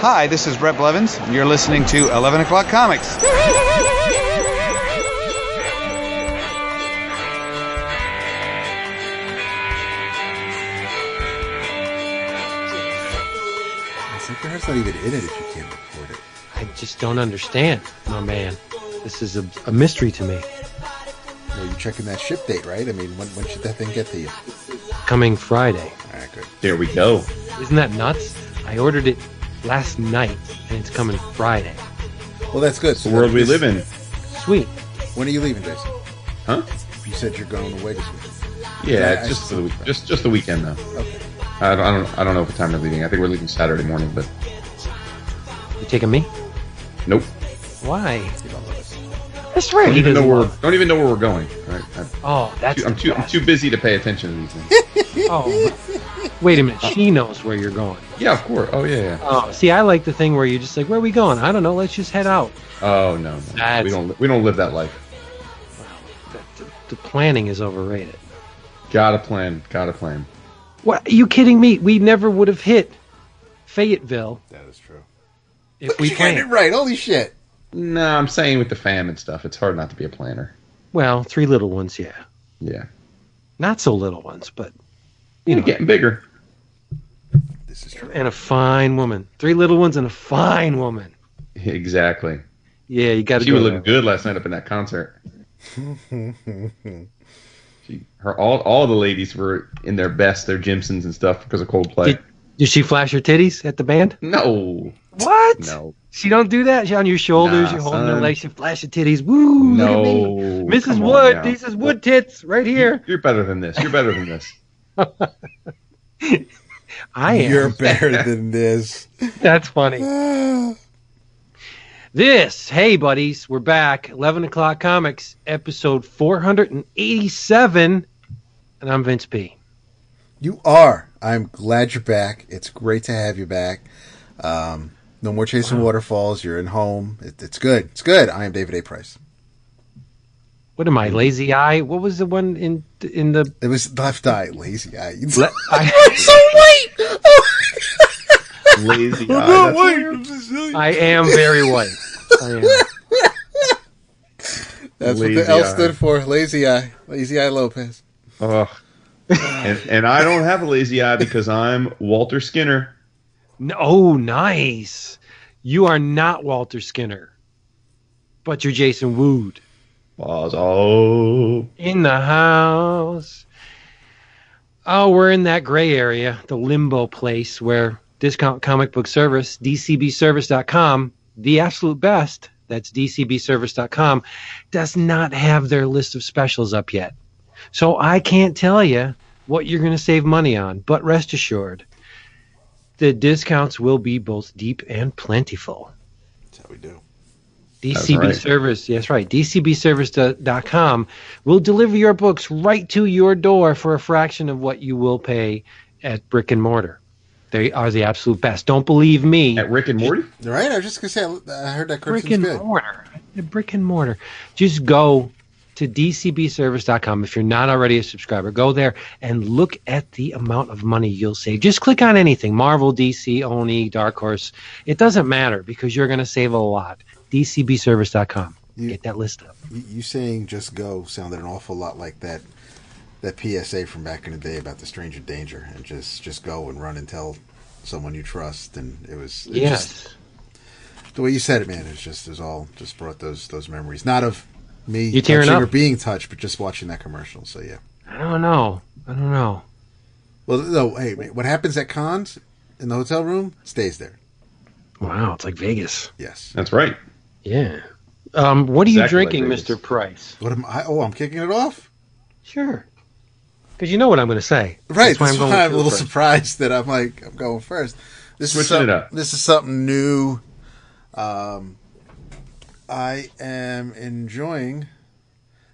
Hi, this is Brett Blevins, and you're listening to 11 O'Clock Comics. It's not even in it if you can't afford it. I just don't understand, my man. This is a, a mystery to me. Well, you're checking that ship date, right? I mean, when, when should that thing get to you? Coming Friday. All right, good. There we go. Isn't that nuts? I ordered it last night, and it's coming Friday. Well, that's good. It's the world we live in. Sweet. When are you leaving, Jason? Huh? You said you're going away this week. Yeah, Yeah, just the week. Just just the weekend though. Okay. I don't, I don't I don't know what time we're leaving. I think we're leaving Saturday morning, but You taking me? nope. Why? You don't. That's right. Don't even know where don't even know where we're going. Right? I'm, Oh, that's. too, I'm the too I'm too busy to pay attention to these things. Oh, wait a minute. She knows where you're going. yeah, of course. Oh yeah, yeah. Oh, see, I like the thing where you're just like, where are we going? I don't know. Let's just head out. Oh no, no. That's- we don't we don't live that life. The, the, the planning is overrated. Gotta plan. Gotta plan. What? Are you kidding me? We never would have hit Fayetteville That is true. if we planned it right. Holy shit. No, I'm saying with the fam and stuff, it's hard not to be a planner. Well, three little ones, yeah. Yeah, Not so little ones, but you know, getting bigger. This is true. and a fine woman. Three little ones and a fine woman. Exactly. Yeah, you got to She go. was looking good last night up in that concert. she, her, all, all the ladies were in their best, their Jimsons and stuff because of Coldplay. Did, did she flash her titties at the band? no, What? no, She don't do that. She on your shoulders. Nah, you're holding her son. legs. She flash her titties. Woo! look at no. me. Mrs. Come Wood. now. This is Wood tits right here. You're better than this. You're better than this. I am. You're better than this. That's funny. This, hey buddies, we're back. 11 o'clock comics, episode 487. And I'm Vince P. You are. I'm glad you're back. It's great to have you back. Um, no more chasing waterfalls. You're in home. It, it's good. It's good. I am David A. Price. What am I, lazy eye? What was the one in in the. It was left eye, lazy eye. I, Lazy eye. That's, I am very white. I am. That's what the L eye. stood for. Lazy eye. Lazy eye Lopez. Ugh. and, and I don't have a lazy eye because I'm Walter Skinner. No, oh, nice. You are not Walter Skinner, but you're Jason Wood. Was oh In the house. Oh, we're in that gray area, the limbo place where discount comic book service, dcbservice.com, the absolute best, that's dcbservice.com, does not have their list of specials up yet. So I can't tell you what you're going to save money on, but rest assured, the discounts will be both deep and plentiful. That's how we do. DCB right. Service, yes, right. DCBService.com will deliver your books right to your door for a fraction of what you will pay at brick and mortar. They are the absolute best. Don't believe me. at Rick and Morty. Right. I was just gonna say. I heard that brick and good. mortar. Brick and mortar. Just go to dcbservice.com if you're not already a subscriber. Go there and look at the amount of money you'll save. Just click on anything Marvel, DC, Oni, Dark Horse. It doesn't matter because you're going to save a lot. dcbservice.com. You- Get that list up. You, you saying "just go" sounded an awful lot like that that PSA from back in the day about the stranger danger and just just go and run and tell someone you trust. And it was it Yes. just- the way you said it, man. It's just it was all just brought those those memories. Not of me You tearing up? or being touched, but just watching that commercial. So yeah. I don't know. I don't know. Well, no. Hey, what happens at cons in the hotel room stays there. Wow, it's like Vegas. Yes. That's right. Yeah. Um, what are you Exactly like drinking, Vegas. Mr. Price? What am I? Oh, I'm kicking it off. Sure. Because you know what I'm going to say. Right. That's why That's I'm why going I'm a little first. surprised that I'm like I'm going first. This is Switching it up. This is something new. Um, I am enjoying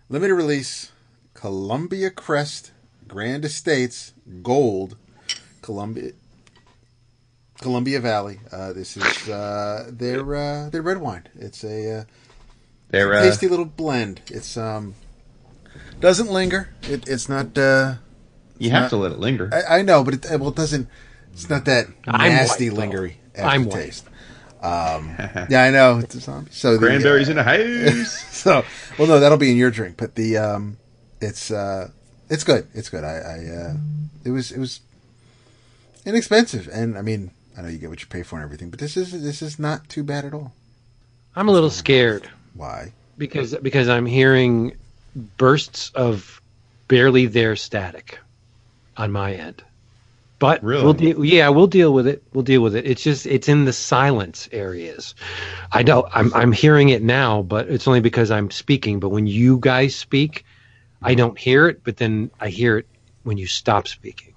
limited release Columbia Crest Grand Estates Gold Columbia Columbia Valley. Uh, this is uh, their uh, their red wine. It's a uh, They're uh, tasty little blend. It's um doesn't linger. It, it's not. Uh, you it's have not- to let it linger. I, I know, but it well, it doesn't. It's not that I'm nasty white, though. lingery. I'm white. aftertaste. Um, yeah, I know. It's a zombie. So the, Cranberries uh, in a house. so well, no, that'll be in your drink. But the um, it's uh, it's good. It's good. I, I uh, it was it was inexpensive, and I mean, I know you get what you pay for and everything, but this is this is not too bad at all. I'm a little scared Why? because because I'm hearing bursts of barely there static on my end. But Really? we'll deal, yeah, we'll deal with it. We'll deal with it. It's just it's in the silence areas. I know I'm I'm hearing it now, but it's only because I'm speaking. But when you guys speak, I mm-hmm. don't hear it. But then I hear it when you stop speaking.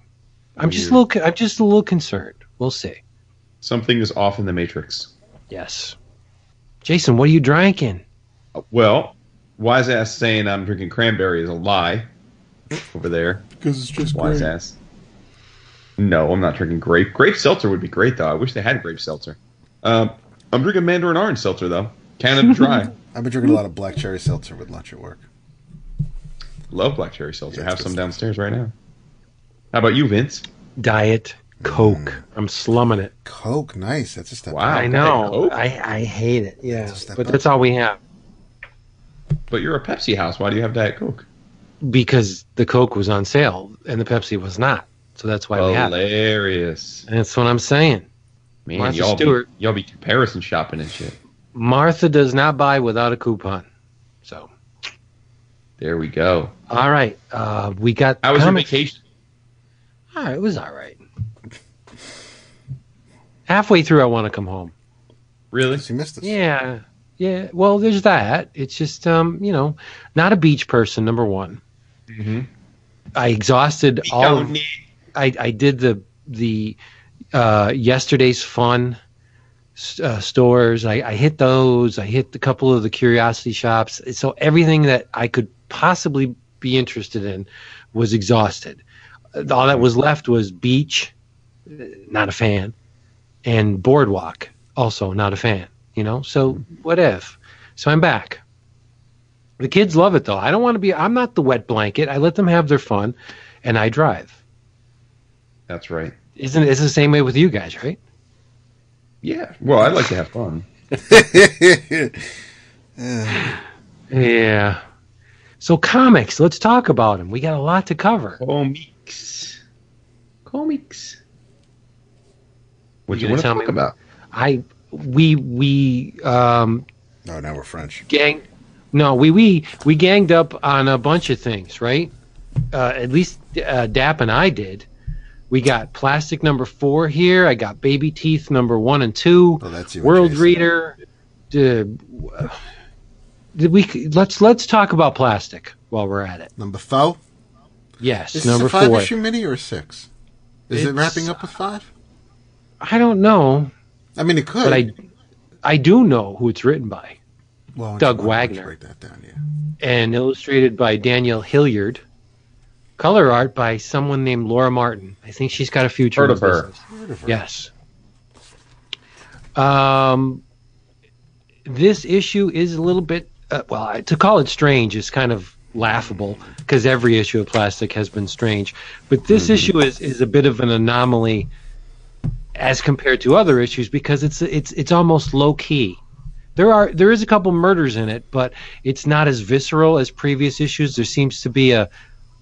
I'm just a little. I'm just a little concerned. We'll see. Something is off in the matrix. Yes. Jason, what are you drinking? Well, wise ass saying I'm drinking cranberry is a lie. Over there, Because it's just wise ass. No, I'm not drinking grape. Grape seltzer would be great though. I wish they had grape seltzer. Um, I'm drinking Mandarin orange seltzer though. Canada Dry. I've been drinking a lot of black cherry seltzer with lunch at work. Love black cherry seltzer. Yeah, Have some good downstairs right now. How about you, Vince? Diet Coke. I'm slumming it. Coke, nice. That's a step. Wow. I know. Coke? I, I hate it. Yeah. That's But up. that's all we have. But you're a Pepsi house. Why do you have Diet Coke? Because the Coke was on sale and the Pepsi was not. So that's why we have it. Hilarious. That's what I'm saying. Man, Martha y'all Stewart. be, y'all be comparison shopping and shit. Martha does not buy without a coupon. So, There we go. all right. Uh, we got. How was your vacation? All right, it was all right. Halfway through, I want to come home. Really? She missed us. Yeah, yeah. Well, there's that. It's just, um, you know, not a beach person. Number one, Mm-hmm. I exhausted all. Of, I I did the the uh, yesterday's fun uh, stores. I, I hit those. I hit a couple of the curiosity shops. So everything that I could possibly be interested in was exhausted. All that was left was beach. Not a fan, and boardwalk. Also not a fan. You know. So what if? So I'm back. The kids love it though. I don't want to be. I'm not the wet blanket. I let them have their fun, and I drive. That's right. Isn't it's the same way with you guys, right? Yeah. Well, I'd like to have fun. Yeah. So comics, let's talk about them. We got a lot to cover. Comics. Comics. What You you, gonna want to talk me- about? I we we um No, now we're French. gang no we we we ganged up on a bunch of things, right? Uh, at least uh, Dap and I did. We got plastic number four here. I got baby teeth number one and two. Oh, that's you. World Jason. Reader. Did, did we? Let's let's talk about plastic while we're at it. Number four. Yes, Is number this a five four. issue mini or six? Is it wrapping up with five? I don't know, I mean, it could. but I I do know who it's written by. well, Doug you- why don't you Wagner. Write that down, yeah. and illustrated by Daniel Hillyard. Color art by someone named Laura Martin. I think she's got a future. Heard in of her. Yes. Um, this issue is a little bit uh, well. To call it strange is kind of laughable because every issue of Plastic has been strange, but this issue is is a bit of an anomaly as compared to other issues because it's it's it's almost low key. There are there is a couple murders in it, but it's not as visceral as previous issues. There seems to be a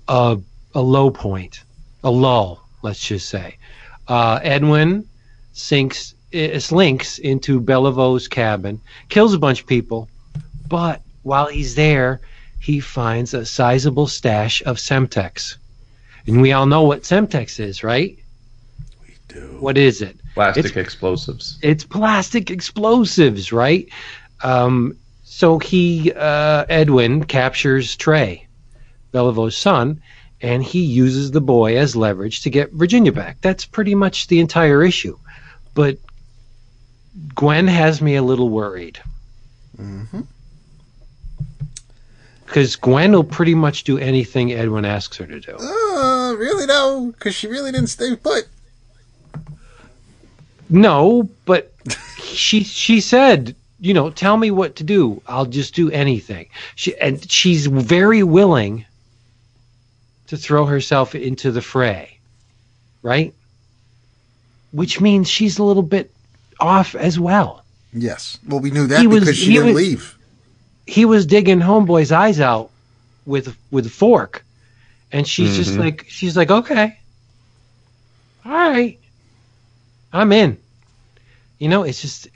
a, a low point, a lull, let's just say. Uh, Edwin sinks uh, slinks into Beliveau's cabin, kills a bunch of people, but while he's there, he finds a sizable stash of Semtex. And we all know what Semtex is, right? We do. What is it? Plastic It's- explosives. it's plastic explosives, right? Um, so he, uh, Edwin, captures Trey, Beliveau's son, and he uses the boy as leverage to get Virginia back. That's pretty much the entire issue. But Gwen has me a little worried. Mm-hmm. Because Gwen will pretty much do anything Edwin asks her to do. Uh, really no, because she really didn't stay put. No, but she she said, you know, tell me what to do. I'll just do anything. She and she's very willing to throw herself into the fray, right? Which means she's a little bit off as well. Yes. Well, we knew that He was- because she didn't was- leave. He was digging homeboy's eyes out with with a fork, and she's just Mhm. like she's like okay, all right, I'm in. You know, it's just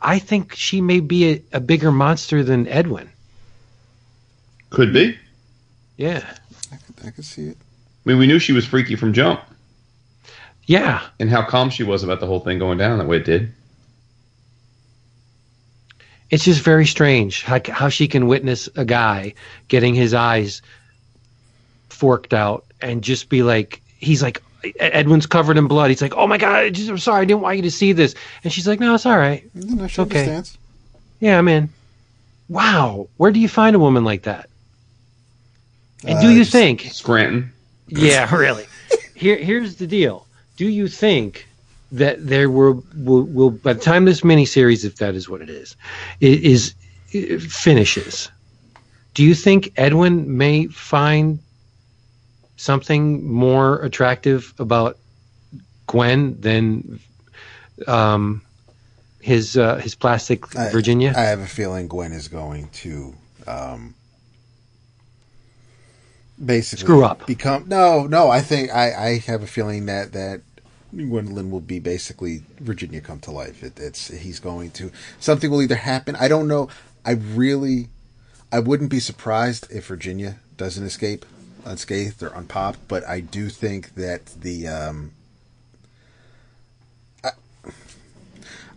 I think she may be a, a bigger monster than Edwin. Could be. Yeah, I could, I could see it. I mean, we knew she was freaky from jump, yeah. and how calm she was about the whole thing going down that way it did. It's just very strange how, how she can witness a guy getting his eyes forked out and just be like, he's like, Edwin's covered in blood. He's like, oh my God, I just, I'm sorry. I didn't want you to see this. And she's like, no, it's all right. No, she okay. understands. Yeah, I'm in. Wow. Where do you find a woman like that? And Uh, do you think, Scranton. yeah, really? Here, here's the deal. Do you think that there will, will, will by the time this miniseries, if that is what it is, i- is, is finishes? Do you think Edwin may find something more attractive about Gwen than um, his uh, his plastic I- Virginia? I have a feeling Gwen is going to um, basically Screw up. Become no, no. I think I, I have a feeling that that Gwendolyn will be basically Virginia come to life. It, it's he's going to something will either happen. I don't know. I really, I wouldn't be surprised if Virginia doesn't escape unscathed or unpopped. But I do think that the um,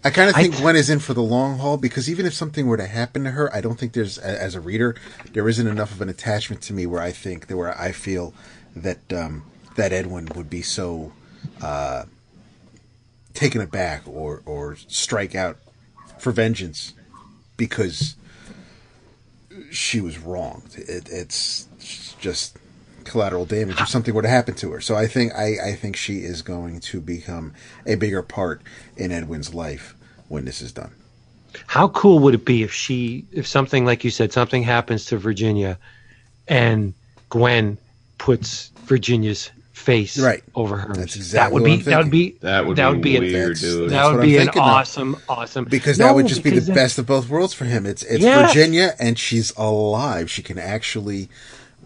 I kind of think th- Gwen is in for the long haul because even if something were to happen to her, I don't think there's, as a reader, there isn't enough of an attachment to me where I think that where I feel that um, that Edwin would be so uh, taken aback or or strike out for vengeance because she was wronged. It, it's just collateral damage if something were to happen to her. So I think I, I think she is going to become a bigger part in Edwin's life when this is done. How cool would it be if she, if something like you said, something happens to Virginia, and Gwen puts Virginia's face Right. over her. That's that would be that would be That would that be would be weird, an, That's- dude. that would be an thinking of. awesome, awesome Because No, that would just be the best of both worlds for him. It's it's Yes. Virginia and she's alive. She can actually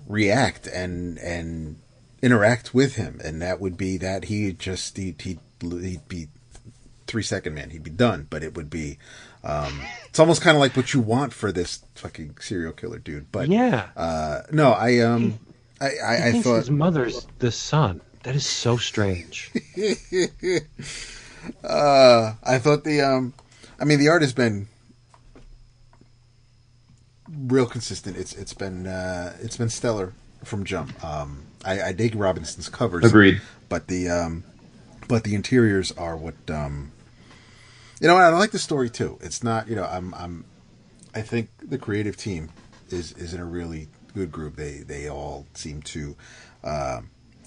react and and interact with him, and that would be that he just he'd, he'd, he'd be three second man. He'd be done, but it would be. Um, it's almost kind of like what you want for this fucking serial killer dude. But Yeah, uh, no, I um, I he I, I thinks thought his mother's the son. That is so strange. Uh, I thought the um, I mean the art has been real consistent. It's it's been uh, it's been stellar from jump. Um, I, I dig Robinson's covers. Agreed. But the um, but the interiors are what um, you know. I like the story too. It's not you know I'm I'm I think the creative team is is in a really good group. They they all seem to uh,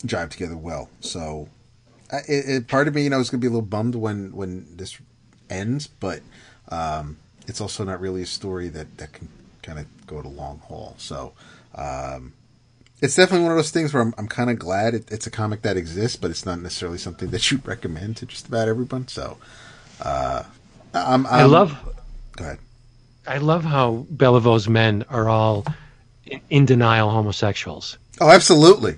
jive together well. So it, it, part of me, you know, is going to be a little bummed when when this ends, but um, it's also not really a story that that can kind of go to long haul. So um, it's definitely one of those things where I'm I'm kind of glad it, it's a comic that exists, but it's not necessarily something that you'd recommend to just about everyone. So uh, I'm, I I'm- love Go ahead. I love how Beliveau's men are all in, in denial homosexuals. Oh, absolutely.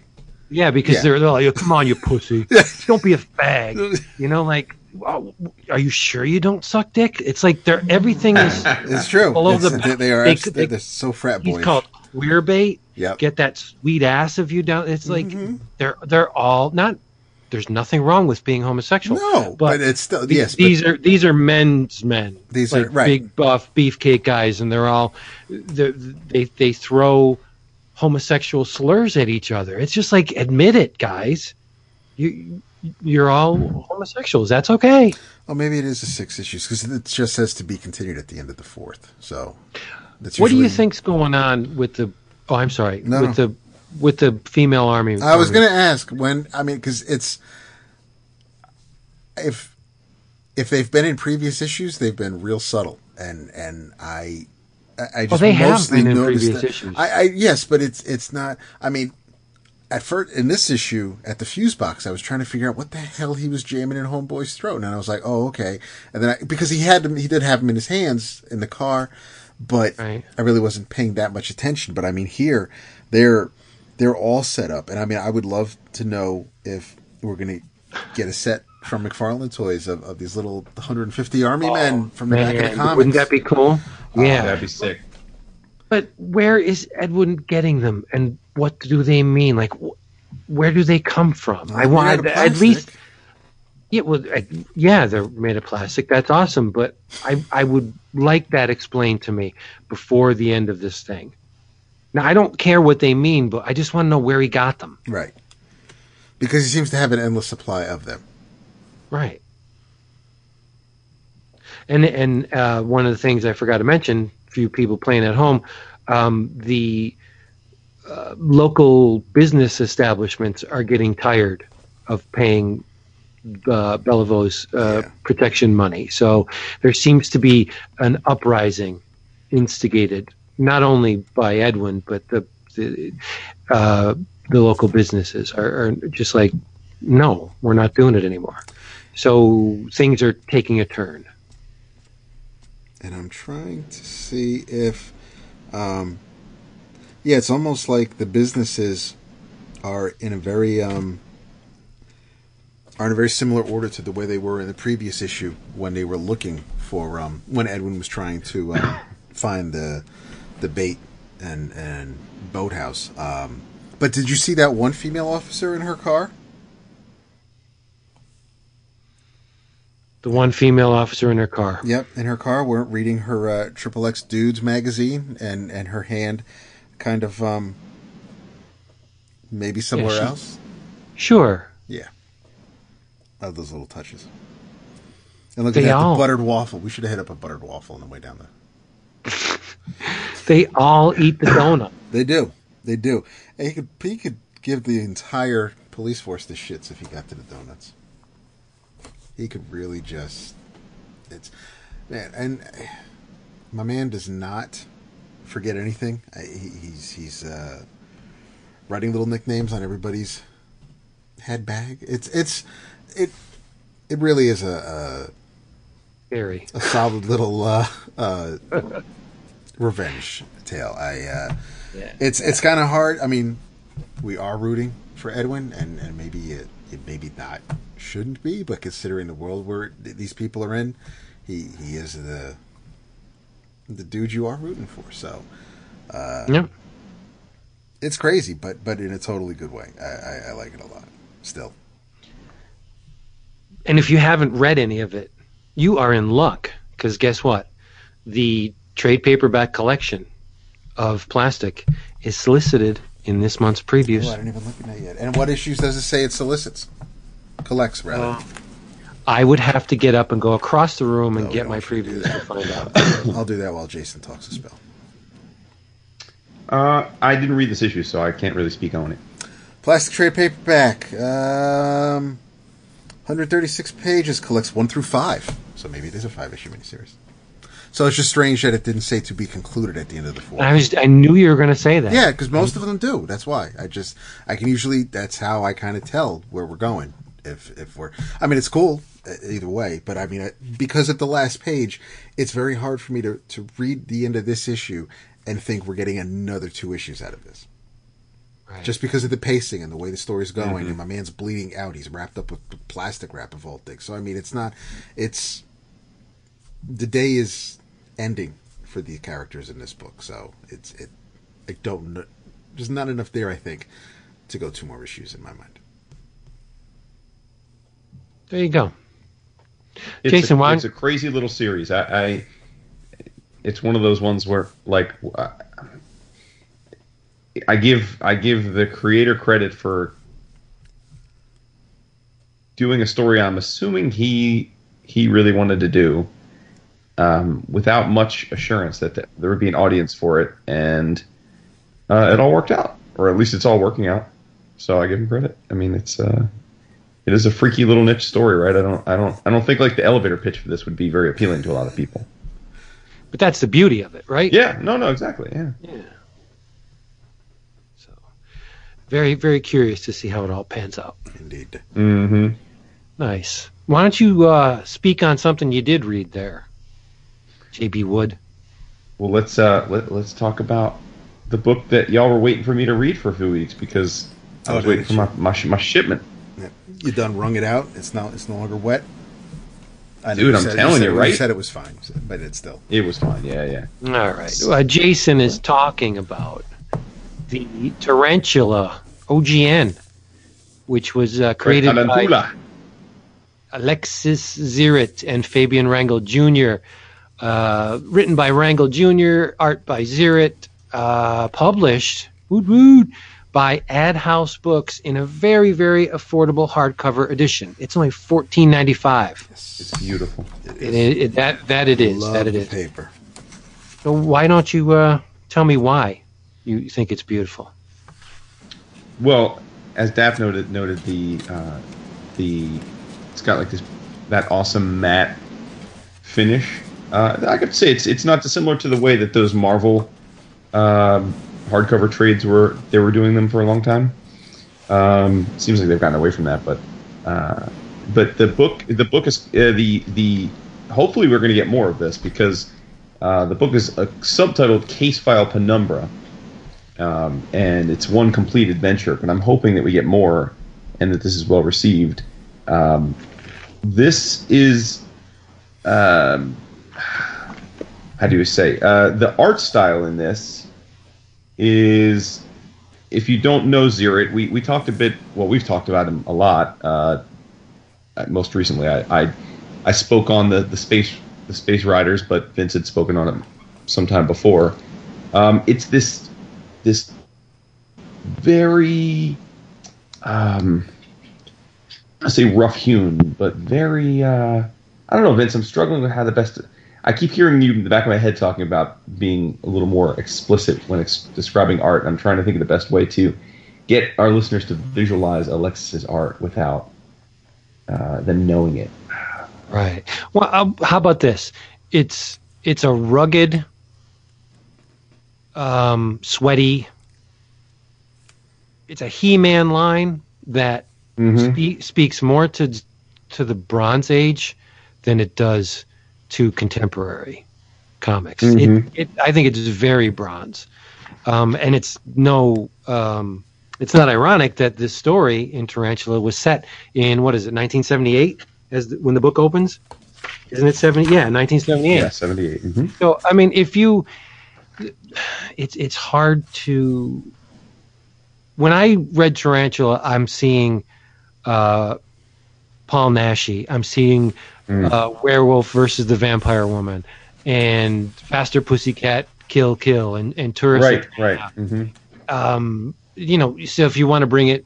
Yeah, because Yeah. they're, they're like, "Come on, you pussy! don't be a fag." You know, like, oh, are you sure you don't suck dick? It's like they're everything is. It's true. Over It's- the- they, they are. They, they, they're so frat boys. He's called queer bait. Yep. Get that sweet ass of you down. It's like Mm-hmm. they're they're all not. There's nothing wrong with being homosexual. No, but, it's still the- yes. these but, are these are men's men. These like are- right. big buff beefcake guys, and they're all they're, they they throw homosexual slurs at each other. It's just like admit it, guys. You you're all homosexuals. That's okay. well, maybe it is the six issues because it just says to be continued at the end of the fourth. So that's What do you think's going on with the? Oh, I'm sorry. No, with the with the female army. I was going to ask when. I mean, because it's if if they've been in previous issues, they've been real subtle, and and I I- just they have mostly noticed previous that- issues. I, I yes, but it's it's not. I mean, at first in this issue at the fuse box, I was trying to figure out what the hell he was jamming in Homeboy's throat, and I was like, oh okay. And then I, because he had him, he did have him in his hands in the car, but Right. I really wasn't paying that much attention. But I mean, here they're they're all set up, and I mean, I would love to know if we're going to get a set from McFarlane Toys of, of these little 150 army oh, men from the back of the comics. wouldn't that be cool? Oh, yeah. That'd be sick. But where is Edwin getting them, and what do they mean? Like, wh- where do they come from? I They're want at least. Yeah, well, I- yeah, they're made of plastic. That's awesome, but I I would like that explained to me before the end of this thing. Now I don't care what they mean, but I just want to know where he got them. right because he seems to have an endless supply of them. Right. And and uh, one of the things I forgot to mention, you people playing at home, um, the uh, local business establishments are getting tired of paying uh, uh, Yeah. protection money. So there seems to be an uprising instigated not only by Edwin, but the the, uh, the local businesses are, are just like, no, we're not doing it anymore. So things are taking a turn. And I'm trying to see if, um, yeah, it's almost like the businesses are in a very um, are in a very similar order to the way they were in the previous issue when they were looking for um, when Edwin was trying to um, find the the bait and and boathouse. Um, but did you see that one female officer in her car? The one female officer in her car. Yep, in her car, we're reading her uh, Triple X Dudes magazine, and and her hand, kind of um, maybe somewhere she- else. Sure. Yeah, of those little touches. And look They at that, all- the buttered waffle. We should have hit up a buttered waffle on the way down there. They all eat the donut. They do, they do. And he could he could give the entire police force the shits if he got to the donuts. He could really just, it's man, and my man does not forget anything. I, he's he's uh, writing little nicknames on everybody's head bag. It's it's it it really is a, Very. a, a solid little uh, uh, revenge tale. I uh, Yeah. it's it's kind of hard. I mean, we are rooting for Edwin, and, and maybe it maybe not shouldn't be, but considering the world where th- these people are in, he he is the the dude you are rooting for. So uh, Yep. it's crazy, but but in a totally good way. I, I, I like it a lot. Still, And if you haven't read any of it, you are in luck because guess what? The trade paperback collection of plastic is solicited in this month's previews. oh, I didn't even look at that yet. And what issues does it say it solicits? Collects rather. I would have to get up and go across the room and No, get my don't should do previews to find out. I'll do that while Jason talks a spell. Uh, I didn't read this issue, so I can't really speak on it. Plastic trade paperback. Um, 136 pages, collects 1 through 5. So maybe it is a 5 issue miniseries. So it's just strange that it didn't say to be concluded at the end of the four. I was I knew you were going to say that. Yeah, because most of them do. That's why. I just, I can usually, that's how I kind of tell where we're going. If, if we're, I mean, it's cool either way, but I mean, because at the last page, it's very hard for me to, to read the end of this issue and think we're getting another two issues out of this. Right. Just because of the pacing and the way the story's going, and mm-hmm. my man's bleeding out. He's wrapped up with plastic wrap of all things. So I mean, it's not. It's the day is ending for the characters in this book. So it's it. I don't. There's not enough there. I think to go two more issues in my mind. There you go. It's Jason, a, why- it's a crazy little series. I, I it's one of those ones where like I, I give I give the creator credit for doing a story I'm assuming he he really wanted to do um, without much assurance that th- there would be an audience for it and uh, it all worked out or at least it's all working out so I give him credit I mean it's uh, it is a freaky little niche story, right? I don't, I don't, I don't think like the elevator pitch for this would be very appealing to a lot of people. But that's the beauty of it, right? Yeah, no, no, exactly, yeah. Yeah. So Very, very curious to see how it all pans out. Indeed. Mm-hmm. Nice. Why don't you uh, speak on something you did read there, JB Wood? Well, let's uh, let, let's talk about the book that y'all were waiting for me to read for a few weeks because I Oh, was did waiting for my, my my shipment. Yeah. You done wrung it out? It's not. It's no longer wet. I know Dude, I'm said- telling said, you, You right? said it was fine, but it's still. It was fine. Yeah, yeah. All right. Uh, Jason is talking about the Tarantula OGN, which was uh, created by Alexis Ziritt and Fabian Rangel Jr. Uh, written by Rangel Jr., art by Ziritt, uh, published woot woot, by AdHouse Books in a very, very affordable hardcover edition. It's only fourteen ninety five. It's beautiful. It, it, that that it is. Love That it the is. paper. So why don't you uh, tell me why you think it's beautiful? Well, as Daph noted, noted the uh, the it's got like this that awesome matte finish. Uh, I could say it's it's not dissimilar to the way that those Marvel um, hardcover trades were they were doing them for a long time. Um, seems like they've gotten away from that, but uh, but the book the book is uh, the the hopefully we're going to get more of this because uh, the book is a subtitled Case File Penumbra um, and it's one complete adventure. But I'm hoping that we get more, and that this is well received. Um, this is, um, how do you say, uh, the art style in this is, if you don't know Ziritt, we we talked a bit. Well, we've talked about him a lot. Uh, most recently, I, I I spoke on the the space the space riders, but Vince had spoken on it sometime before. Um, it's this this very um I say rough hewn, but very uh I don't know, Vince, I'm struggling with how the best I keep hearing you in the back of my head talking about being a little more explicit when ex- describing art. I'm trying to think of the best way to get our listeners to visualize Alexis's art without uh, them knowing it. Right. Well, uh, how about this? It's it's a rugged, um, sweaty. It's a He-Man line that Mhm. spe- speaks more to to the Bronze Age than it does to contemporary comics. Mhm. It, it, I think it's very bronze, um, and it's no. Um, it's not ironic that this story in Tarantula was set in what is it, 1978, as the, when the book opens. Isn't it 70? Yeah, 1978. Yeah, 78. hmm So I mean, if you, it's it's hard to. When I read Tarantula, I'm seeing uh, Paul Naschy. I'm seeing Mm. uh, Werewolf versus the Vampire Woman, and Faster Pussycat Kill Kill, and and Tourist. Right, right. hmm Um, you know, so if you want to bring it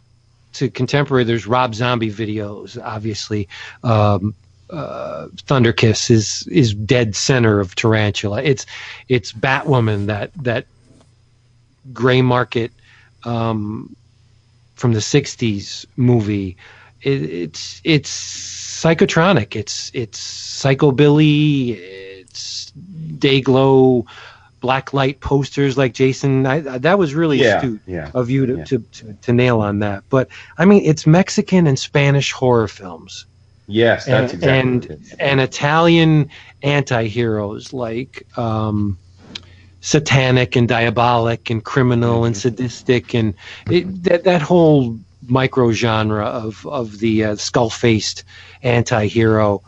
to contemporary, there's Rob Zombie videos, obviously. Um, uh, Thunder Kiss is is dead center of Tarantula. It's it's Batwoman that that gray market um, from the '60s movie. It, it's it's psychotronic. It's it's psychobilly. It's Dayglow, black light posters like Jason. I, I- that was really Yeah, astute yeah, of you to, yeah. to, to to nail on that. But I mean, it's Mexican and Spanish horror films Yes, that's and exactly and, and Italian anti-heroes like um, Satanik and Diabolik and Kriminal and sadistic and it, that that whole micro genre of of the uh, skull-faced anti-hero.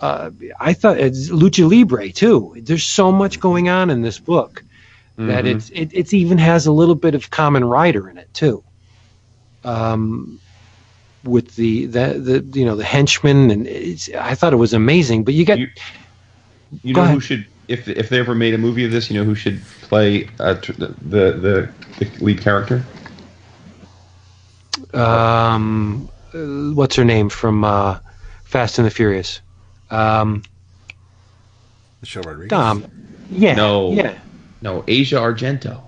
Uh, I thought it's Lucha Libre too. There's so much going on in this book that Mhm. it's it it's even has a little bit of Kamen Rider in it too. Um, with the, the the you know the henchmen and it's, I thought it was amazing. But you get You- You know who should, if if they ever made a movie of this, you know who should play uh, the the the lead character? Um, uh, what's her name from uh, Fast and the Furious? Um, Michelle Rodriguez. Dom. Yeah. No. Yeah. No, Asia Argento.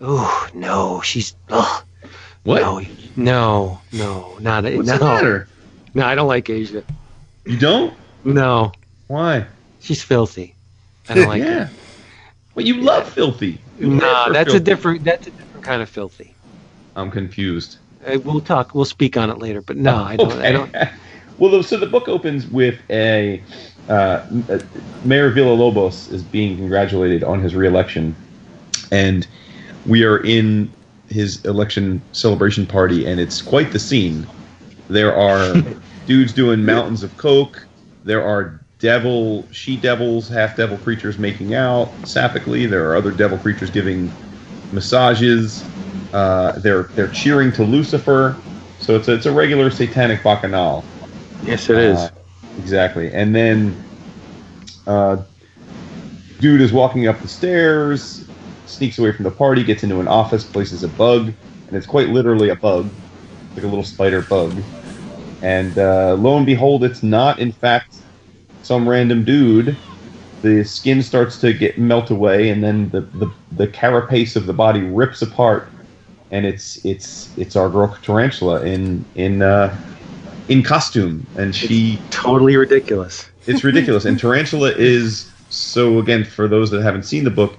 Oh no, she's ugh, What? no, no, no, not What's no, the matter? no. I don't like Asia. You don't? No, Why? she's filthy. I don't like yeah. her. Well, you love filthy. You Nah, live for that's a different. That's a different kind of filthy. I'm confused. Uh, we'll talk. We'll speak on it later. But no, I don't. I don't. well, so the book opens with a uh, uh, Mayor Villalobos is being congratulated on his reelection, and we are in his election celebration party, and it's quite the scene. There are dudes doing mountains of coke. There are devil, she devils, half devil creatures making out sappically. There are other devil creatures giving massages. Uh, they're they're cheering to Lucifer. So it's a, it's a regular satanic bacchanal. Yes, it is. Uh, exactly. And then, uh, dude is walking up the stairs, sneaks away from the party, gets into an office, places a bug, and it's quite literally a bug, like a little spider bug. And uh, lo and behold, it's not, in fact, some random dude. The skin starts to get melt away, and then the, the, the carapace of the body rips apart, and it's it's it's our girl tarantula in in uh, in costume, and she totally ridiculous. it's ridiculous. And Tarantula is so again for those that haven't seen the book,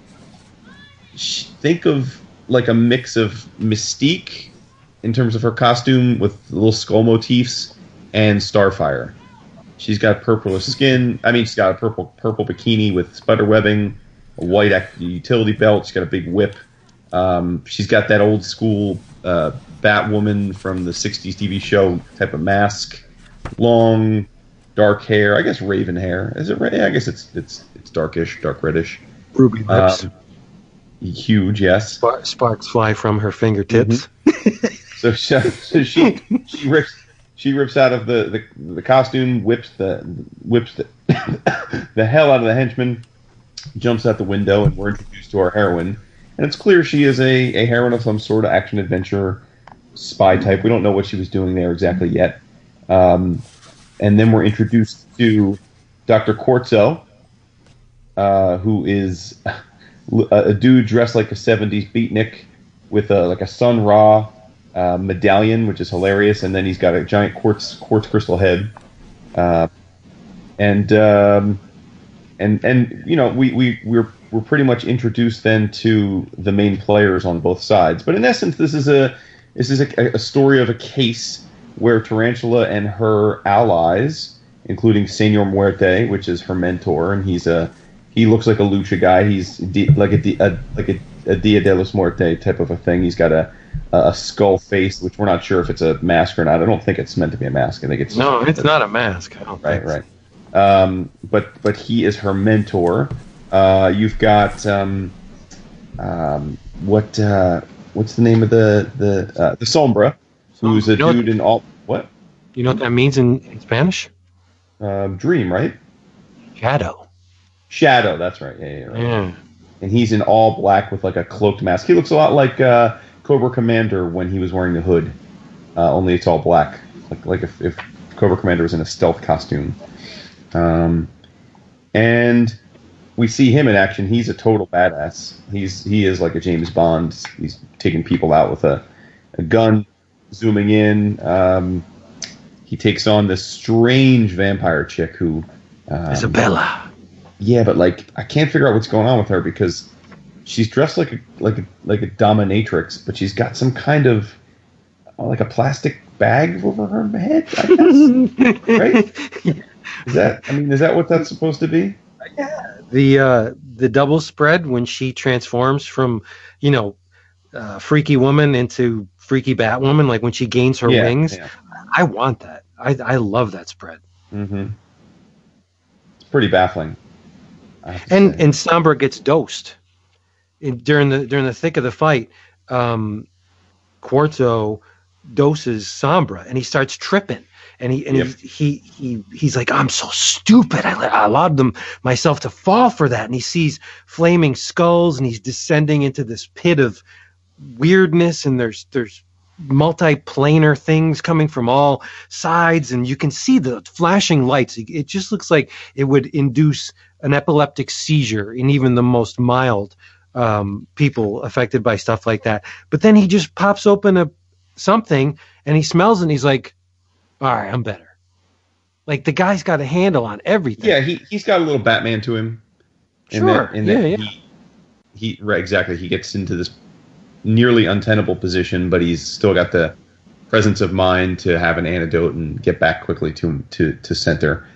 think of like a mix of Mystique in terms of her costume with little skull motifs and Starfire. She's got purplish skin. I mean, she's got a purple purple bikini with spider webbing, a white utility belt. She's got a big whip. Um, she's got that old school uh, Batwoman from the '60s TV show type of mask, long, dark hair. I guess raven hair. Is it? I guess it's it's it's darkish, dark reddish. Ruby lips. Um, huge, yes. Spar- sparks fly from her fingertips. So she, so she she rips she rips out of the, the, the costume, whips the whips the, the hell out of the henchman, jumps out the window, and we're introduced to our heroine. And it's clear she is a, a heroine of some sort of action adventure spy type. We don't know what she was doing there exactly yet. Um, and then we're introduced to Dr. Quartzo, uh, who is a, a dude dressed like a 70s beatnik with a, like a Sun Ra uh, medallion, which is hilarious, and then he's got a giant quartz quartz crystal head, uh, and um, and and you know we we we're we're pretty much introduced then to the main players on both sides. But in essence, this is a this is a, a story of a case where Tarantula and her allies, including Senor Muerte, which is her mentor, and he's a he looks like a lucha guy. He's like a, a like a, a Dia de los Muerte type of a thing. He's got a a skull face, which we're not sure if it's a mask or not. I don't think it's meant to be a mask. I think it's No, it's not a mask. I don't right, right. Um, but but he is her mentor. Uh, you've got um, um, what uh, what's the name of the the uh, the Sombra, who's Oh, a you know- dude in all what You know what that means in, in Spanish? um, Dream, right? Shadow. Shadow. That's right. Yeah, yeah, right. Yeah. And he's in all black with like a cloaked mask. He looks a lot like uh, Cobra Commander when he was wearing the hood. Uh, only it's all black, like like if, if Cobra Commander was in a stealth costume. Um, and we see him in action. He's a total badass. He's he is like a James Bond. He's taking people out with a, a gun, zooming in. Um, he takes on this strange vampire chick who. Um, Isabella. yeah, but like I can't figure out what's going on with her because she's dressed like a like a like a dominatrix, but she's got some kind of uh, like a plastic bag over her head. I guess. right? Is that? I mean, is that what that's supposed to be? The uh, the double spread when she transforms from you know uh, freaky woman into freaky Batwoman, like when she gains her Yeah, wings. yeah. I want that. I I love that spread. Mm-hmm. It's pretty baffling. I have to And say. and Sombra gets dosed in, during the during the thick of the fight. Um, Quartzo doses Sombra, and he starts tripping. And he and Yep. he, he he he's like, I'm so stupid. I, I allowed them myself to fall for that. And he sees flaming skulls, and he's descending into this pit of weirdness. And there's there's multi-planar things coming from all sides, and you can see the flashing lights. It- It just looks like it would induce an epileptic seizure in even the most mild um, people affected by stuff like that. But then he just pops open a something and he smells and he's like, "All right, I'm better." Like the guy's got a handle on everything. yeah, he he's got a little Batman to him. Sure, That, in that yeah, yeah. He, he right exactly. He gets into this nearly untenable position, but he's still got the presence of mind to have an antidote and get back quickly to to to center.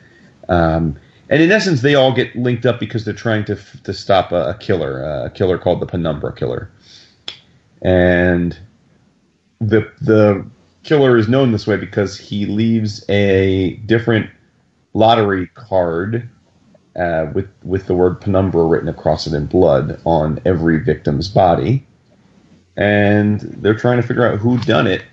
Um, and in essence, they all get linked up because they're trying to to stop a, a killer, a killer called the Penumbra Killer, and the the killer is known this way because he leaves a different lottery card uh, with with the word penumbra written across it in blood on every victim's body, and they're trying to figure out who done it.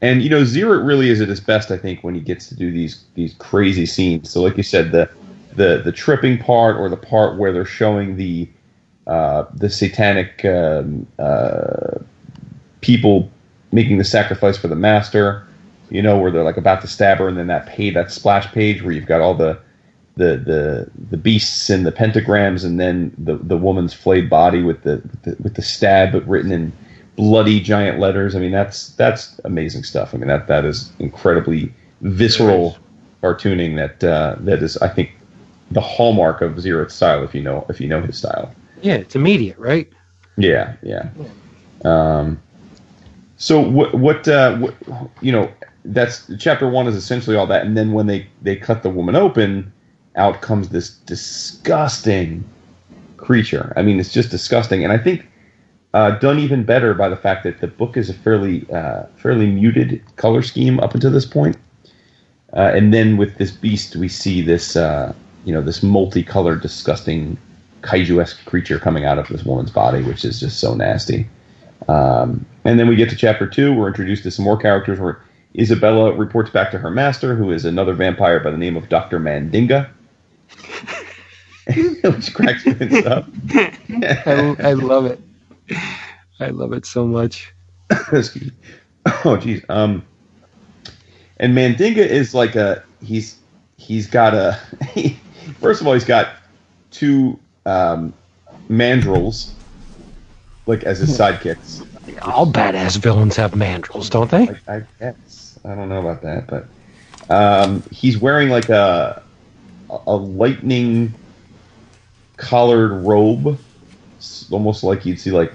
And you know, Ziritt really is at his best, I think, when he gets to do these these crazy scenes. So, like you said, the the the tripping part or the part where they're showing the uh, the satanic um, uh, people making the sacrifice for the master. You know, where they're like about to stab her, and then that page, that splash page where you've got all the the the the beasts and the pentagrams, and then the the woman's flayed body with the, the with the stab, but written in bloody giant letters. I mean, that's that's amazing stuff. I mean, that that is incredibly visceral cartooning. That uh, that is, I think, the hallmark of Ziritt's style. If you know if you know his style. Yeah, it's immediate, right? Yeah, yeah. Um, so what what uh, what you know that's chapter one is essentially all that, and then when they they cut the woman open, out comes this disgusting creature. I mean, it's just disgusting, and I think uh, done even better by the fact that the book is a fairly uh, fairly muted color scheme up until this point. Uh, and then with this beast, we see this uh, you know this multicolored, disgusting kaiju-esque creature coming out of this woman's body, which is just so nasty. Um, and then we get to chapter two. We're introduced to some more characters. Where Isabella reports back to her master, who is another vampire by the name of Doctor Mandinga. which cracks me up. I, I love it. I love it so much. Excuse me. Oh, geez. Um, and Mandinga is like a he's he's got a he, first of all he's got two um, mandrills like as his sidekicks. All badass villains have mandrels, don't they? Like, I guess I don't know about that, but um, he's wearing like a a lightning collared robe, It's almost like you'd see like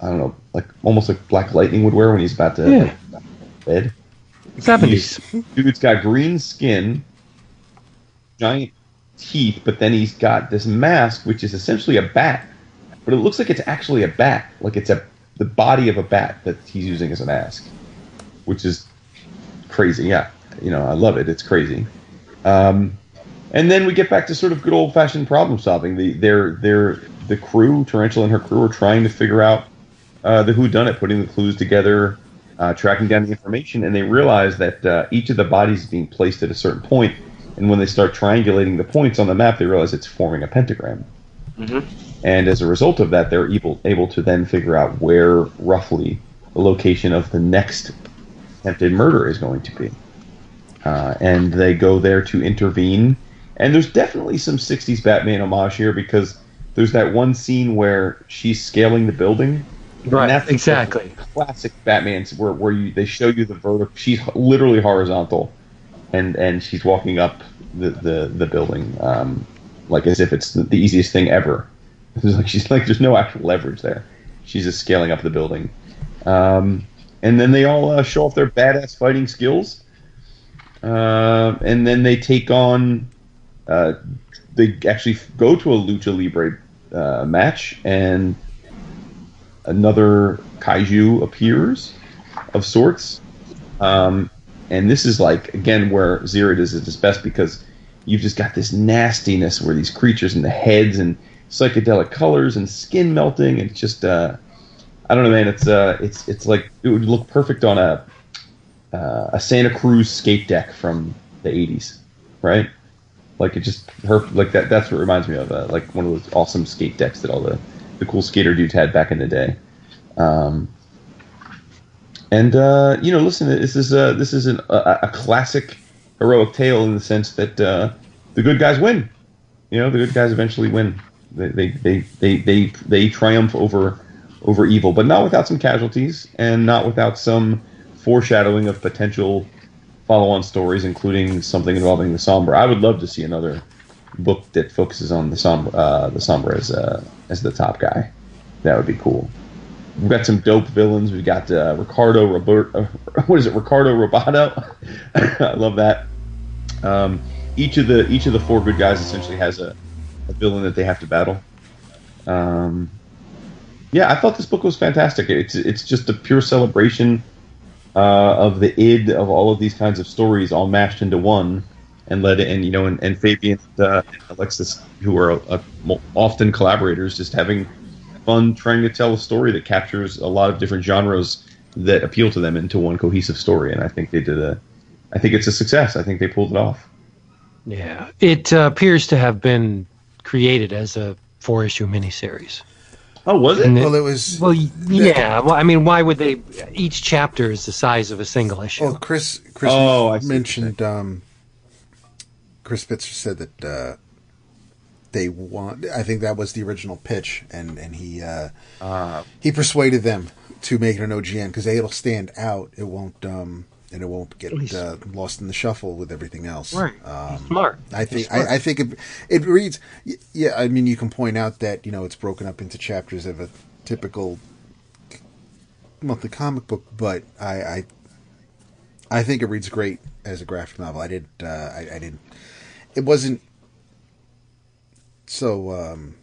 I don't know, like almost like Black Lightning would wear when he's about to Yeah. like, bed. Seventies. Dude's got green skin, giant teeth, but then he's got this mask, which is essentially a bat, but it looks like it's actually a bat, like it's a the body of a bat that he's using as a mask, which is crazy. Yeah, you know, I love it. It's crazy. Um, and then we get back to sort of good old fashioned problem solving. The their their the crew, Tarantula and her crew, are trying to figure out uh, the who done it, putting the clues together, uh, tracking down the information, and they realize that uh, each of the bodies is being placed at a certain point. And when they start triangulating the points on the map, they realize it's forming a pentagram. And as a result of that, they're able able to then figure out where roughly the location of the next attempted murder is going to be. Uh, and they go there to intervene. And there's definitely some 60s Batman homage here because there's that one scene where she's scaling the building. Right, exactly. Classic Batman's where, where you they show you the vertical. She's literally horizontal, and and she's walking up the the, the building um, like as if it's the, the easiest thing ever. It's like she's like there's no actual leverage there. She's just scaling up the building, um, and then they all uh, show off their badass fighting skills, uh, and then they take on. Uh, they actually go to a lucha libre uh, match, and another kaiju appears of sorts. Um, and this is like again where Ziritt is at his best because you've just got this nastiness where these creatures and the heads and psychedelic colors and skin melting it's just uh, I don't know man it's uh it's it's like it would look perfect on a uh, a Santa Cruz skate deck from the 80s right like it just her like that that's what reminds me of uh, like one of those awesome skate decks that all the the cool skater dudes had back in the day um, and uh, you know, listen, this is uh, this is an, a, a classic heroic tale in the sense that uh, the good guys win. You know, the good guys eventually win. They they, they, they, they triumph over over evil, but not without some casualties and not without some foreshadowing of potential follow-on stories, including something involving the Sombra. I would love to see another book that focuses on the Sombra, uh, the Sombra as uh, as the top guy. That would be cool. we've got some dope villains. We've got uh, Ricardo Robert, uh, what is it, Ricardo Roboto? I love that. Um, each of the each of the four good guys essentially has a, a villain that they have to battle. Um, yeah, I thought this book was fantastic. It's it's just a pure celebration uh, of the id of all of these kinds of stories all mashed into one, and led and you know and, and Fabian uh, and Alexis, who are uh, often collaborators, just having fun trying to tell a story that captures a lot of different genres that appeal to them into one cohesive story. And I think they did a, I think it's a success. I think they pulled it off. Yeah, it uh, appears to have been created as a four issue miniseries. Oh, was it? And Well, it was. Well, yeah. Well, I mean, why would they? Each chapter is the size of a single issue. Well, Chris. Chris Oh, I see what you're mentioned. Um, Chris Pitzer said that uh, they want. I think that was the original pitch, and and he uh, Uh, he persuaded them to make it an OGN because it'll stand out. It won't. Um, and it won't get uh, lost in the shuffle with everything else. right. Um, smart. I think smart. I, I think it, it reads. Yeah, I mean, you can point out that you know it's broken up into chapters of a typical monthly comic book, but I I, I think it reads great as a graphic novel. I did. Uh, I, I didn't. It wasn't so um,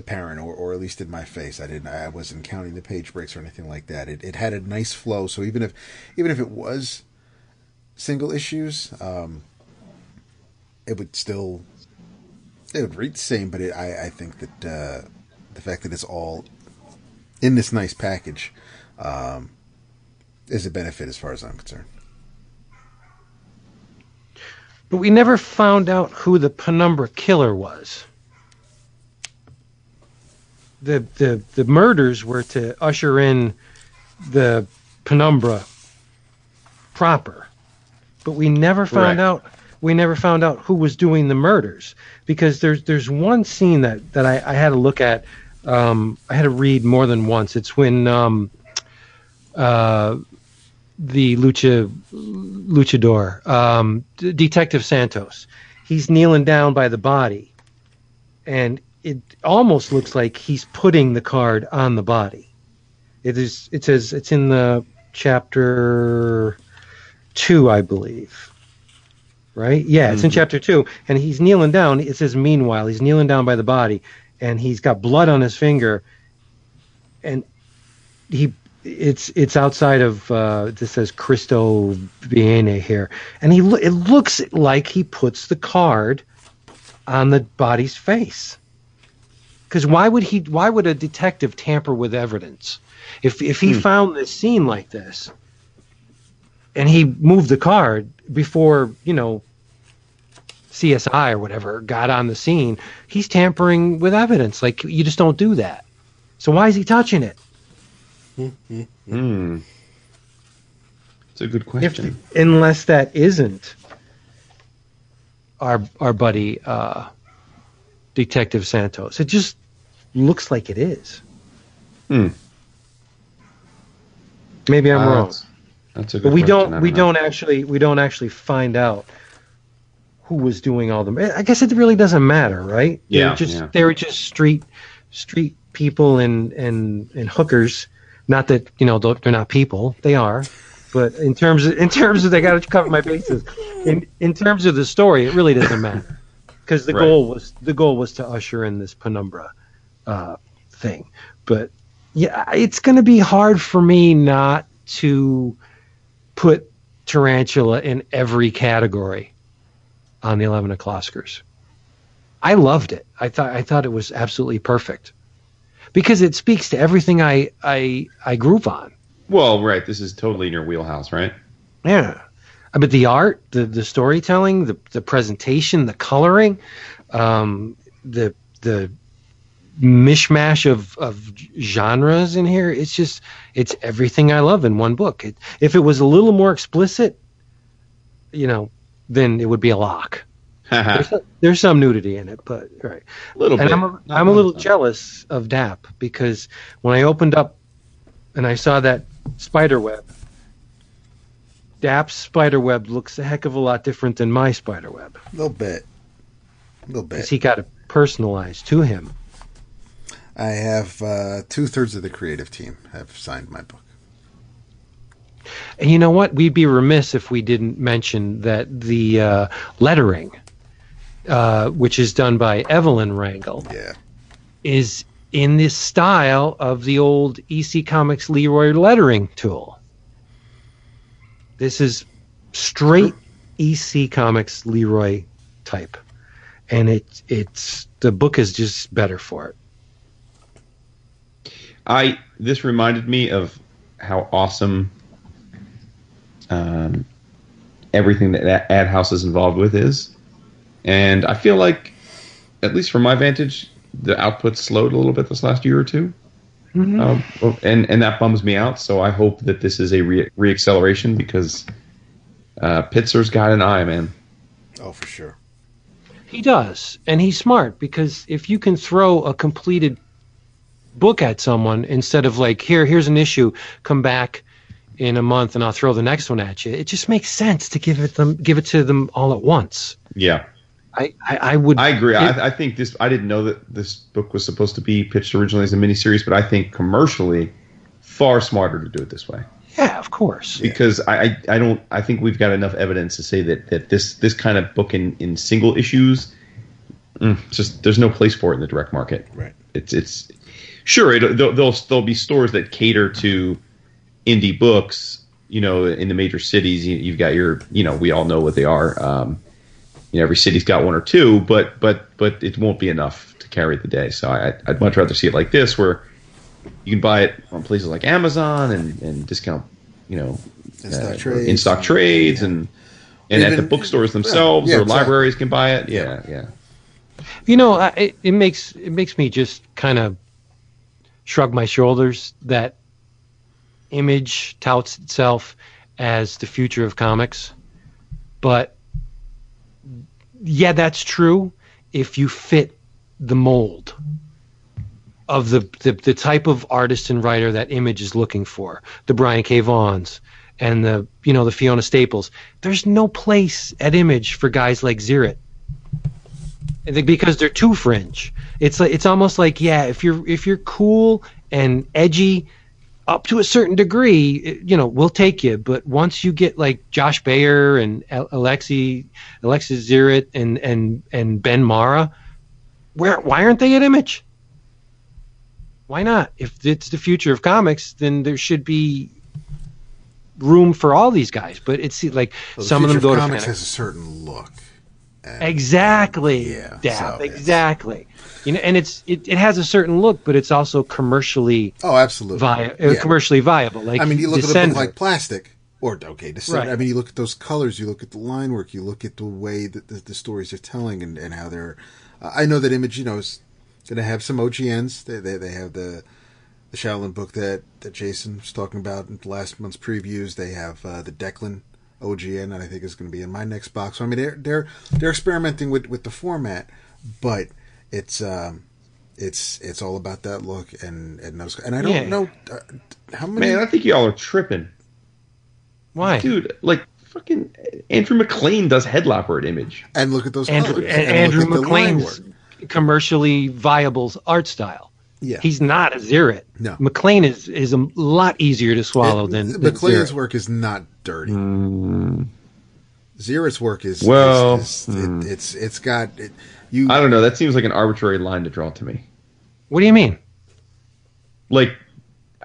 apparent, or, or at least in my face. I didn't. I wasn't counting the page breaks or anything like that. It, it had a nice flow. So even if even if it was single issues, um, it would still it would read the same. But it, I I think that uh, the fact that it's all in this nice package um, is a benefit as far as I'm concerned. But we never found out who the Penumbra killer was. The the the murders were to usher in the Penumbra proper. But we never found Correct. out we never found out who was doing the murders because there's there's one scene that that I, I had to look at um, I had to read more than once. It's when um, uh, the lucha luchador um, D- Detective Santos he's kneeling down by the body, and it almost looks like he's putting the card on the body. It is. It says it's in the chapter two, I believe. Right? Yeah, it's in chapter two, and he's kneeling down. It says, "Meanwhile, he's kneeling down by the body, and he's got blood on his finger, and he." It's it's outside of uh, this says Cristo Viene here, and he lo- it looks like he puts the card on the body's face. Because why would he? Why would a detective tamper with evidence? If if he found this scene like this, and he moved the card before you know CSI or whatever got on the scene, he's tampering with evidence. Like you just don't do that. So why is he touching it? hmm. It's a good If, question. unless that isn't our our buddy uh, Detective Santos, it just looks like it is. Hmm. Maybe I'm Uh, wrong. That's, that's a good but we question. don't we know. don't actually we don't actually find out who was doing all the i guess it really doesn't matter right Yeah, they're just yeah. they were just street street people and and and hookers not that you know they're they're not people they are but in terms of in terms of they got to cover my bases in in terms of the story it really doesn't matter because the Right. goal was the goal was to usher in this penumbra uh, thing. But yeah it's going to be hard for me not to put tarantula in every category on the 11 o'clockers i loved it. I thought i thought it was absolutely perfect because it speaks to everything i i i groove on. Well, right. This is totally in your wheelhouse, right? yeah. Uh, but the art the the storytelling the the presentation the coloring um the the mishmash of of genres in here it's just it's everything i love in one book it, if it was a little more explicit you know then it would be a lock a there's, there's some nudity in it but right little and bit. I'm a, Not I'm a little though. jealous of DAP because when I opened up and I saw that spider web, DAP's spider web looks a heck of a lot different than my spider web A little bit, a little bit. because he got it personalized to him. I have uh, two thirds of the creative team have signed my book. And you know what? We'd be remiss if we didn't mention that the uh, lettering, uh, which is done by Evelyn Rangel, Yeah. is in this style of the old EC Comics Leroy lettering tool. This is straight EC Comics Leroy type, and it it's the book is just better for it. I this reminded me of how awesome um, everything that AdHouse is involved with is, and I feel like, at least from my vantage, the output slowed a little bit this last year or 2 Um, and and that bums me out. So I hope that this is a re- reacceleration because uh, Pitzer's got an eye, man. Oh, for sure. He does, and he's smart because if you can throw a completed book at someone instead of like here, here's an issue, come back in a month and I'll throw the next one at you. It just makes sense to give it them, give it to them all at once. Yeah, I, I, I would. I agree. it- I, I think this. I didn't know that this book was supposed to be pitched originally as a miniseries, but I think commercially, far smarter to do it this way yeah, of course. because I, I, I don't. I think we've got enough evidence to say that that this this kind of book in in single issues, mm, just there's no place for it in the direct market. Right. It's it's sure it, there'll, there'll there'll be stores that cater to indie books. You know, in the major cities, you, you've got your. You know, we all know what they are. Um, you know, every city's got one or two, but but but it won't be enough to carry the day. So I, I'd much rather see it like this, where you can buy it on places like Amazon and, and discount, you know, In-stock uh, trades. in-stock trades and and at the bookstores themselves yeah, or exactly. libraries can buy it. Yeah, yeah. You know, I, it, it makes it makes me just kind of shrug my shoulders that Image touts itself as the future of comics, but yeah, that's true if you fit the mold of the, the the type of artist and writer that Image is looking for, the Brian K. Vaughns and the you know the Fiona Staples. There's no place at Image for guys like Ziritt. Because they're too fringe. It's like it's almost like yeah, if you're if you're cool and edgy up to a certain degree, it- you know, we'll take you. But once you get like Josh Bayer and Alexi Alexis Ziritt and and and Ben Marra, where why aren't they at Image? Why not? If it's the future of comics, then there should be room for all these guys. But it's like Well, some of them go to comics has a certain look. And Exactly. Yeah, Dap, so exactly. You know, and it's it, it has a certain look, but it's also commercially Oh, absolutely. vi- uh, Yeah. commercially viable. Like I mean, you look at a Descender. book like Plastic, or okay, Descender. Right. I mean, you look at those colors, you look at the line work, you look at the way that the, the stories are telling, and, and how they're. Uh, I know that Image, you know, is going to have some OGNs. They, they they have the the Shaolin book that that Jason was talking about in last month's previews. They have uh, the Declan OGN that I think is going to be in my next box. So I mean, they're they're they're experimenting with with the format, but it's. um it's it's all about that look and and those and I don't Yeah. know uh, how many Man, I think y'all are tripping, Why? dude. Like fucking Andrew MacLean does Headlopper at Image. And look at those Andrew, colors. and and Andrew look at the line MacLean's commercially viable art style. Yeah. He's not a Ziritt. No. MacLean is is a lot easier to swallow It- than, than MacLean's Ziritt. work is not dirty. Mm. Ziritt's work is Well, is, is- it, mm. it's it's got it, you. I don't know. That seems like an arbitrary line to draw to me. What do you mean? like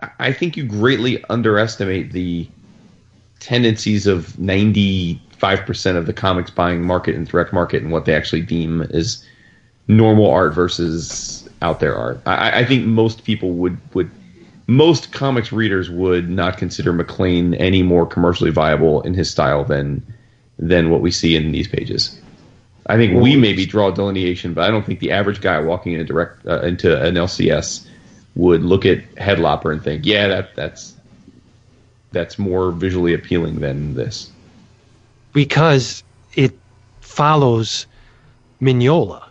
I- I think you greatly underestimate the tendencies of 95% of the comics buying market and direct market and what they actually deem as normal art versus out there are. I, I think most people would would most comics readers would not consider MacLean any more commercially viable in his style than than what we see in these pages. I think we maybe draw a delineation, but I don't think the average guy walking in a direct uh, into an LCS would look at Headlopper and think, "Yeah, that that's that's more visually appealing than this." because it follows Mignola,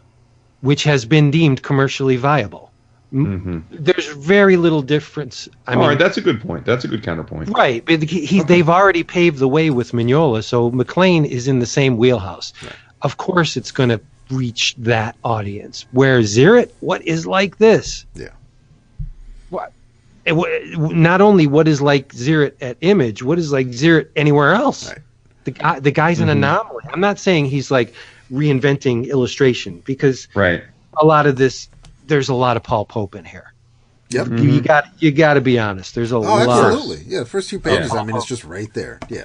which has been deemed commercially viable. M- mm-hmm. There's very little difference. I All mean, right, that's a good point. That's a good counterpoint. right? But he, he, they've already paved the way with Mignola, so MacLean is in the same wheelhouse. Of course, it's going to reach that audience. Where Ziritt, what is like this? yeah. it eh, not only what is like Ziritt at Image, what is like Ziritt anywhere else. Right. The guy, the guy's an mm-hmm. anomaly. I'm not saying he's like reinventing illustration because Right. a lot of this, there's a lot of Paul Pope in here. Yep. You, you mm-hmm. got, you got to be honest. There's a Oh, lot. absolutely. Yeah, the first few pages. Yeah. I mean, it's just right there. Yeah.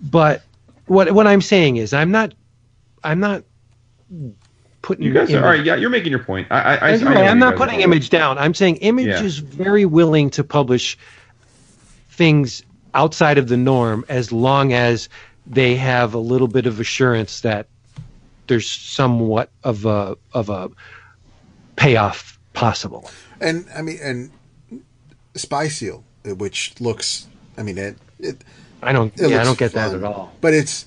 But what what I'm saying is, I'm not, I'm not putting. You guys are Image- all right. Yeah, you're making your point. I, I, I, I That's know right. where I'm not putting are. Image down. I'm saying Image Yeah. is very willing to publish things outside of the norm as long as they have a little bit of assurance that there's somewhat of a of a payoff possible. And I mean, and Spy Seal, which looks, I mean, it, it I don't. It yeah, I don't get that at all. But it's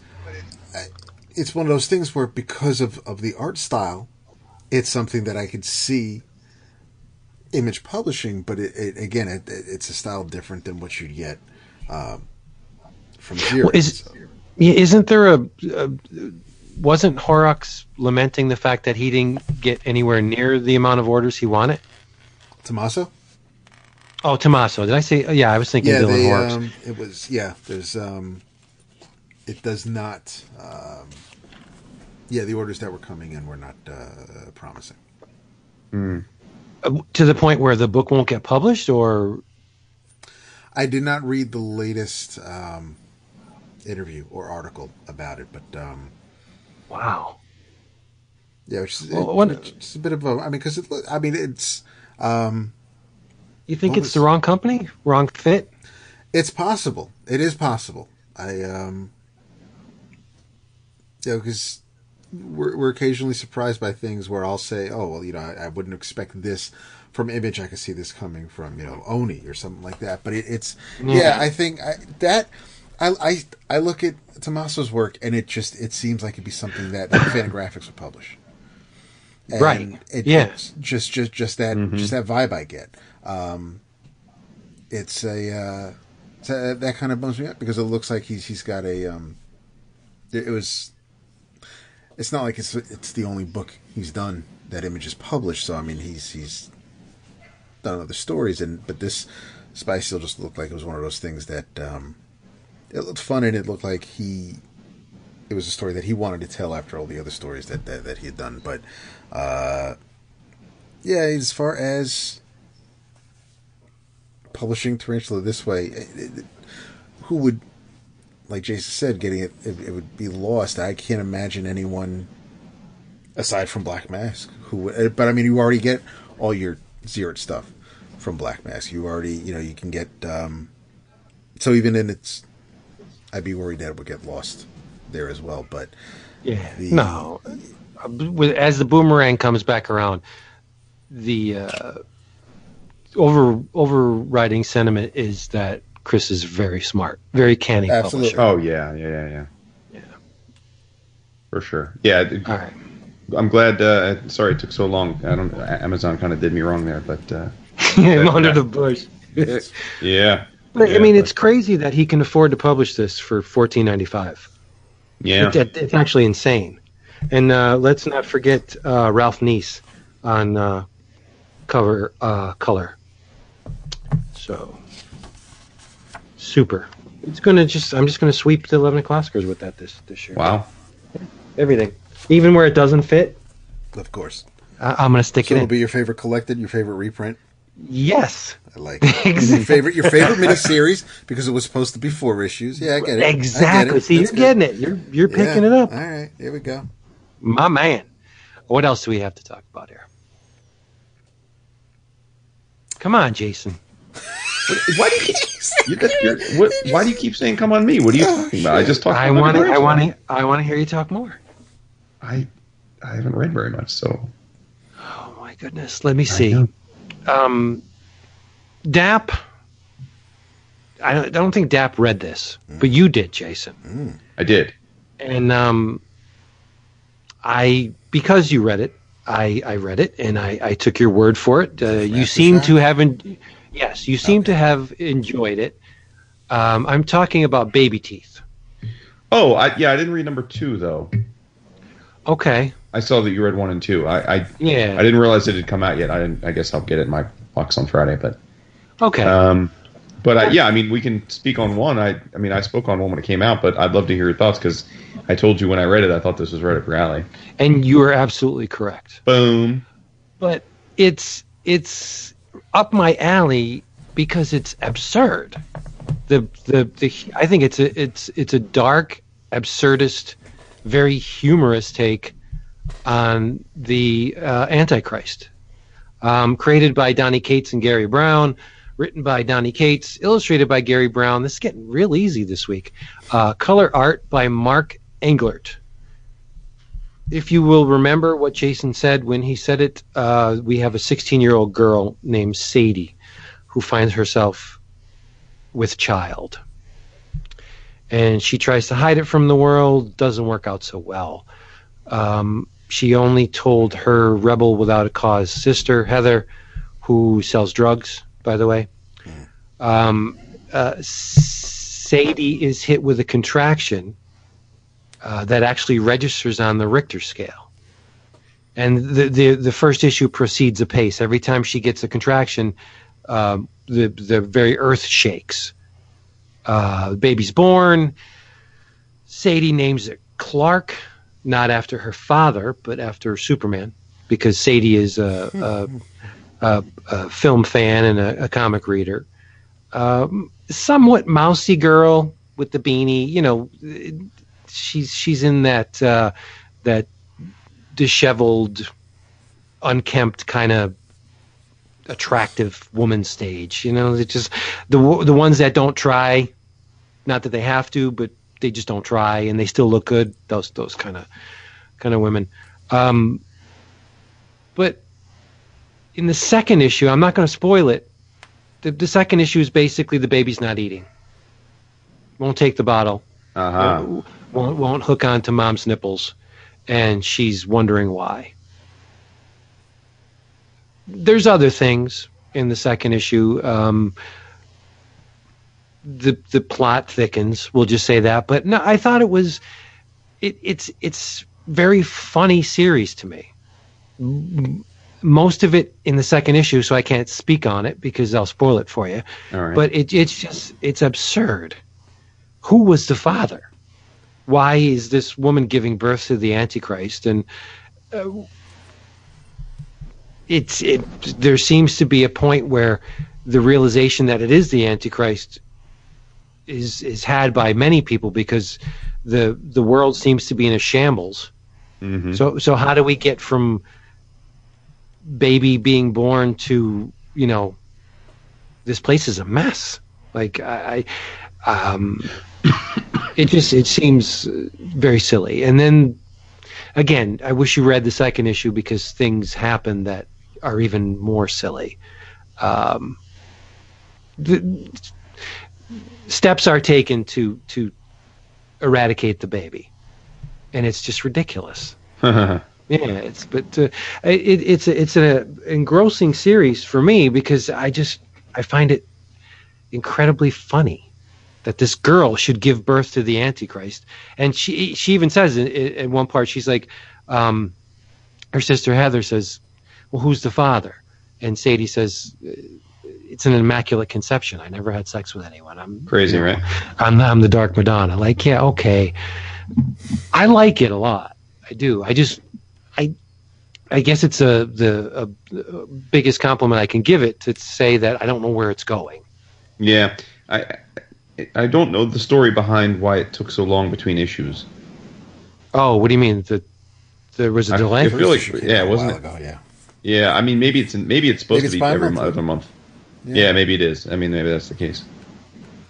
it's one of those things where because of, of the art style, it's something that I could see image publishing. But it, it again, it, it's a style different than what you'd get um, from Ziritt. Well, is- Yeah, isn't there a, a wasn't Horrocks lamenting the fact that he didn't get anywhere near the amount of orders he wanted? Tommaso? Oh, Tommaso. Did I say? oh, Yeah, I was thinking Yeah, Dylan they, Horrocks. um, it was. Yeah, there's. um It does not. Um, yeah, the orders that were coming in were not uh, promising. Uh, to the point where the book won't get published, or I did not read the latest um, interview or article about it, but um, wow. yeah, which is, Well, what- it's a bit of a. I mean, because I mean, it's um, You think it's was- the wrong company, wrong fit? it's possible. It is possible. I um, yeah, because we're we're occasionally surprised by things where I'll say, oh well, you know, I, I wouldn't expect this from Image. I could see this coming from you know Oni or something like that. But it, it's yeah, I think I, that. I, I I look at Tommaso's work and it just it seems like it'd be something that, Fantagraphics would publish. And Right. It, Yeah. just just just that just that vibe I get. Um, it's a uh, that kind of bums me up because it looks like he's he's got a um, it it was. It's not like it's it's the only book he's done that Image has published. So I mean, he's he's done other stories, and but this Spy Seal just looked like it was one of those things that um, it looked fun, and it looked like he it was a story that he wanted to tell after all the other stories that that, that he had done. But uh, yeah, as far as publishing Tarantula this way, it, it, who would like Jason said, getting it, it, it would be lost. I can't imagine anyone aside from Black Mask who. would- But I mean, you already get all your Ziritt stuff from Black Mask. You already, you know, you can get. Um, so even in its, I'd be worried that it would get lost there as well. But Yeah. The- no. As the boomerang comes back around, the uh, over overriding sentiment is that Chris is very smart, very canny Absolutely. publisher. Oh yeah, yeah, yeah, yeah. Yeah. For sure. Yeah. All right. I'm glad. Uh, sorry it took so long. I don't. Amazon kind of did me wrong there, but uh, I'm under the bush. yeah. But, I mean, but- it's crazy that he can afford to publish this for fourteen ninety five. Yeah. It, it- it's actually insane. And uh, let's not forget uh, Ralph Neese on uh, cover uh, color. So super. It's gonna just. I'm just gonna sweep the eleven o'clockers with that this this year. Wow. Everything, even where it doesn't fit, of course, I, I'm gonna stick so it it'll in. be your favorite collected, your favorite reprint. yes, I like it. your favorite your favorite miniseries because it was supposed to be four issues. Yeah, I get it. I get exactly. it. See, That's you're good. getting it. You're you're picking Yeah. it up, All right, here we go. my man. What else do we have to talk about here? Come on, Jason. Why do you keep? You got, you're, what, why do you keep saying "come on me"? What are you talking about? I just talked. I want to. I want to. I want to hear you talk more. I I haven't read very much, so Oh my goodness. Let me see. Um, Dap. I don't, I don't think Dap read this, but you did, Jason. I did. And um, I because you read it, I I read it, and I I took your word for it. Uh, you seem to have, en- yes, you seem to have enjoyed it. Um, I'm talking about Baby Teeth. Oh, I, yeah, I didn't read number two though. Okay. I saw that you read one and two. I I, Yeah. I didn't realize it had come out yet. I didn't. I guess I'll get it in my box on Friday. But Okay. Um, but I, yeah, I mean, we can speak on one. I, I mean, I spoke on one when it came out, but I'd love to hear your thoughts because I told you when I read it, I thought this was right up your alley. and you are absolutely correct. Boom. But it's it's up my alley because it's absurd. The the, the I think it's a it's it's a dark, absurdist, very humorous take on the uh, Antichrist. Um, created by Donny Cates and Garry Brown, written by Donny Cates, illustrated by Garry Brown. This is getting real easy this week. Uh, color art by Mark Englert. If you will remember what Jason said when he said it, uh, we have a 16 year old girl named Sadie who finds herself with child. And she tries to hide it from the world, doesn't work out so well. Um, she only told her rebel without a cause sister, Heather, who sells drugs, by the way. Um, uh, Sadie is hit with a contraction uh, that actually registers on the Richter scale. And the, the, the first issue proceeds apace. Every time she gets a contraction, um, the, the very earth shakes. Uh, the baby's born. Sadie names it Clark, not after her father, but after Superman, because Sadie is a, a, a, film fan and a, a comic reader. Um, somewhat mousy girl with the beanie, you know. She's she's in that uh, that disheveled, unkempt kind of attractive woman stage. You know, it's just the the ones that don't try, not that they have to, but they just don't try and they still look good. Those those kind of kind of women. Um, in the second issue, I'm not going to spoil it. The, the second issue is basically the baby's not eating. Won't take the bottle. Uh huh. Won't won't hook onto mom's nipples, and she's wondering why. There's other things in the second issue. Um, the the plot thickens. We'll just say that. But no, I thought it was it, it's it's very funny series to me. Most of it in the second issue, so I can't speak on it because I'll spoil it for you. Right. But it, it's just it's absurd. Who was the father? Why is this woman giving birth to the Antichrist? And uh, it's it. There seems to be a point where the realization that it is the Antichrist is is had by many people because the the world seems to be in a shambles. Mhm. So so how do we get from baby being born to you know this place is a mess. Like I, I um, it just it seems very silly. And then again, I wish you read the second issue because things happen that are even more silly. Um, the steps are taken to to eradicate the baby, and it's just ridiculous. Yeah, it's but uh, it, it's a, it's an engrossing series for me because I just I find it incredibly funny that this girl should give birth to the Antichrist, and she she even says in, in one part she's like, um, her sister Heather says, "Well, who's the father?" And Sadie says, "It's an immaculate conception. I never had sex with anyone. I'm Crazy, you know, right? I'm I'm the Dark Madonna. Like, yeah, okay. I like it a lot. I do. I just, I, I guess it's a the a, a biggest compliment I can give it to say that I don't know where it's going. Yeah, I I don't know the story behind why it took so long between issues. Oh, what do you mean? That there was a delay? I feel like- yeah, came a wasn't while it? Ago, yeah. Yeah, I mean maybe it's maybe it's supposed Maybe to be every bi-monthly. other month. Yeah. maybe it is. I mean maybe that's the case.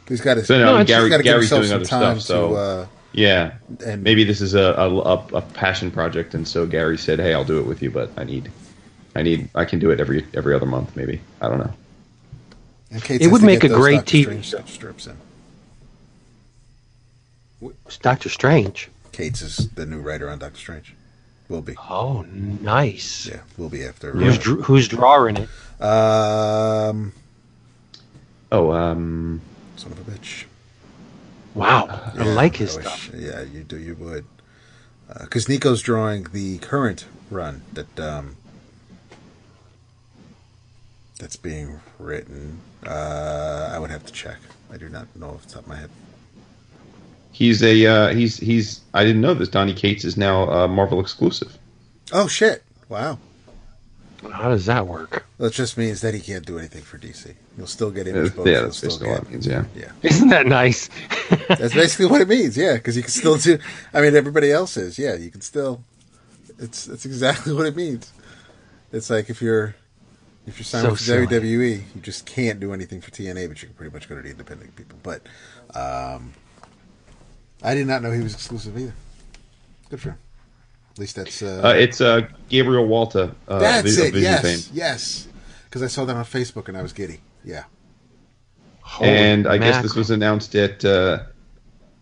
He's got to. So, no, No, I mean, it's- Garry, he's got to give Garry's doing other time stuff, so. Uh, yeah, and maybe this is a, a a a passion project, and so Garry said, "Hey, I'll do it with you, but I need, I need, I can do it every every other month, maybe. I don't know." and Kate It would make a great Doctor TV Strange strips in. Doctor Strange. Cates is the new writer on Doctor Strange. Will be. Oh, nice. Yeah, we'll be after. Who's dr- who's drawing it? Um, Oh, um, son of a bitch. Wow, I like his wish- stuff. Yeah, you do. You would. Because Niko's drawing the current run that um, that's being written. Uh, I would have to check. I do not know off the top of my head. He's a uh, he's he's. I didn't know this. Donny Cates is now a Marvel exclusive. Oh shit! Wow. How does that work? That just means that he can't do anything for DC. He'll still get Yeah, image books. yeah, that's still basically what it means. Yeah. Yeah, Isn't that nice? that's basically what it means. Yeah, because you can still do. I mean, everybody else is. Yeah, you can still. It's that's exactly what it means. It's like if you're if you're signed So with silly. WWE, you just can't do anything for TNA, but you can pretty much go to the independent people. But um, I did not know he was exclusive either. Good for him. At least that's uh, Uh, it's uh, Gabriel Walta. Uh, that's Vi- it. Yes, fame. yes. Because I saw that on Facebook and I was giddy. Yeah. Holy and I guess this was announced at uh,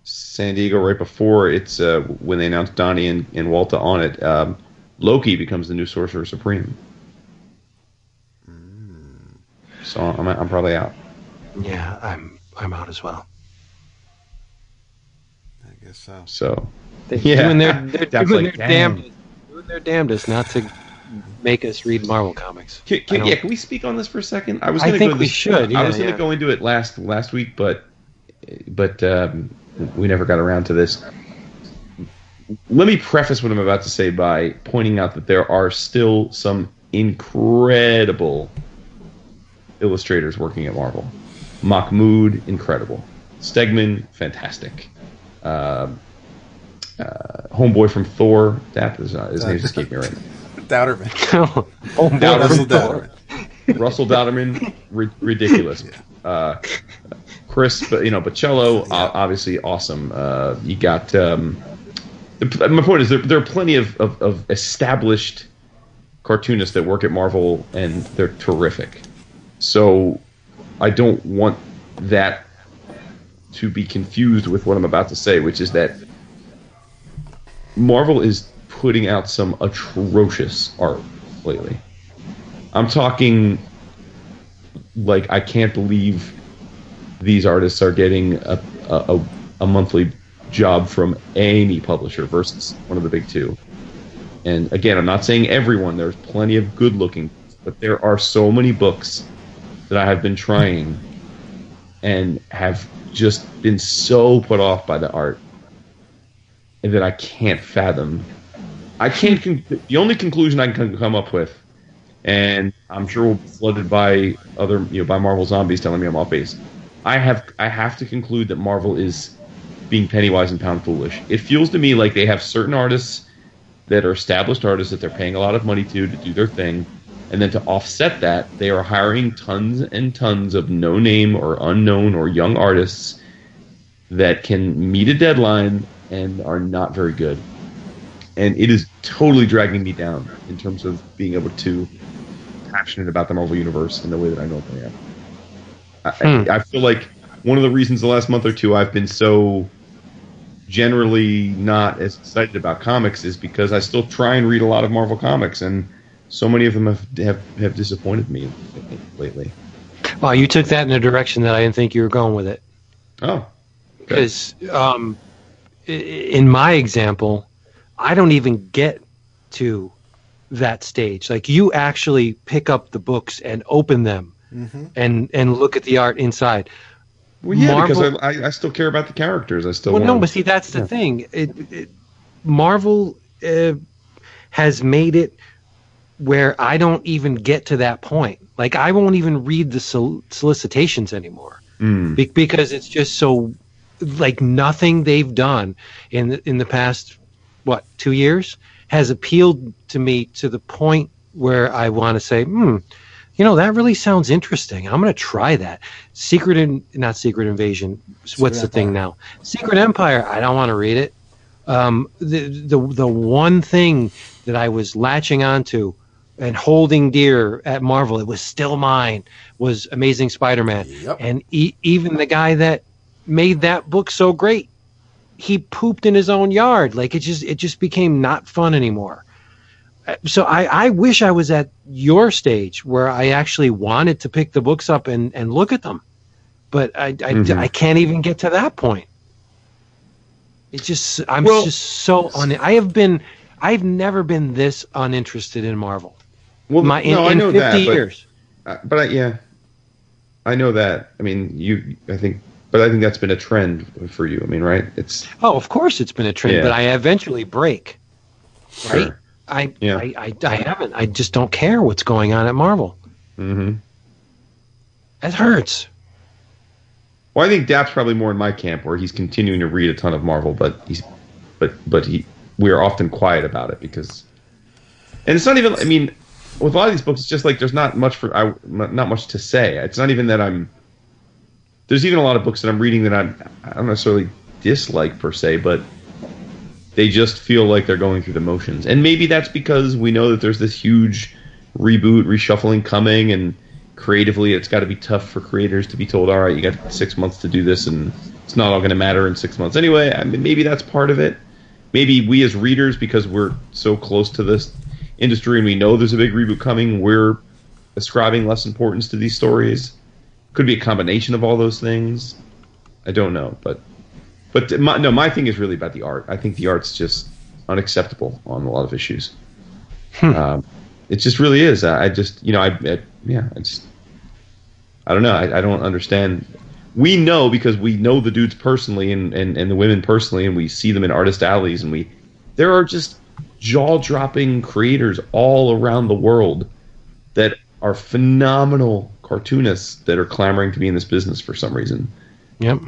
San Diego right before it's uh, when they announced Donny and, and Walta on it. Um, Loki becomes the new Sorcerer Supreme. So I'm, I'm probably out. Yeah, I'm I'm out as well. I guess so. So They're Yeah. doing their they're That's doing like, their damn. damnedest, doing their damnedest not to make us read Marvel comics. Can, can, yeah, can we speak on this for a second? I was. I think go we this- should, I yeah, was going to yeah. go into it last last week, but but um, we never got around to this. Let me preface what I'm about to say by pointing out that there are still some incredible illustrators working at Marvel. Mahmud, incredible. Stegman, fantastic. Uh, uh, homeboy from Thor, that is uh, his name escaped me right now. Dauterman. oh, boy, Now, Russell from Thor. Dauterman. Russell Dauterman, ri- ridiculous. Uh, Chris, but you know, Bachalo, uh, obviously awesome. Uh, you got. Um, the, my point is, there, there are plenty of, of, of established cartoonists that work at Marvel, and they're terrific. So, I don't want that to be confused with what I'm about to say, which is that Marvel is putting out some atrocious art lately. I'm talking like I can't believe these artists are getting a, a, a, monthly job from any publisher versus one of the big two. And again, I'm not saying everyone. There's plenty of good looking, but there are so many books that I have been trying and have just been so put off by the art that I can't fathom. I can't. Con- the only conclusion I can come up with and I'm sure we'll be flooded by other you know by Marvel zombies telling me I'm off base. I have I have to conclude that Marvel is being Pennywise and pound foolish. It feels to me like they have certain artists that are established artists that they're paying a lot of money to to do their thing, and then to offset that, they are hiring tons and tons of no name or unknown or young artists that can meet a deadline and are not very good. And it is totally dragging me down in terms of being able to passionate about the Marvel Universe in the way that I normally am. I, Hmm. I feel like one of the reasons the last month or two I've been so generally not as excited about comics is because I still try and read a lot of Marvel comics, and so many of them have have, have disappointed me lately. Wow, you took that in a direction that I didn't think you were going with it. Oh, Because um, in my example, I don't even get to that stage. Like you actually pick up the books and open them and and look at the art inside. well, yeah, Marvel- because I, I, I still care about the characters. I still Well, no, but see, that's the Yeah. thing. It, it, Marvel uh, has made it where I don't even get to that point. Like, I won't even read the sol- solicitations anymore Mm. Be- because it's just so like nothing they've done in the, in the past what two years has appealed to me to the point where I want to say, hmm, you know, that really sounds interesting. I'm going to try that. Secret in not Secret Invasion. what's the thing now? Secret Empire. I don't want to read it. Um, the the the one thing that I was latching onto and holding dear at Marvel, it was still mine, was Amazing Spider-Man. Yep. And e- even the guy that made that book so great, he pooped in his own yard. Like it just it just became not fun anymore. Uh, So I, I wish I was at your stage where I actually wanted to pick the books up and, and look at them, but I, I, Mhm. I can't even get to that point. It's just I'm Well- just so un. I have been I've never been this uninterested in Marvel. Well, My in, no, I in know 50 that, but years. uh, but I, yeah, I know that. I mean, you. I think, but I think that's been a trend for you. I mean, right? It's Oh, of course it's been a trend, Yeah. but I eventually break. Right? Sure. I, Yeah. I, I I haven't. I just don't care what's going on at Marvel. Mm-hmm. It hurts. Well, I think Dap's probably more in my camp, where he's continuing to read a ton of Marvel, but he's, but but he, we are often quiet about it because, and it's not even. I mean, with a lot of these books, it's just like there's not much for I, not much to say. It's not even that I'm. There's even a lot of books that I'm reading that I'm I don't necessarily dislike per se, but they just feel like they're going through the motions, and maybe that's because we know that there's this huge reboot, reshuffling coming, and creatively it's got to be tough for creators to be told, all right, you got six months to do this, and it's not all going to matter in six months anyway. I mean, maybe that's part of it. Maybe we as readers, because we're so close to this industry and we know there's a big reboot coming, we're ascribing less importance to these stories. Could be a combination of all those things. I don't know, but but my, no, my thing is really about the art. I think the art's just unacceptable on a lot of issues. Um, it just really is. I, I just, you know, I, I yeah, I just, I don't know. I, I don't understand. We know because we know the dudes personally and, and, and the women personally, and we see them in artist alleys, and we, there are just jaw dropping creators all around the world that are phenomenal cartoonists that are clamoring to be in this business for some reason. Yep.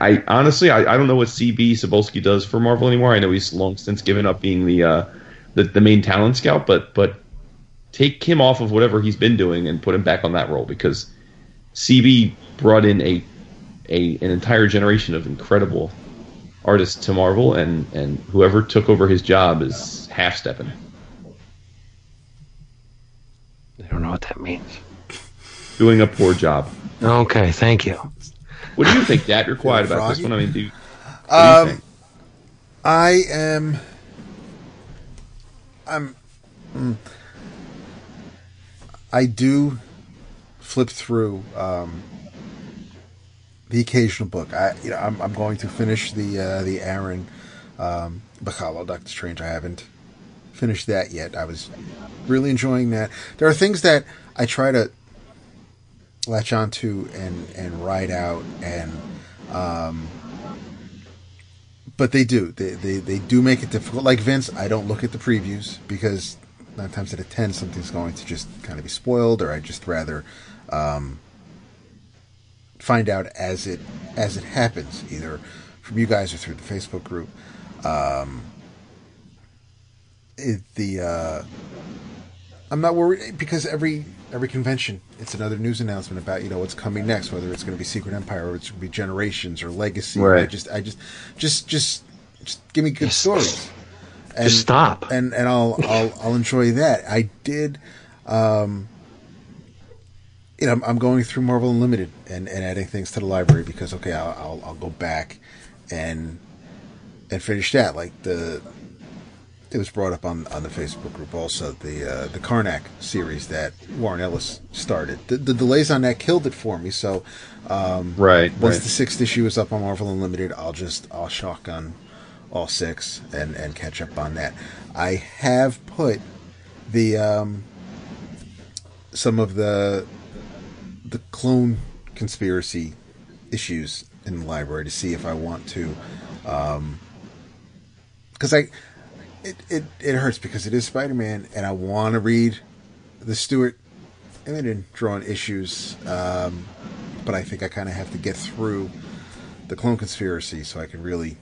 I honestly, I, I don't know what CB Cebulski does for Marvel anymore. I know he's long since given up being the uh, the, the main talent scout, but but take him off of whatever he's been doing and put him back on that role because CB brought in a a an entire generation of incredible artists to Marvel, and and whoever took over his job is half stepping. I don't know what that means. Doing a poor job. Okay, thank you. What do you think, Dad? You're quiet about this one. I mean, do what Um, do you think? I am. I'm. mm. I do flip through um, the occasional book. I, you know, I'm, I'm going to finish the uh, the Aaron um, Bachalo Doctor Strange. I haven't finished that yet. I was really enjoying that. There are things that I try to latch onto and and ride out and um, but they do. They, they they do make it difficult. Like vince i don't look at the previews because nine times out of ten something's going to just kind of be spoiled or i just rather um, find out as it as it happens either from you guys or through the facebook group. Um, it, the uh, i'm not worried because every every convention it's another news announcement about you know what's coming next whether it's going to be secret empire or it's going to be generations or legacy Right. i just i just just just just give me good Just- stories and, Just stop. and and i'll i'll i'll enjoy that i did um you know i'm, I'm going through marvel unlimited and and adding things to the library because okay i'll i'll, I'll go back and and finish that like the it was brought up on, on the Facebook group also the uh, the Karnak series that Warren Ellis started. The, the delays on that killed it for me. So um, Right, once right. the sixth issue is up on Marvel Unlimited, I'll just I'll shotgun all six and and catch up on that. I have put the um, some of the the clone conspiracy issues in the library to see if I want to because I it, it it hurts because it is Spider Man and I want to read the Stuart Immonen drawn issues, um, but I think I kind of have to get through the clone conspiracy so I can really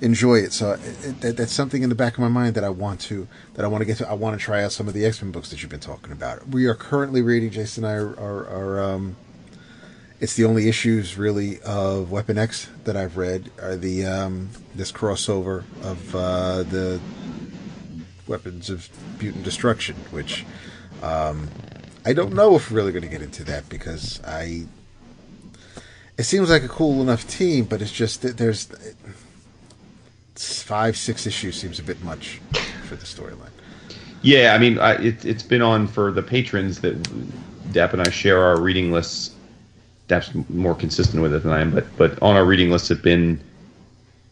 enjoy it. So it, it, that, that's something in the back of my mind that I want to that I want to get to. I want to try out some of the X Men books that you've been talking about. We are currently reading. Jason and I are, are, are um, it's the only issues really of Weapon X that I've read are the um, this crossover of uh, the weapons of mutant destruction, which um, I don't know if we're really going to get into that because I. It seems like a cool enough team, but it's just that there's five, six issues seems a bit much for the storyline. Yeah, I mean, I, it, it's been on for the patrons that Dap and I share our reading lists. Dap's more consistent with it than I am, but but on our reading lists have been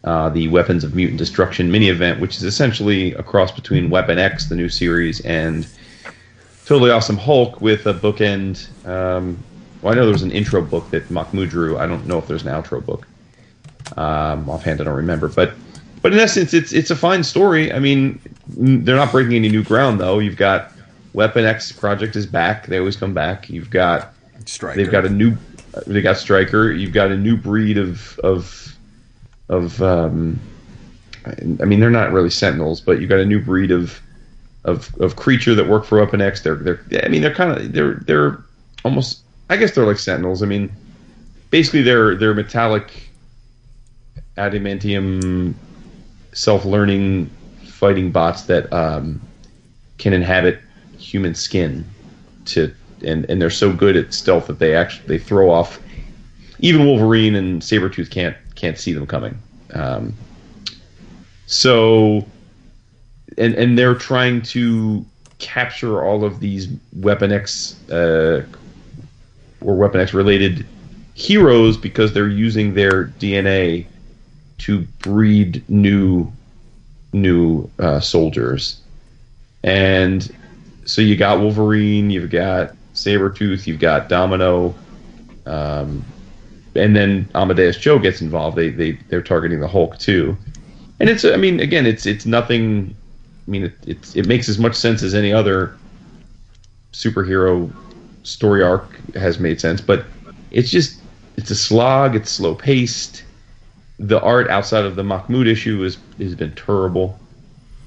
uh, the Weapons of Mutant Destruction mini event, which is essentially a cross between Weapon X, the new series, and totally awesome Hulk with a bookend. Um, well, I know there was an intro book that Mahmud drew. I don't know if there's an outro book. Um, offhand, I don't remember, but but in essence, it's it's a fine story. I mean, they're not breaking any new ground though. You've got Weapon X project is back. They always come back. You've got Stryker. they've got a new they got Stryker. You've got a new breed of of of um, I mean, they're not really Sentinels, but you've got a new breed of of of creature that work for Weapon X. They're they're I mean they're kind of they're they're almost I guess they're like Sentinels. I mean, basically they're they're metallic adamantium self-learning fighting bots that um, can inhabit human skin to and and they're so good at stealth that they actually they throw off even Wolverine and Sabretooth can't can't see them coming. Um, so and and they're trying to capture all of these Weapon X uh, or Weapon X related heroes because they're using their DNA to breed new new uh, soldiers. And so you got Wolverine, you've got Sabretooth, you've got Domino, um, and then Amadeus Cho gets involved. They they they're targeting the Hulk too, and it's I mean again it's it's nothing. I mean it it's, it makes as much sense as any other superhero story arc has made sense, but it's just it's a slog. It's slow paced. The art outside of the Mahmud issue is has been terrible.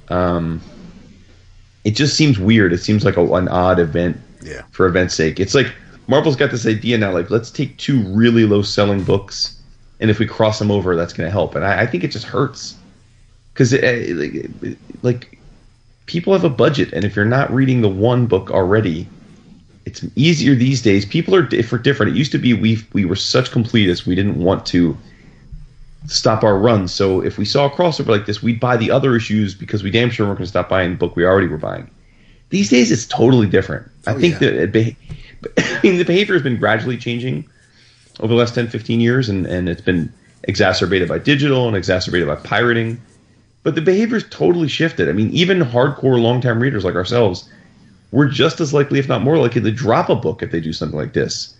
Um, it just seems weird. It seems like a, an odd event Yeah. for event's sake. It's like Marvel's got this idea now, like let's take two really low selling books, and if we cross them over, that's going to help. And I, I think it just hurts because uh, like, like people have a budget, and if you're not reading the one book already, it's easier these days. People are different. Different. It used to be we we were such completists, we didn't want to stop our run. So if we saw a crossover like this, we'd buy the other issues because we damn sure weren't going to stop buying the book we already were buying. These days, it's totally different. I Oh, think yeah. that it be- I mean the behavior has been gradually changing over the last 10, 15 years, and, and it's been exacerbated by digital and exacerbated by pirating. But the behavior's totally shifted. I mean, even hardcore long-time readers like ourselves, we're just as likely, if not more likely, to drop a book if they do something like this,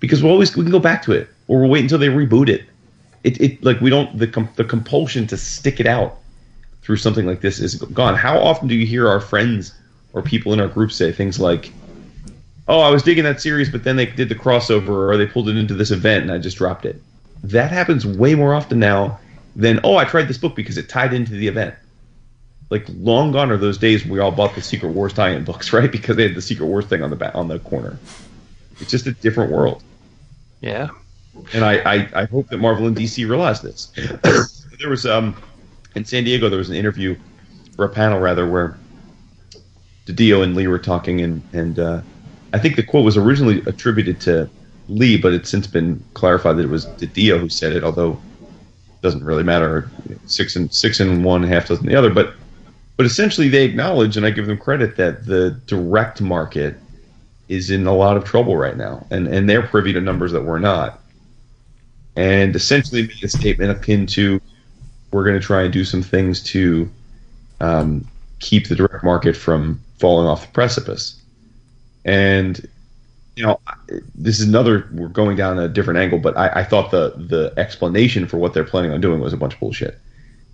because we'll always we can go back to it, or we'll wait until they reboot it. It, it like we don't the com- the compulsion to stick it out through something like this is gone. How often do you hear our friends or people in our group say things like, "Oh, I was digging that series, but then they did the crossover, or they pulled it into this event, and I just dropped it." That happens way more often now than, "Oh, I tried this book because it tied into the event." Like long gone are those days we all bought the Secret Wars tie-in books, right? Because they had the Secret Wars thing on the back on the corner. It's just a different world Yeah. and I, I, I hope that Marvel and DC realize this. there was um in San Diego there was an interview or a panel rather where DiDio and Lee were talking and and uh, I think the quote was originally attributed to Lee, but it's since been clarified that it was DiDio who said it. Although it doesn't really matter, six and six and one, half dozen the other. But but essentially they acknowledge, and I give them credit that the direct market is in a lot of trouble right now, and and they're privy to numbers that we're not and essentially made a statement akin to we're going to try and do some things to um, keep the direct market from falling off the precipice. And you know, this is another we're going down a different angle, but I, I thought the the explanation for what they're planning on doing was a bunch of bullshit.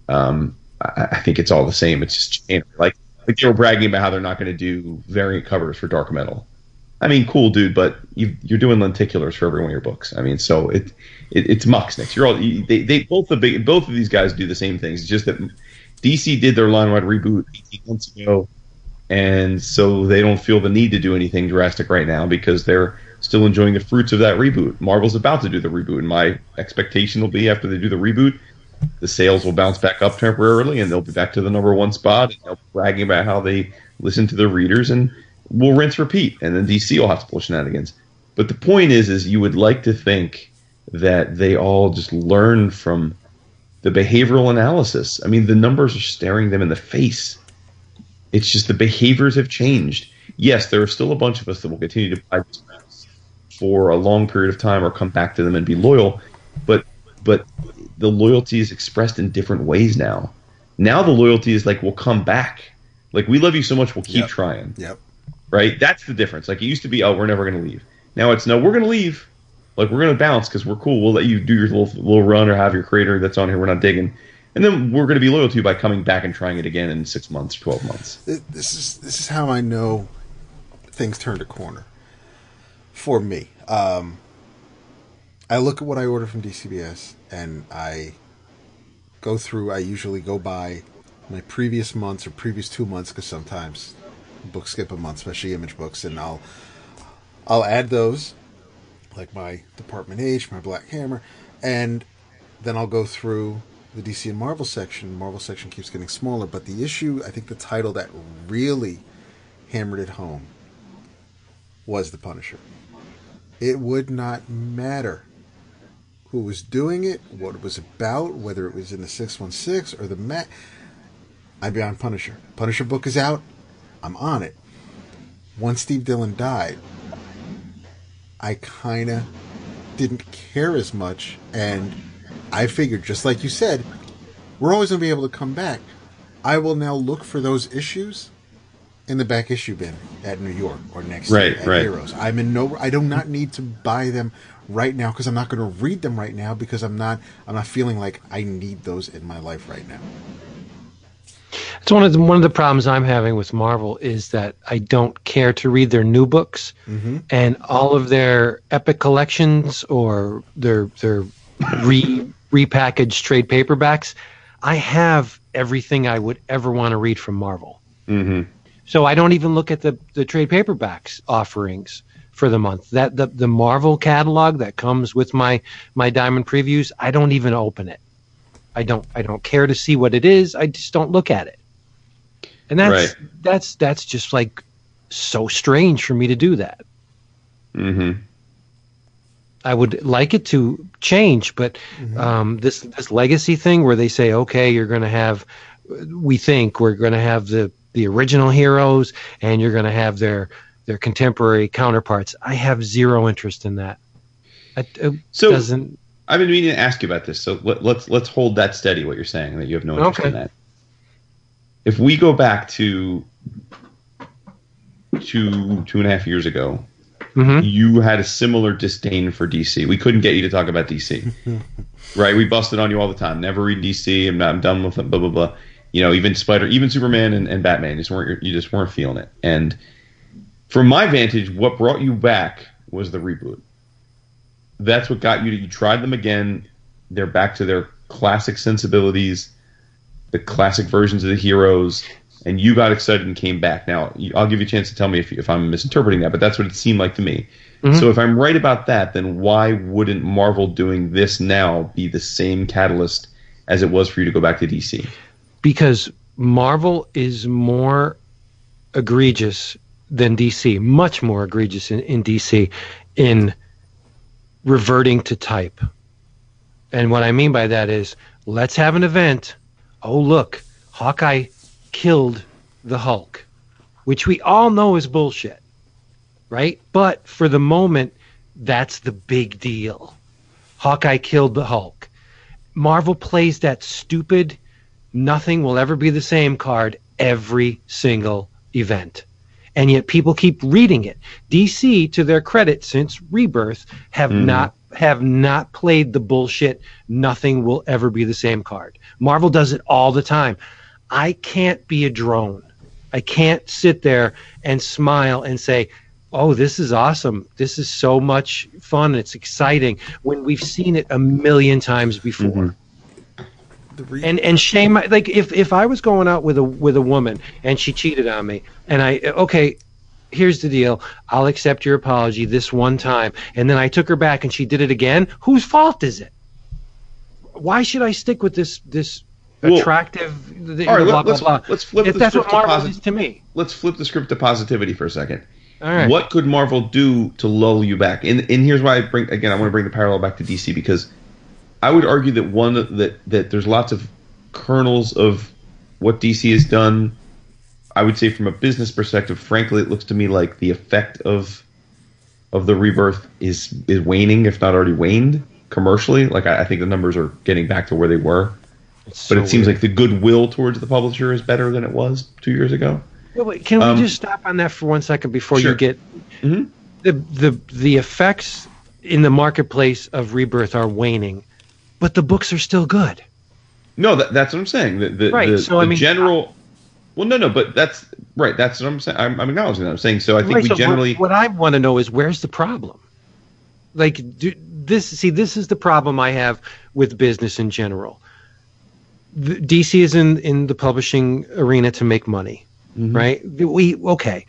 Um, I, I think it's all the same. It's just you know, like like they were bragging about how they're not going to do variant covers for Dark Metal. I mean, cool, dude, but you, you're doing lenticulars for every one of your books. I mean, so it, it it's Mucksnicks. You're all you- they, they both the big both of these guys do the same things. It's just that DC did their line wide reboot 18 months ago, and so they don't feel the need to do anything drastic right now because they're still enjoying the fruits of that reboot. Marvel's about to do the reboot, and my expectation will be after they do the reboot, the sales will bounce back up temporarily, and they'll be back to the number one spot. And they'll be bragging about how they listen to their readers, and we'll rinse repeat, and then DC will have to pull shenanigans. But the point is, is you would like to think that they all just learn from the behavioral analysis. I mean, the numbers are staring them in the face. It's just the behaviors have changed. Yes, there are still a bunch of us that will continue to buy for a long period of time or come back to them and be loyal, but but the loyalty is expressed in different ways now. Now the loyalty is like we'll come back. Like we love you so much, we'll keep Yep. trying. Yep. right? That's the difference. Like it used to be, oh, we're never going to leave. Now it's no, we're going to leave. Like we're going to bounce because we're cool. We'll let you do your little little run or have your creator that's on here. We're not digging, and then we're going to be loyal to you by coming back and trying it again in six months, twelve months. This is this is how I know things turned a corner for me. Um, I look at what I order from DCBS and I go through. I usually go by my previous months or previous two months because sometimes books skip a month, especially image books, and I'll I'll add those like my Department H, my Black Hammer, and then I'll go through the DC and Marvel section. Marvel section keeps getting smaller, but the issue, I think, the title that really hammered it home was The Punisher. It would not matter who was doing it, what it was about, whether it was in the 616 or the Mac. I'd be on Punisher. Punisher book is out. I'm on it. Once Steve Dillon died, I kind of didn't care as much. And I figured, just like you said, we're always going to be able to come back. I will now look for those issues in the back issue bin at New York or next Right, year at right. Heroes. I'm in no. I do not need to buy them right now because I'm not going to read them right now because I'm not. I'm not feeling like I need those in my life right now. It's one of the one of the problems I'm having with Marvel is that I don't care to read their new books mm-hmm. and all of their epic collections or their their re repackaged trade paperbacks. I have everything I would ever want to read from Marvel. Mm-hmm. So I don't even look at the, the trade paperbacks offerings for the month. That the, the Marvel catalog that comes with my my diamond previews, I don't even open it. I don't I don't care to see what it is. I just don't look at it. And that's Right. that's that's just like so strange for me to do that. Mm-hmm. I would like it to change, but um, this this legacy thing where they say, okay, you're going to have, we think we're going to have the the original heroes, and you're going to have their their contemporary counterparts. I have zero interest in that. It, it So- doesn't. I've been meaning to ask you about this, so let, let's let's hold that steady. What you're saying that you have no interest Okay. in that. If we go back to two two and a half years ago, Mhm. you had a similar disdain for DC. We couldn't get you to talk about DC, right? We busted on you all the time. Never read DC. I'm not. I'm done with it. Blah blah blah. You know, even Spider, even Superman and, and Batman, just weren't you just weren't feeling it. And from my vantage, what brought you back was the reboot. That's what got you to. You tried them again. They're back to their classic sensibilities, the classic versions of the heroes, and you got excited and came back. Now, I'll give you a chance to tell me if, if I'm misinterpreting that, but that's what it seemed like to me. Mm-hmm. So if I'm right about that, then why wouldn't Marvel doing this now be the same catalyst as it was for you to go back to DC? because Marvel is more egregious than DC, much more egregious in, in DC in reverting to type. And what I mean by that is let's have an event. Oh, look, Hawkeye killed the Hulk, which we all know is bullshit, right? But for the moment, that's the big deal. Hawkeye killed the Hulk. Marvel plays that stupid nothing will ever be the same card every single event. And yet people keep reading it. DC, to their credit, since Rebirth, have hmm. not have not played the bullshit. Nothing will ever be the same card. Marvel does it all the time. I can't be a drone. I can't sit there and smile and say, "Oh, this is awesome. This is so much fun. It's exciting." When we've seen it a million times before mm-hmm. The re- and and shame like if if I was going out with a with a woman and she cheated on me and I okay here's the deal I'll accept your apology this one time and then I took her back and she did it again whose fault is it why should I stick with this this Well, attractive th- all right, blah let- blah let's- blah let's flip if the that's what script to Marvel posit- is to me Let's flip the script to positivity for a second. all right What could Marvel do to lull you back? And and here's why I bring again I want to bring the parallel back to DC because I would argue that one that that there's lots of kernels of what DC has done. I would say from a business perspective, frankly, it looks to me like the effect of of the rebirth is is waning, if not already waned commercially. Like I, I think the numbers are getting back to where they were, It's but so it seems weird. like the goodwill towards the publisher is better than it was two years ago. Wait, wait, can Um, we just stop on that for one second before Sure. you get Mhm. the the the effects in the marketplace of Rebirth are waning, but the books are still good. No, that, that's what I'm saying. The, the, Right, the, so, I mean- general. Well, no, no, but that's right. That's what I'm saying. I'm, I'm acknowledging that. I'm saying so. I think Right, we so what- generally. what, I want to know is where's the problem? Like do, this. See, this is the problem I have with business in general. The, DC is in in the publishing arena to make money, Mhm. right? We okay.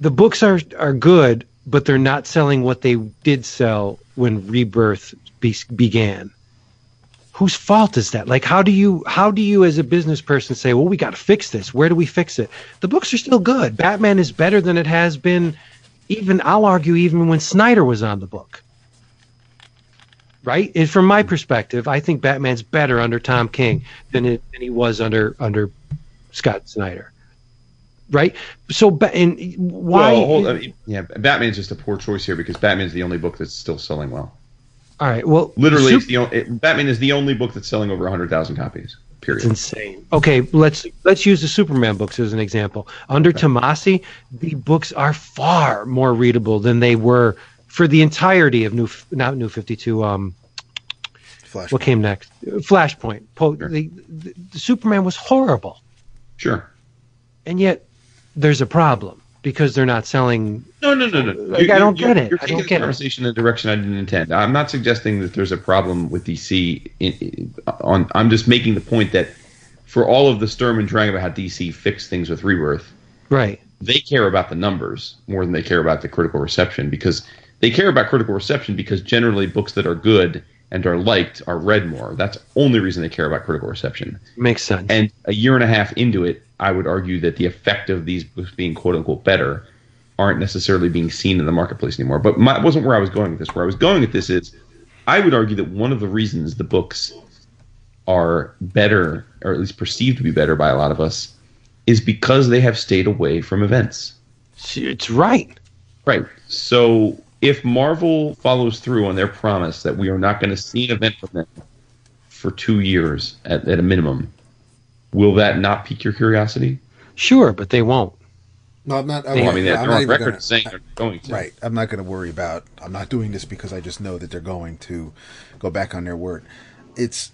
The books are are good, but they're not selling what they did sell when Rebirth be, began. Whose fault is that? Like, how do you how do you as a business person say, well, we got to fix this? Where do we fix it? The books are still good. Batman is better than it has been. Even I'll argue, even when Snyder was on the book. Right, and from my perspective, I think Batman's better under Tom King than it, than he was under under Scott Snyder. Right, so ba- and why? Well, hold, I mean, yeah, Batman's just a poor choice here because Batman's the only book that's still selling well. all right, well, Literally, Sup- it's the only, it, Batman is the only book that's selling over 100,000 copies. Period. It's insane. Okay, let's let's use the Superman books as an example. Under Tomasi, the books are far more readable than they were for the entirety of New not New Fifty Two. Um, Flash. what came next? Flashpoint. Po- Sure. the, the, the Superman was horrible, Sure. and yet there's a problem because they're not selling. No, no, no, no. Like, I don't get it. You're I don't the get it. conversation in a direction I didn't intend. I'm not suggesting that there's a problem with DC. In, in- on, I'm just making the point that for all of the Sturm and Drang about how DC fixed things with Rebirth, Right. they care about the numbers more than they care about the critical reception because they care about critical reception because generally books that are good and are liked are read more. That's the only reason they care about critical reception. Makes sense. And a year and a half into it, I would argue that the effect of these books being quote unquote better aren't necessarily being seen in the marketplace anymore. But my, wasn't where I was going with this. Where I was going with this is, I would argue that one of the reasons the books are better, or at least perceived to be better by a lot of us, is because they have stayed away from events. it's right. Right. So if Marvel follows through on their promise that we are not going to see an event from them for two years at, at a minimum, will that not pique your curiosity? Sure, but they won't. No, I'm not. Well, I mean, they're I'm on record gonna- saying they're going to. Right. I'm not going to worry about. I'm not doing this because I just know that they're going to go back on their word. It's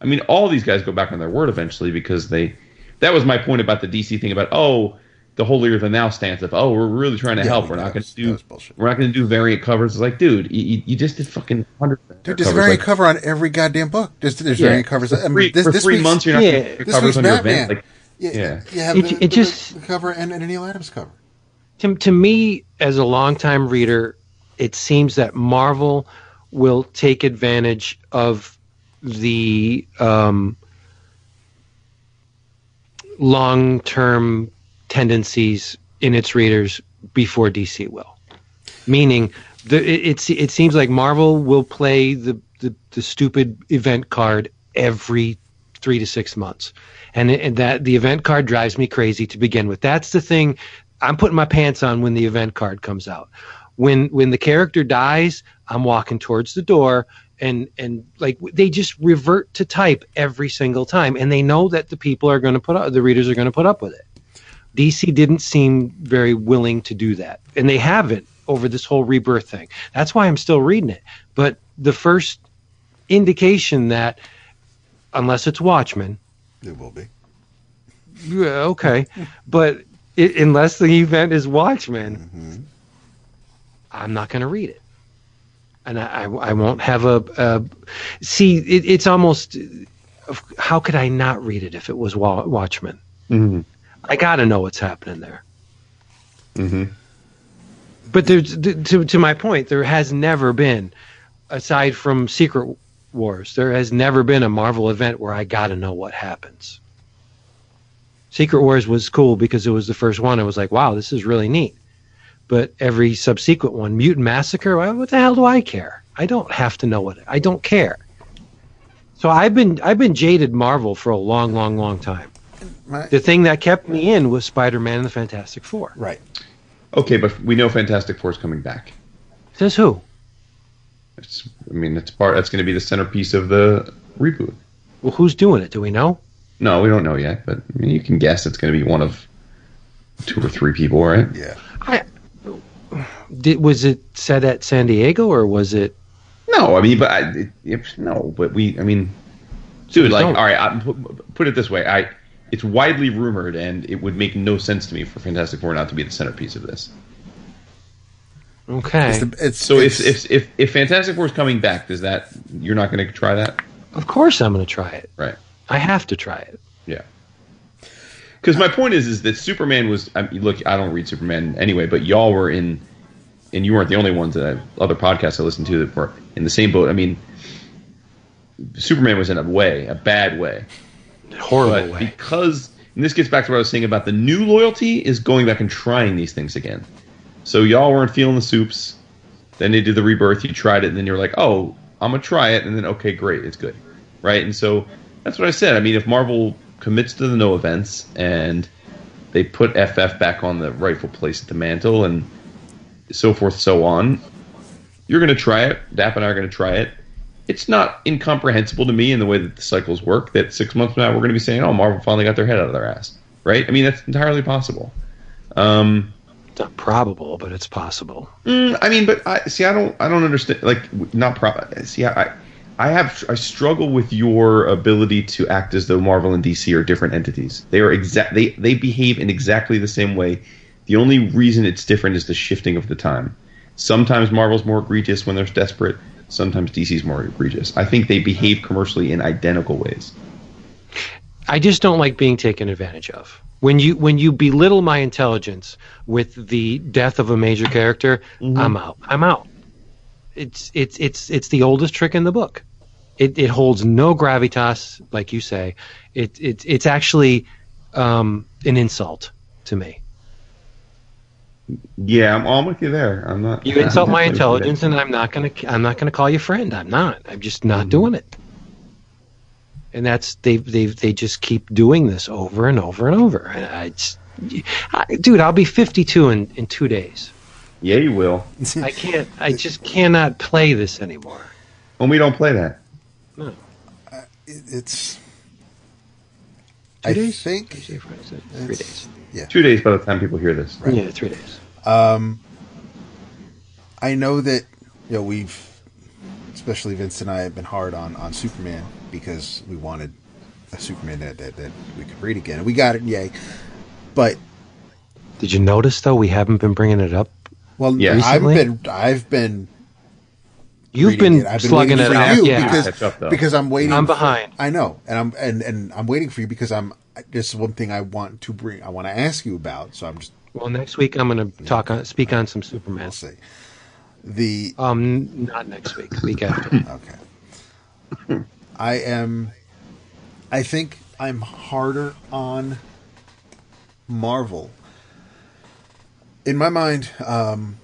I mean, all these guys go back on their word eventually because they. That was my point about the DC thing about oh, the holier than thou stance of oh, we're really trying to Yeah, help. We're not going to do. We're not going to do variant covers. It's like, dude, you, you- you just did fucking hundred. dude. There's a variant Like, cover on every goddamn book. There's there's yeah, variant covers. For I mean, three, this, for this three months, you're not Yeah. going to This covers week's on your Batman. event. Like, Yeah, Yeah. You have It- the, it the- just- the cover and, and a Neal Adams cover. to, to me as a longtime reader it seems that marvel will take advantage of the um, long-term tendencies in its readers before dc will. Meaning the, it, it seems like marvel will play the, the, the stupid event card every three to six months. And, and that the event card drives me crazy to begin with. That's the thing i'm putting my pants on when the event card comes out. When when the character dies i'm walking towards the door and and like they just revert to type every single time. And they know that the people are going to put up the readers are going to put up with it dc didn't seem very willing to do that and they haven't over this whole rebirth thing that's why i'm still reading it but the first indication that unless it's watchmen It will be. yeah, okay, but it, unless the event is Watchmen, Mhm. I'm not going to read it, and I, I, I won't have a. a see, it, it's almost. How could I not read it if it was Wa- Watchmen? Mhm. I got to know what's happening there. Mhm. But there's to to my point, there has never been, aside from Secret Wars, there has never been a Marvel event where I got to know what happens. Secret Wars was cool because it was the first one. I was like, wow, this is really neat. But every subsequent one, Mutant Massacre, what the hell do I care? I don't have to know what I don't care. So I've been I've been jaded Marvel for a long, long, long time. My, The thing that kept me in was Spider-Man and the Fantastic Four. right. Okay, but we know Fantastic Four is coming back. Says who? It's, I mean, it's part. That's going to be the centerpiece of the reboot. Well, who's doing it? Do we know? No, we don't know yet, but I mean, you can guess it's going to be one of two or three people, right? Yeah. I, did was it set at San Diego or was it? No, I mean, but I, it, it, no, but we, I mean, dude, like, don't. all right, I, put, put it this way, I, it's widely rumored, and it would make no sense to me for Fantastic Four not to be the centerpiece of this. Okay, It's, the, it's So it's, if, if if if Fantastic Four is coming back, does that you're not going to try that, of course I'm going to try it. right? I have to try it. Yeah. Because my point is, is that Superman was. I mean, look, I don't read Superman anyway, but y'all were in, and you weren't the only ones that I, other podcasts I listened to that were in the same boat. I mean, Superman was in a way, a bad way, Horrible way. because and this gets back to what I was saying about the new loyalty is going back and trying these things again. So y'all weren't feeling the soups. Then they did the rebirth. You tried it, and then you're like, "Oh, I'm gonna try it," and then okay, great, it's good, right? And so that's what I said. I mean, if Marvel commits to the no events and they put FF back on the rightful place at the mantle and so forth, so on, you're gonna try it. Dap and I are gonna try it. It's not incomprehensible to me in the way that the cycles work. That six months from now we're going to be saying, "Oh, Marvel finally got their head out of their ass," right? I mean, that's entirely possible. Um, It's not probable, but it's possible. Mm, I mean, but I see. I don't. I don't understand. Like, not pro. See, I, I have. I struggle with your ability to act as though Marvel and DC are different entities. They are exact. They they behave in exactly the same way. The only reason it's different is the shifting of the time. Sometimes Marvel's more egregious when they're desperate. Sometimes DC's more egregious. I think they behave commercially in identical ways. I just don't like being taken advantage of. When you when you belittle my intelligence with the death of a major character, I'm out. I'm out. It's it's it's it's the oldest trick in the book. It it holds no gravitas, like you say. It it it's actually um, an insult to me. Yeah, I'm, I'm with you there. I'm not. You insult I'm my definitely with you intelligence, and I'm not gonna I'm not gonna call you friend. I'm not. I'm just not mm-hmm. doing it. And that's they they they just keep doing this over and over and over. And I just, I, dude, I'll be 52 in in two days. Yeah, you will. I can't. I just cannot play this anymore. And we don't play that. No. Uh, it's. Two I days? think Tuesday, Friday, Saturday, three days. Yeah. Two days by the time people hear this. Yeah, three days. Um, I know that you know we've, especially Vince and I, have been hard on on Superman because we wanted a Superman that that, that we could read again, and we got it, yay! But Did you notice though? We haven't been bringing it up. well, Yeah. I've been I've been You've been. I've been slugging waiting it for out. you Yeah. because Catch up, because I'm waiting. I'm for- behind. I know, and I'm and and I'm waiting for you because I'm. This is one thing I want to bring. I want to ask you about. So I'm just. Well, next week I'm going to talk on speak on some Superman. I'll say the Um, not next week. Week after. Okay. I am. I think I'm harder on Marvel. In my mind, um,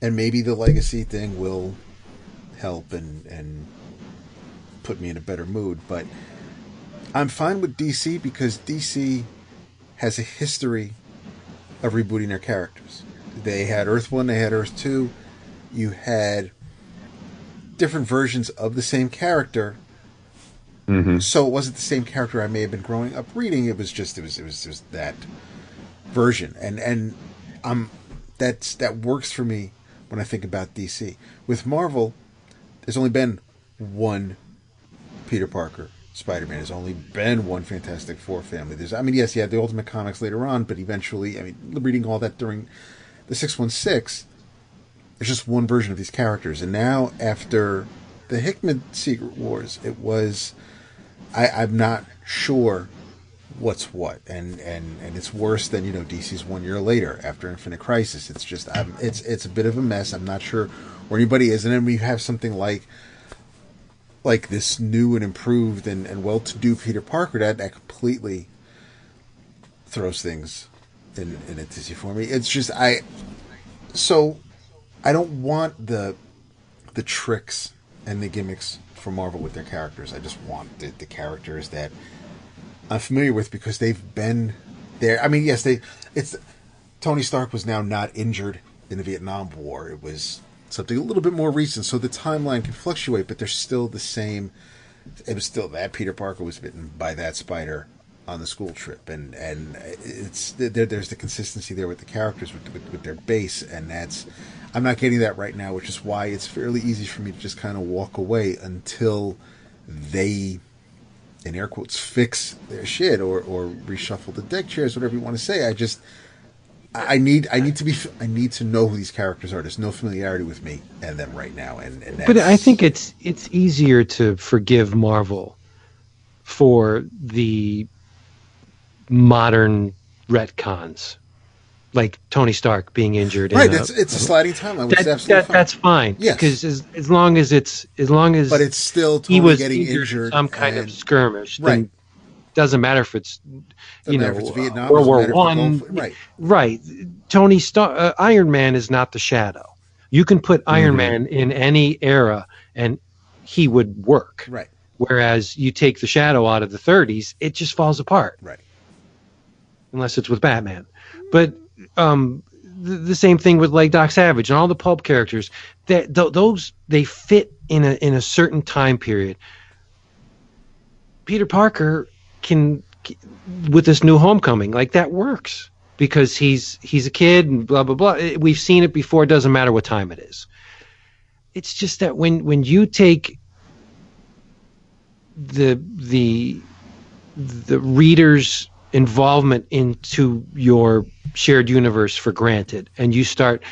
and maybe the legacy thing will help and and put me in a better mood, but I'm fine with DC because DC has a history of rebooting their characters. They had Earth 1, they had Earth 2. You had different versions of the same character. So it wasn't the same character I may have been growing up reading. It was just it was it was just that version, and and um that's that works for me when I think about DC. With Marvel, there's only been one Peter Parker Spider Man. has only been one Fantastic Four family. There's I mean yes, you had the Ultimate Comics later on, but eventually I mean reading all that during the six one six there's just one version of these characters. And now, after the Hickman Secret Wars, it was I, I'm not sure what's what, and, and and it's worse than you know DC's one year later after Infinite Crisis. It's just I'm, it's it's a bit of a mess. I'm not sure where anybody is, and then we have something like like this new and improved and, and well-to-do Peter Parker that that completely throws things in in a tizzy for me. It's just I so I don't want the the tricks and the gimmicks for Marvel with their characters. I just want the, the characters that I'm familiar with because they've been there. I mean, yes, they it's Tony Stark was now not injured in the Vietnam War. It was something a little bit more recent, so the timeline can fluctuate, but they're still the same it was still that Peter Parker was bitten by that spider on the school trip, and and it's there, there's the consistency there with the characters with, with, with their base, and that's I'm not getting that right now, which is why it's fairly easy for me to just kind of walk away until they, in air quotes, fix their shit or or reshuffle the deck chairs, whatever you want to say. I just I need I need to be I need to know who these characters are. There's no familiarity with me and them right now, and, and but I think it's it's easier to forgive Marvel for the modern retcons, like Tony Stark being injured. Right, it's, it's a sliding timeline. That, that, fine. That's fine. Yes, because as, as long as it's as long as but it's still Tony he was getting injured, injured, some kind and, of skirmish. Right. Then doesn't matter if it's you know it's Vietnam, World War One. Right, right. Tony Stark, uh, Iron Man is not the Shadow. You can put Iron mm-hmm. Man in any era, and he would work. Right. Whereas you take the Shadow out of the 30s, it just falls apart. Right. Unless it's with Batman, but um, the, the, same thing with like Doc Savage and all the pulp characters. That th- those they fit in a in a certain time period. Peter Parker can with this new homecoming like that works. Because he's he's a kid and blah blah blah. We've seen it before. It doesn't matter what time it is. It's just that when when you take the the the reader's involvement into your shared universe for granted and you start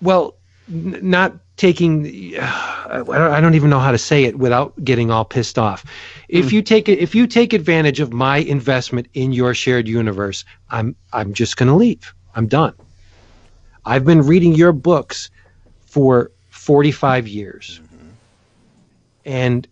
well n- not taking uh, I don't even know how to say it without getting all pissed off. If mm. you take it if you take advantage of my investment in your shared universe, I'm I'm just going to leave. I'm done. I've been reading your books for 45 years. Mm-hmm. And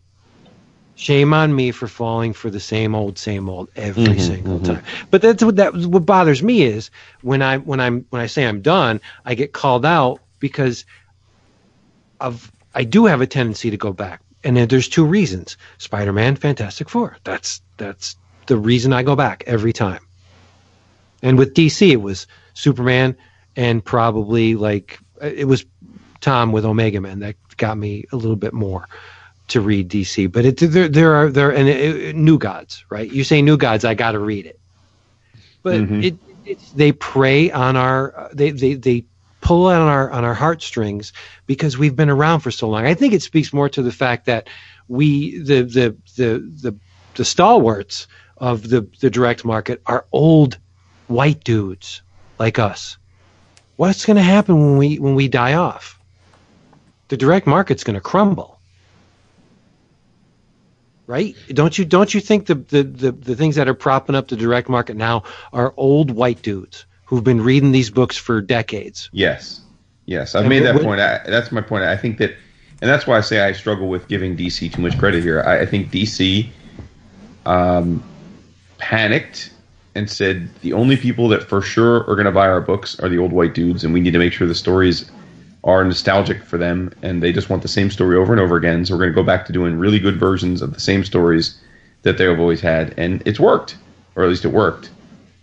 shame on me for falling for the same old same old every mm-hmm, single mm-hmm. time. But that's what that what bothers me is when I when I'm when I say I'm done, I get called out because of I do have a tendency to go back, and there's two reasons: Spider-Man, Fantastic Four. That's that's the reason I go back every time. And with DC, it was Superman, and probably like it was Tom with Omega Man that got me a little bit more to read DC. But it, there there are there and it, it, New Gods, right? You say New Gods, I got to read it. But mm-hmm. it, they prey on our they they they pull on our on our heartstrings because we've been around for so long. I think it speaks more to the fact that we the the the the, the stalwarts of the the direct market are old white dudes like us. What's going to happen when we when we die off? The direct market's going to crumble. Right? Don't you don't you think the, the, the, the things that are propping up the direct market now are old white dudes who've been reading these books for decades. Yes, yes, I've and made that point. I, that's my point. I think that, and that's why I say I struggle with giving DC too much credit here. I, I think DC um, panicked and said the only people that for sure are going to buy our books are the old white dudes, and we need to make sure the stories are nostalgic for them, and they just want the same story over and over again. So we're going to go back to doing really good versions of the same stories that they've always had, and it's worked, or at least it worked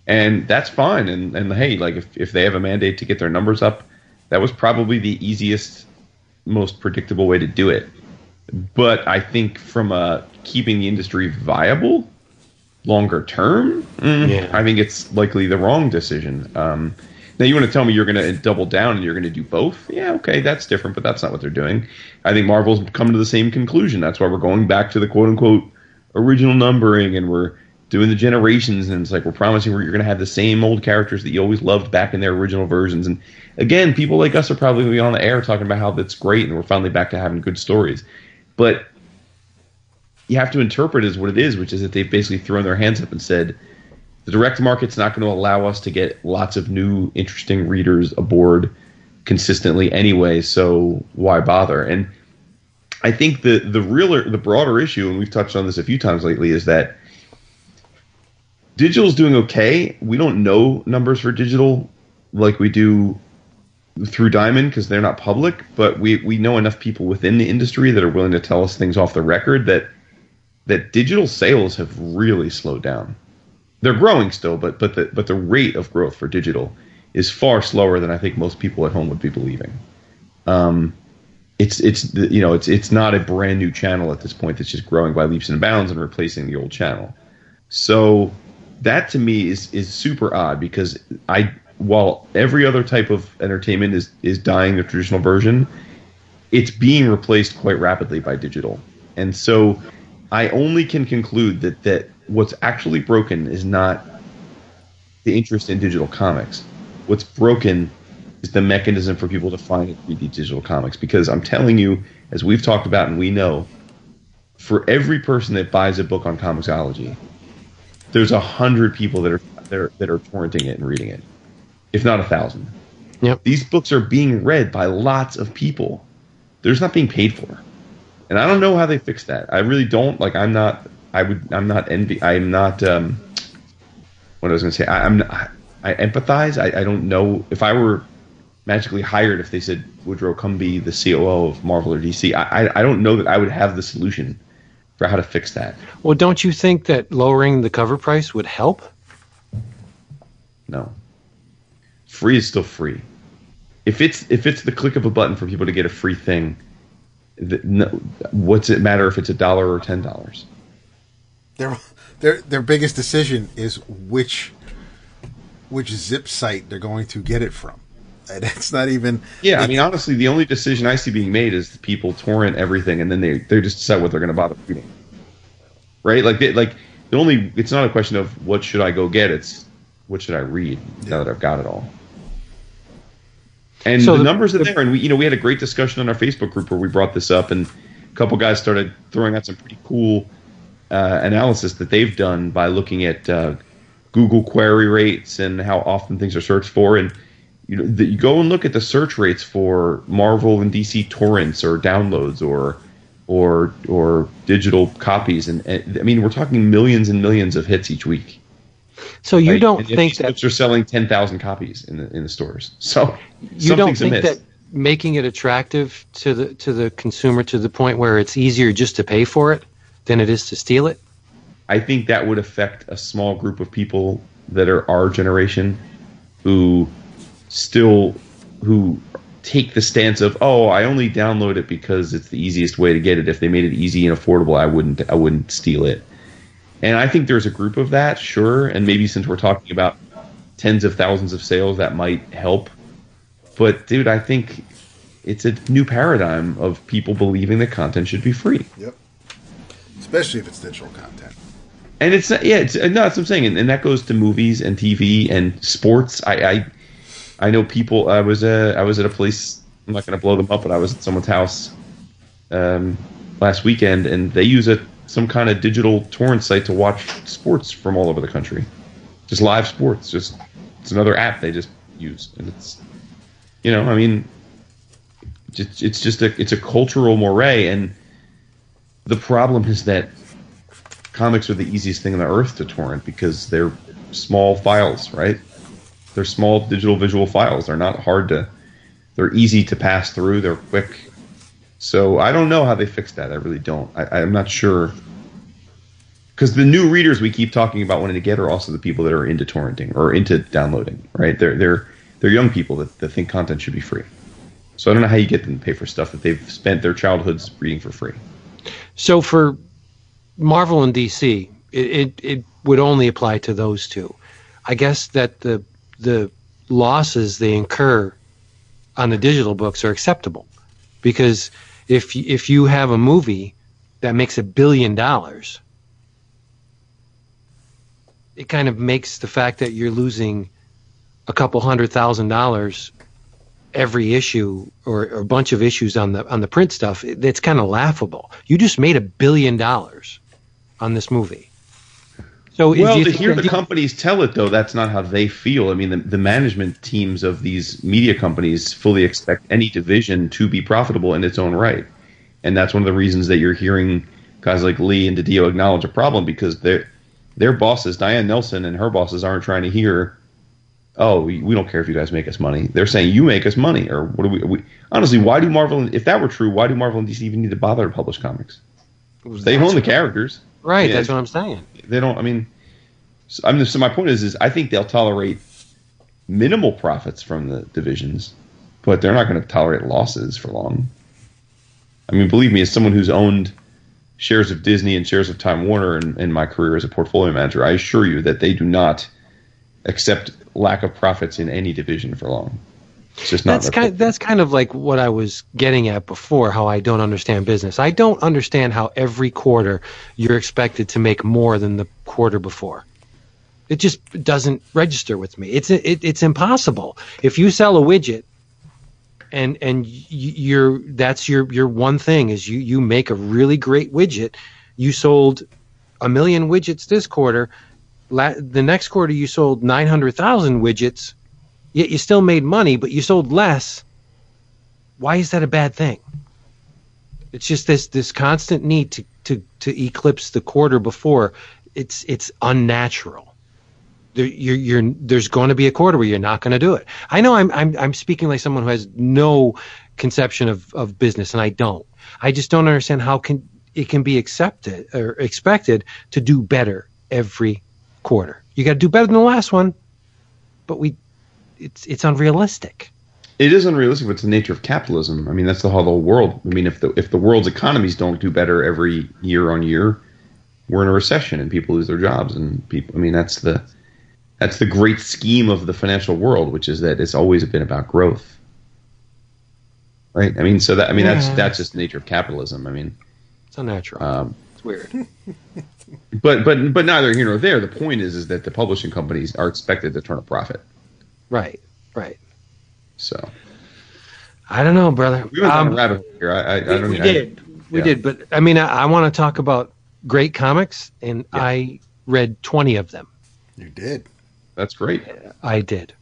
and that's fine. And and hey, like if if they have a mandate to get their numbers up, that was probably the easiest, most predictable way to do it. But I think from a keeping the industry viable longer term, mm, yeah. I think it's likely the wrong decision. Um, now you want to tell me you're going to double down and you're going to do both? Yeah, okay, that's different, but that's not what they're doing. I think Marvel's come to the same conclusion. That's why we're going back to the quote unquote original numbering and we're doing the generations, and it's like we're promising you're going to have the same old characters that you always loved back in their original versions. And again, people like us are probably going to be on the air talking about how that's great, and we're finally back to having good stories. But you have to interpret as what it is, which is that they've basically thrown their hands up and said the direct market's not going to allow us to get lots of new, interesting readers aboard consistently anyway. So why bother? And I think the the realer, the broader issue, and we've touched on this a few times lately, is that digital's doing okay. We don't know numbers for digital like we do through Diamond because they're not public, but we, we know enough people within the industry that are willing to tell us things off the record that that digital sales have really slowed down. They're growing still, but but the but the rate of growth for digital is far slower than I think most people at home would be believing. Um, it's it's you know it's it's not a brand new channel at this point that's just growing by leaps and bounds and replacing the old channel. So that to me is is super odd because I while every other type of entertainment is is dying the traditional version, it's being replaced quite rapidly by digital. And so I only can conclude that that what's actually broken is not the interest in digital comics. What's broken is the mechanism for people to find and read digital comics. Because I'm telling you, as we've talked about and we know, for every person that buys a book on Comixology, there's a hundred people that are that are, that are torrenting it and reading it, if not a thousand. Yep. These books are being read by lots of people. They're just not being paid for, and I don't know how they fix that. I really don't. Like, I'm not. I would. I'm not envy. I'm not. Um, what I was going to say. I, I'm. Not, I empathize. I, I don't know if I were magically hired. If they said Woodrow, come be the COO of Marvel or DC, I, I I don't know that I would have the solution for how to fix that. Well, don't you think that lowering the cover price would help? No. Free is still free. If it's if it's the click of a button for people to get a free thing, the, no, what's it matter if it's a dollar or ten dollars? Their their their biggest decision is which which zip site they're going to get it from. And it's not even. Yeah, I mean, honestly, the only decision I see being made is people torrent everything, and then they they just decide what they're going to bother reading. Right? Like, they, like the only it's not a question of what should I go get. It's what should I read now that I've got it all. And So the the- numbers are there, and we you know we had a great discussion on our Facebook group where we brought this up, and a couple guys started throwing out some pretty cool uh, analysis that they've done by looking at uh, Google query rates and how often things are searched for, and you know the, you go and look at the search rates for Marvel and DC torrents or downloads or or or digital copies, and, and I mean we're talking millions and millions of hits each week. So you right? don't And think that are selling ten thousand copies in the in the stores. So you don't think amiss. that making it attractive to the to the consumer to the point where it's easier just to pay for it than it is to steal it? I think that would affect a small group of people that are our generation who still who take the stance of oh I only download it because it's the easiest way to get it if they made it easy and affordable I wouldn't I wouldn't steal it and I think there's a group of that sure and maybe since we're talking about tens of thousands of sales that might help but dude I think it's a new paradigm of people believing that content should be free Yep. Especially if it's digital content. and it's yeah, it's no, that's what I'm saying, and, and that goes to movies and TV and sports. I I, I know people. I was uh, I was at a place. I'm not going to blow them up, but I was at someone's house um, last weekend, and they use a some kind of digital torrent site to watch sports from all over the country, just live sports. Just it's another app they just use, and it's you know, I mean, it's it's just a it's a cultural moray, and the problem is that comics are the easiest thing on the earth to torrent because they're small files, right? They're small digital visual files. They're not hard to. They're easy to pass through. They're quick. So I don't know how they fix that. I really don't. I, I'm not sure. Because the new readers we keep talking about wanting to get are also the people that are into torrenting or into downloading, right? They're they're they're young people that, that think content should be free. So I don't know how you get them to pay for stuff that they've spent their childhoods reading for free. So for Marvel and DC, it, it, it would only apply to those two. I guess that the the losses they incur on the digital books are acceptable. Because if if you have a movie that makes a billion dollars, it kind of makes the fact that you're losing a couple hundred thousand dollars every issue or, or a bunch of issues on the on the print stuff it- it's kind of laughable. You just made a billion dollars on this movie so Well, you to think hear that- the companies tell it, though, that's not how they feel. I mean, the, the management teams of these media companies fully expect any division to be profitable in its own right. And that's one of the reasons that you're hearing guys like Lee and DiDio acknowledge a problem because their their bosses, Diane Nelson and her bosses, aren't trying to hear, "Oh, we, we don't care if you guys make us money." They're saying, "You make us money." Or what do we? we honestly, why do Marvel? and- If that were true, why do Marvel and DC even need to bother to publish comics? They own the characters right Yeah. that's what i'm saying they don't. I mean, so, I mean, so my point is, is I think they'll tolerate minimal profits from the divisions, but they're not going to tolerate losses for long. I mean, believe me, as someone who's owned shares of Disney and shares of Time Warner in, in my career as a portfolio manager, I assure you that they do not accept lack of profits in any division for long. It's just not. That's kind. That's kind of like what I was getting at before. How I don't understand business. I don't understand how every quarter you're expected to make more than the quarter before. It just doesn't register with me. It's it, it's impossible. If you sell a widget, and and you're that's your your one thing is you you make a really great widget. You sold a million widgets this quarter. La- the next quarter you sold nine hundred thousand widgets yet you still made money, but you sold less. Why is that a bad thing? It's just this this constant need to to to eclipse the quarter before. It's it's unnatural. There, you're, you're, there's going to be a quarter where you're not going to do it. I know I'm, I'm I'm speaking like someone who has no conception of, of business, and I don't. I just don't understand how can it can be accepted or expected to do better every quarter. You got to do better than the last one, but we it's it's unrealistic. It is unrealistic, but it's the nature of capitalism. I mean, that's the whole world. I mean, if the if the world's economies don't do better every year on year, we're in a recession and people lose their jobs and people. I mean, that's the that's the great scheme of the financial world, which is that it's always been about growth, right? I mean, so that I mean yeah. that's that's just the nature of capitalism. I mean, it's unnatural. Um, it's weird. but but but neither here nor there. The point is is that the publishing companies are expected to turn a profit. Right, right. So I don't know, brother. We went down um, a rabbit here. I, I, I don't. We, we did. I, we yeah. did, but I mean, I, I want to talk about great comics, and yeah. I read twenty of them. You did. That's great. I did.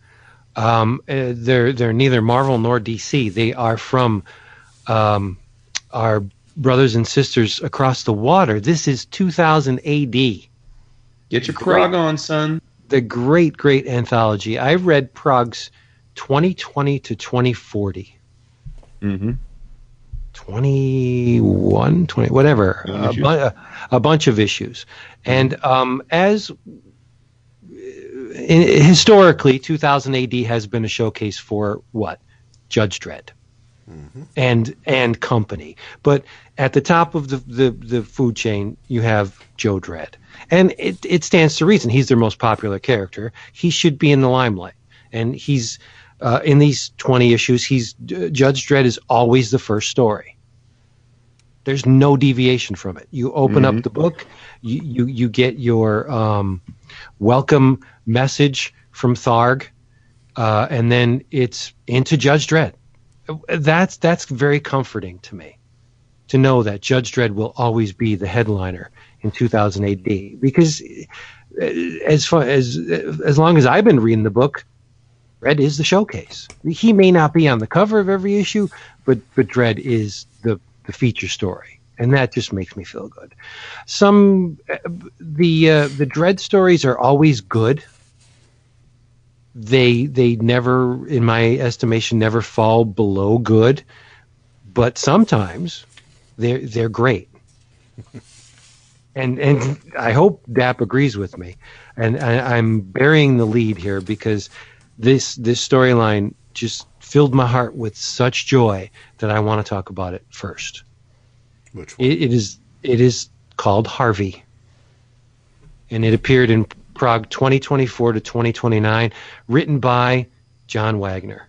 Um, uh, they're they're neither Marvel nor DC. They are from um, our brothers and sisters across the water. This is 2000 AD. Get your prog on, son the great, great anthology. I read progs 2020 to 2040. Mm-hmm. 21, 20, whatever, a, bu- a, bunch of issues. And um, as in, historically, 2000 AD has been a showcase for what? Judge Dredd. Mm-hmm. And and company, but at the top of the, the, the food chain, you have Joe Dredd and it, it stands to reason. He's their most popular character. He should be in the limelight, and he's uh, in these twenty issues. He's uh, Judge Dredd is always the first story. There's no deviation from it. You open mm-hmm. up the book, you you, you get your um, welcome message from Tharg, uh, and then it's into Judge Dredd. That's that's very comforting to me to know that Judge Dredd will always be the headliner in 2000 AD because uh, as far as as long as I've been reading the book, Dredd is the showcase. He may not be on the cover of every issue, but but Dredd is the the feature story, and that just makes me feel good. Some the uh, the Dredd stories are always good. They they never, in my estimation, never fall below good, but sometimes they're they're great and and I hope Dap agrees with me, and I, am burying the lead here because this this storyline just filled my heart with such joy that I want to talk about it first. Which one? It, it is it is called Harvey, and it appeared in Prog 2024 to 2029, written by John Wagner,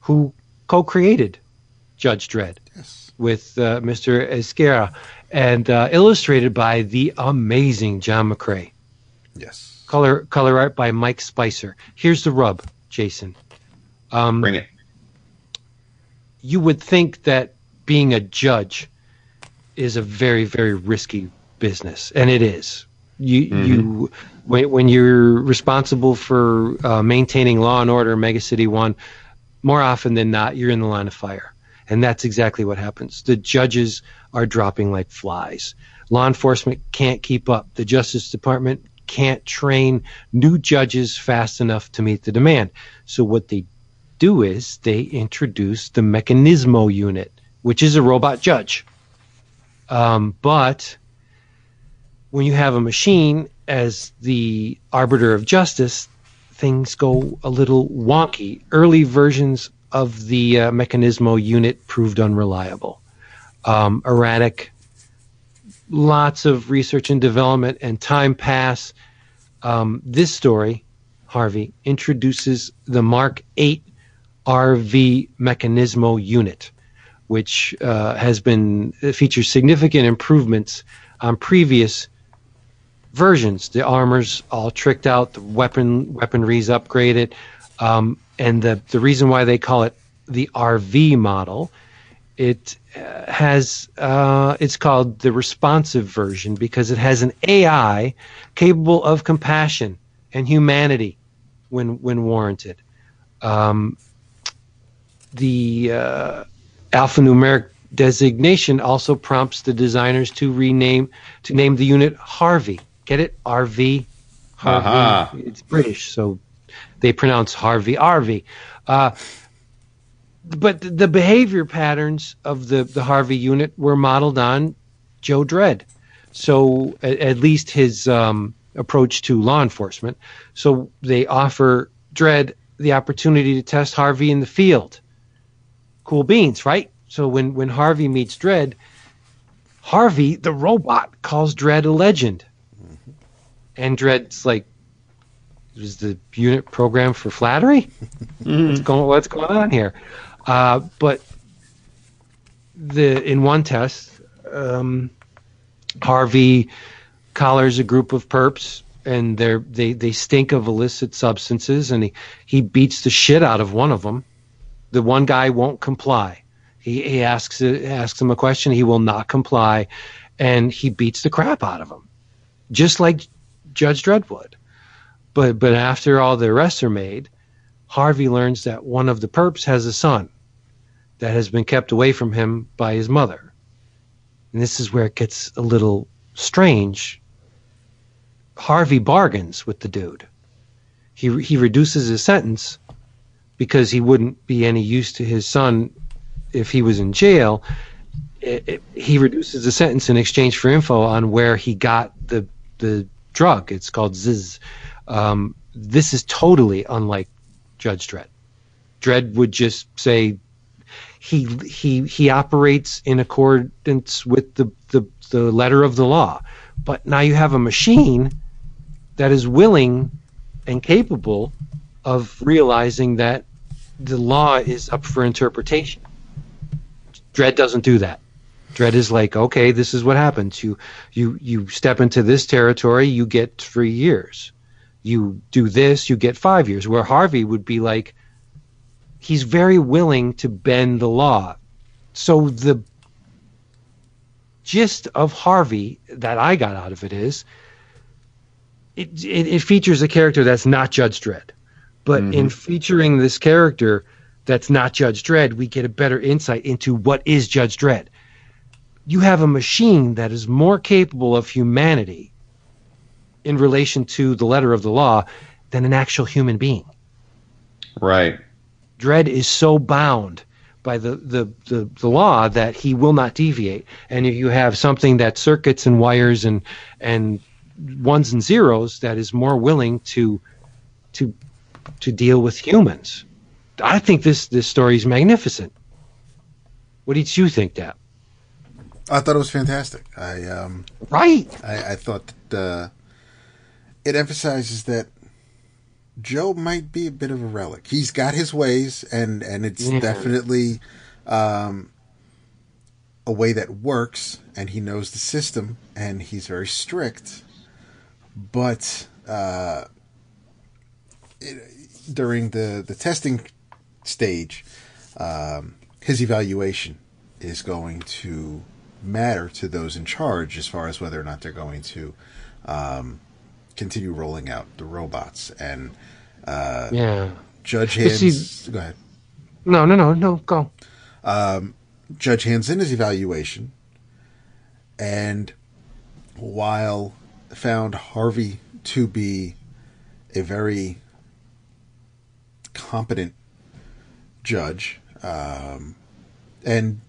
who co-created Judge Dredd yes. with uh, Mr. Ezquerra and uh, illustrated by the amazing John McCrea. Yes. Color color art by Mike Spicer. Here's the rub, Jason. Um, Bring it. You would think that being a judge is a very very risky business, and it is. You mm-hmm. you when when you're responsible for uh, maintaining law and order, Mega City One, more often than not, you're in the line of fire, and that's exactly what happens. The judges are dropping like flies. Law enforcement can't keep up. The Justice Department can't train new judges fast enough to meet the demand. So what they do is they introduce the Mechanismo unit, which is a robot judge. Um, but when you have a machine as the arbiter of justice, things go a little wonky. Early versions of the uh, Mechanismo unit proved unreliable. um, erratic. Lots of research and development and time pass. Um, this story, Harvey, introduces the Mark 8 RV Mechanismo unit, which uh, has been features significant improvements on previous versions. The armor's all tricked out, the weapon weaponry's upgraded, um, and the the reason why they call it the RV model, it uh, has uh, it's called the responsive version because it has an AI capable of compassion and humanity when when warranted. Um, the uh, alphanumeric designation also prompts the designers to rename to name the unit Harvey. Get it? RV. Harvey. Aha. It's British, so they pronounce Harvey Harvey. Uh, but the- behavior patterns of the, the Harvey unit were modeled on Joe Dredd. So at, at least his um, approach to law enforcement. So they offer Dredd the opportunity to test Harvey in the field. Cool beans, right? So when, when Harvey meets Dredd, Harvey, the robot, calls Dredd a legend. And Dredd's like, is the unit program for flattery? what's going What's going on here? Uh, but the in one test, um, Harvey collars a group of perps, and they're they they stink of illicit substances, and he he beats the shit out of one of them. The one guy won't comply. He he asks asks him a question, he will not comply, and he beats the crap out of him, just like Judge Dredd would. But but after all the arrests are made, Harvey learns that one of the perps has a son that has been kept away from him by his mother. And this is where it gets a little strange. Harvey bargains with the dude. He he reduces his sentence because he wouldn't be any use to his son if he was in jail. It- it- he reduces the sentence in exchange for info on where he got the the drug. It's called Ziz. Um, this is totally unlike Judge Dredd. Dredd would just say he he he operates in accordance with the, the the letter of the law. But now you have a machine that is willing and capable of realizing that the law is up for interpretation. Dredd doesn't do that. Dredd is like, okay, this is what happens. You you you step into this territory, you get three years. You do this, you get five years. Where Harvey would be like, he's very willing to bend the law. So the gist of Harvey that I got out of it is it, it, it features a character that's not Judge Dredd. But mm-hmm. in featuring this character that's not Judge Dredd, we get a better insight into what is Judge Dredd. You have a machine that is more capable of humanity in relation to the letter of the law than an actual human being. Right. Dredd is so bound by the, the, the, the law that he will not deviate. And if you have something that circuits and wires and and ones and zeros that is more willing to to to deal with humans. I think this this story is magnificent. What did you think, Dap? I thought it was fantastic. I um, Right. I, I thought that uh, it emphasizes that Joe might be a bit of a relic. He's got his ways, and and it's Yeah. definitely um, a way that works, and he knows the system, and he's very strict. But uh, it, during the the testing stage, um, his evaluation is going to matter to those in charge as far as whether or not they're going to um, continue rolling out the robots. And Yeah. Judge Hands, go ahead. No, no, no, no. Go. Judge hands in his evaluation, and while found Harvey to be a very competent judge, um, and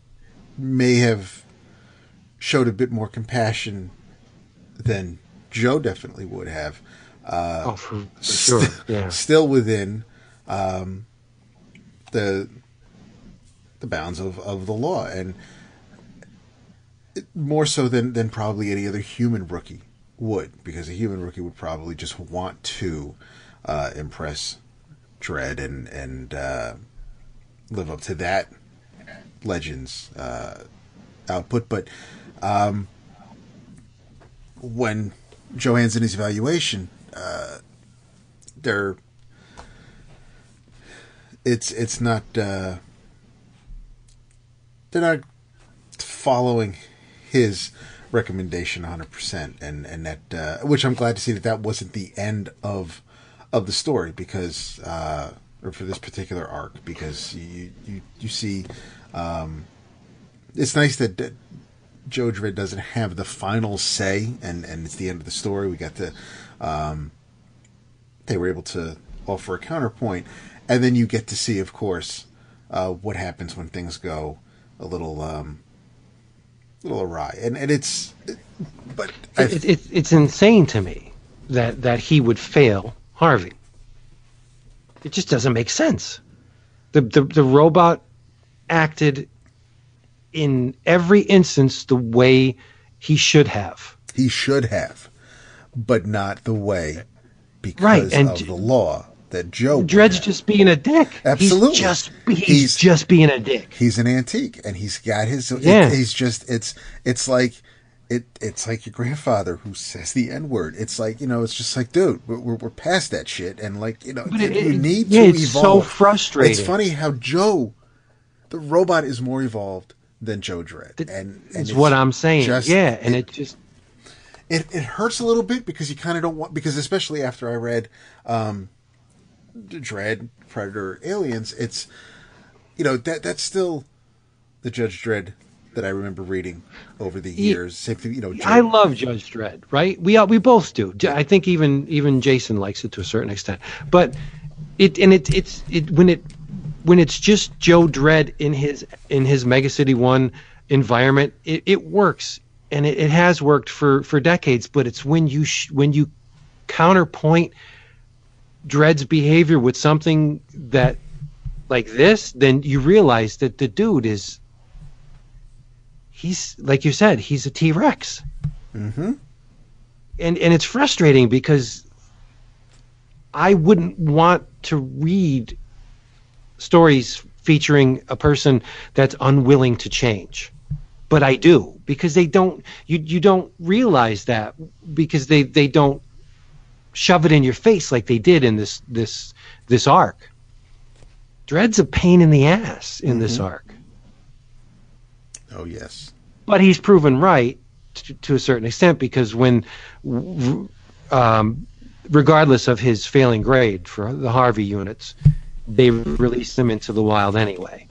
may have showed a bit more compassion than Joe definitely would have. oh, for, for sure. Yeah. Still within um, the the bounds of, of the law, and more so than than probably any other human rookie would, because a human rookie would probably just want to uh, impress Dredd and and uh, live up to that Legends uh, output. But um, when Johan's in his evaluation, uh, they're it's it's not uh, they're not following his recommendation 100% and and that uh, which I'm glad to see that that wasn't the end of of the story because uh, or for this particular arc because you you you see um, it's nice that Joe Dredd doesn't have the final say and and it's the end of the story we got the um, they were able to offer a counterpoint and then you get to see of course uh, what happens when things go a little um, little awry, and and it's, but It, it, it's insane to me that that he would fail Harvey. It just doesn't make sense. The the, the robot acted in every instance the way he should have. he should have, but not the way because Right, and of the law that Joe. Dredd's just being a dick. Absolutely. He's just he's, He's- just being a dick. he's an antique, and he's got his. it- Yeah. he's just it's it's like. It, it's like your grandfather who says the n word. It's like you know. It's just like, dude, we're, we're, we're past that shit, and like you know, But it- you it- need yeah, to it's so evolve. frustrating. It's funny how Joe, the robot, is more evolved than Joe Dredd, and, and It's what I'm saying. just- yeah, and it just it, it hurts a little bit because you kind of don't want because especially after I read um, Dredd, Predator, Aliens, it's you know that that's still the Judge Dredd that I remember reading over the years. Same thing, you know. I love Judge Dredd, right? We we both do. I think even even Jason likes it to a certain extent. But it and it it's it when it when it's just Joe Dredd in his in his Mega City One environment, it, it works and it, it has worked for for decades. But it's when you sh- when you counterpoint Dredd's behavior with something that like this, then you realize that the dude is he's like you said, he's a T Rex. Mm-hmm. And and it's frustrating because I wouldn't want to read stories featuring a person that's unwilling to change. But I do because they don't you you don't realize that because they they don't shove it in your face like they did in this this this arc. Dredd's a pain in the ass in this arc Oh yes. but he's proven right to, to a certain extent because when, um, regardless of his failing grade for the Harvey units, they release them into the wild anyway,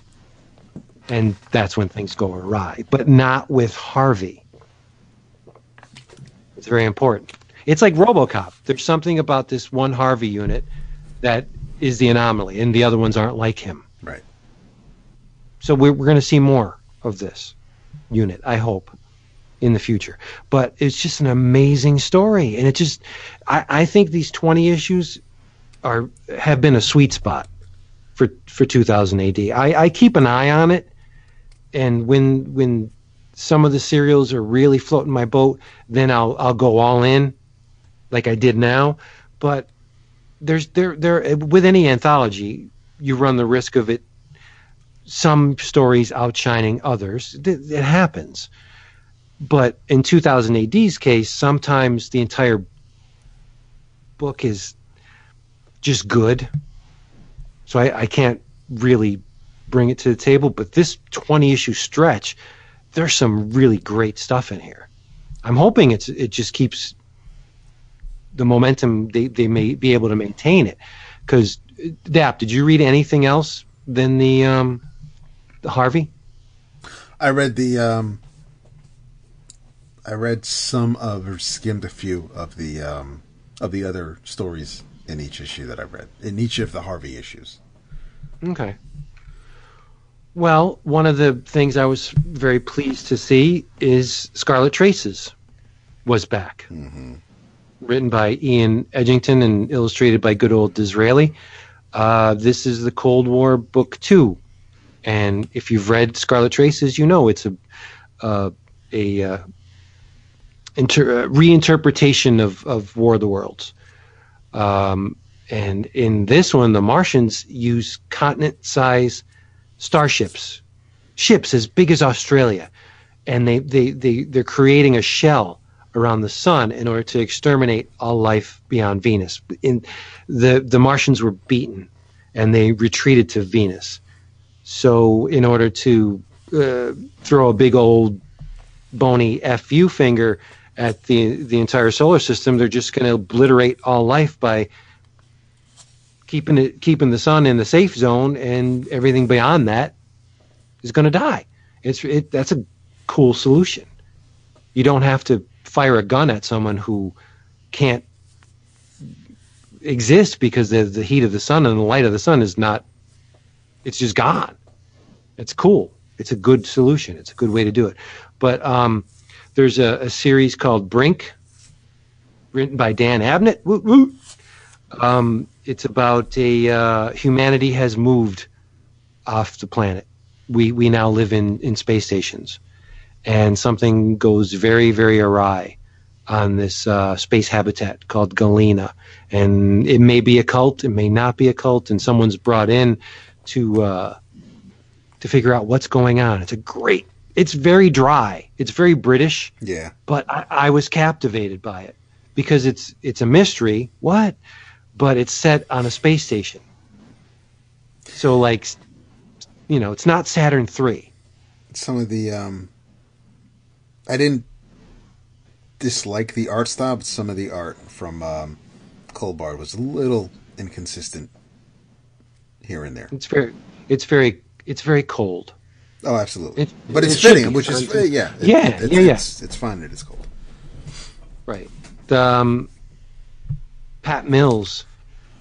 and that's when things go awry. But not with Harvey. It's very important. It's like RoboCop. There's something about this one Harvey unit that is the anomaly, and the other ones aren't like him. Right. So we're, we're going to see more of this unit, I hope, in the future. But it's just an amazing story, and it just, I, I think these 20 issues are have been a sweet spot for for 2000 AD. I, I keep an eye on it, and when when some of the serials are really floating my boat, then I'll I'll go all in, like I did now. But there's there there with any anthology, you run the risk of it some stories outshining others. Th- It happens. But in 2000 AD's case, sometimes the entire book is just good. So I, I can't really bring it to the table. But this 20 issue stretch, there's some really great stuff in here. I'm hoping it's it just keeps the momentum. They, they may be able to maintain it. Because, Dap, did you read anything else than the um, the Harvey? I read the um I read some of or skimmed a few of the um of the other stories in each issue that I've read. In each of the Harvey issues. Okay. Well, one of the things I was very pleased to see is Scarlet Traces was back. Written by Ian Edginton and illustrated by good old D'Israeli. Uh, this is the Cold War book two, and if you've read Scarlet Traces, you know it's a uh, a uh, inter- uh, reinterpretation of of War of the Worlds. Um, and in this one, the Martians use continent-size starships, ships as big as Australia, and they they they they're creating a shell around the sun in order to exterminate all life beyond Venus. In the the Martians were beaten, and they retreated to Venus. So, in order to uh, throw a big old bony fu finger at the the entire solar system, they're just going to obliterate all life by keeping it keeping the sun in the safe zone, and everything beyond that is going to die. It's it, that's a cool solution. You don't have to fire a gun at someone who can't exist because the, the heat of the sun and the light of the sun is not it's just gone it's cool it's a good solution it's a good way to do it but um, there's a, a series called brink written by dan abnett. Um, it's about a uh, humanity has moved off the planet we we now live in in space stations and something goes very, very awry on this uh, space habitat called Galena. And it may be a cult, it may not be a cult, and someone's brought in to uh, to figure out what's going on. It's a great. It's very dry. It's very British, Yeah. but I, I was captivated by it because it's it's a mystery. What? But it's set on a space station. So like, you know, it's not Saturn three. Some of the um, I didn't dislike the art style, but some of the art from um, Culbard was a little inconsistent here and there. It's very it's very it's very cold. Oh, absolutely. It- but it's it fitting, which is uh, yeah, it- Yeah, yeah, yeah. It's, it's fine that it's cold. Right. The, um, Pat Mills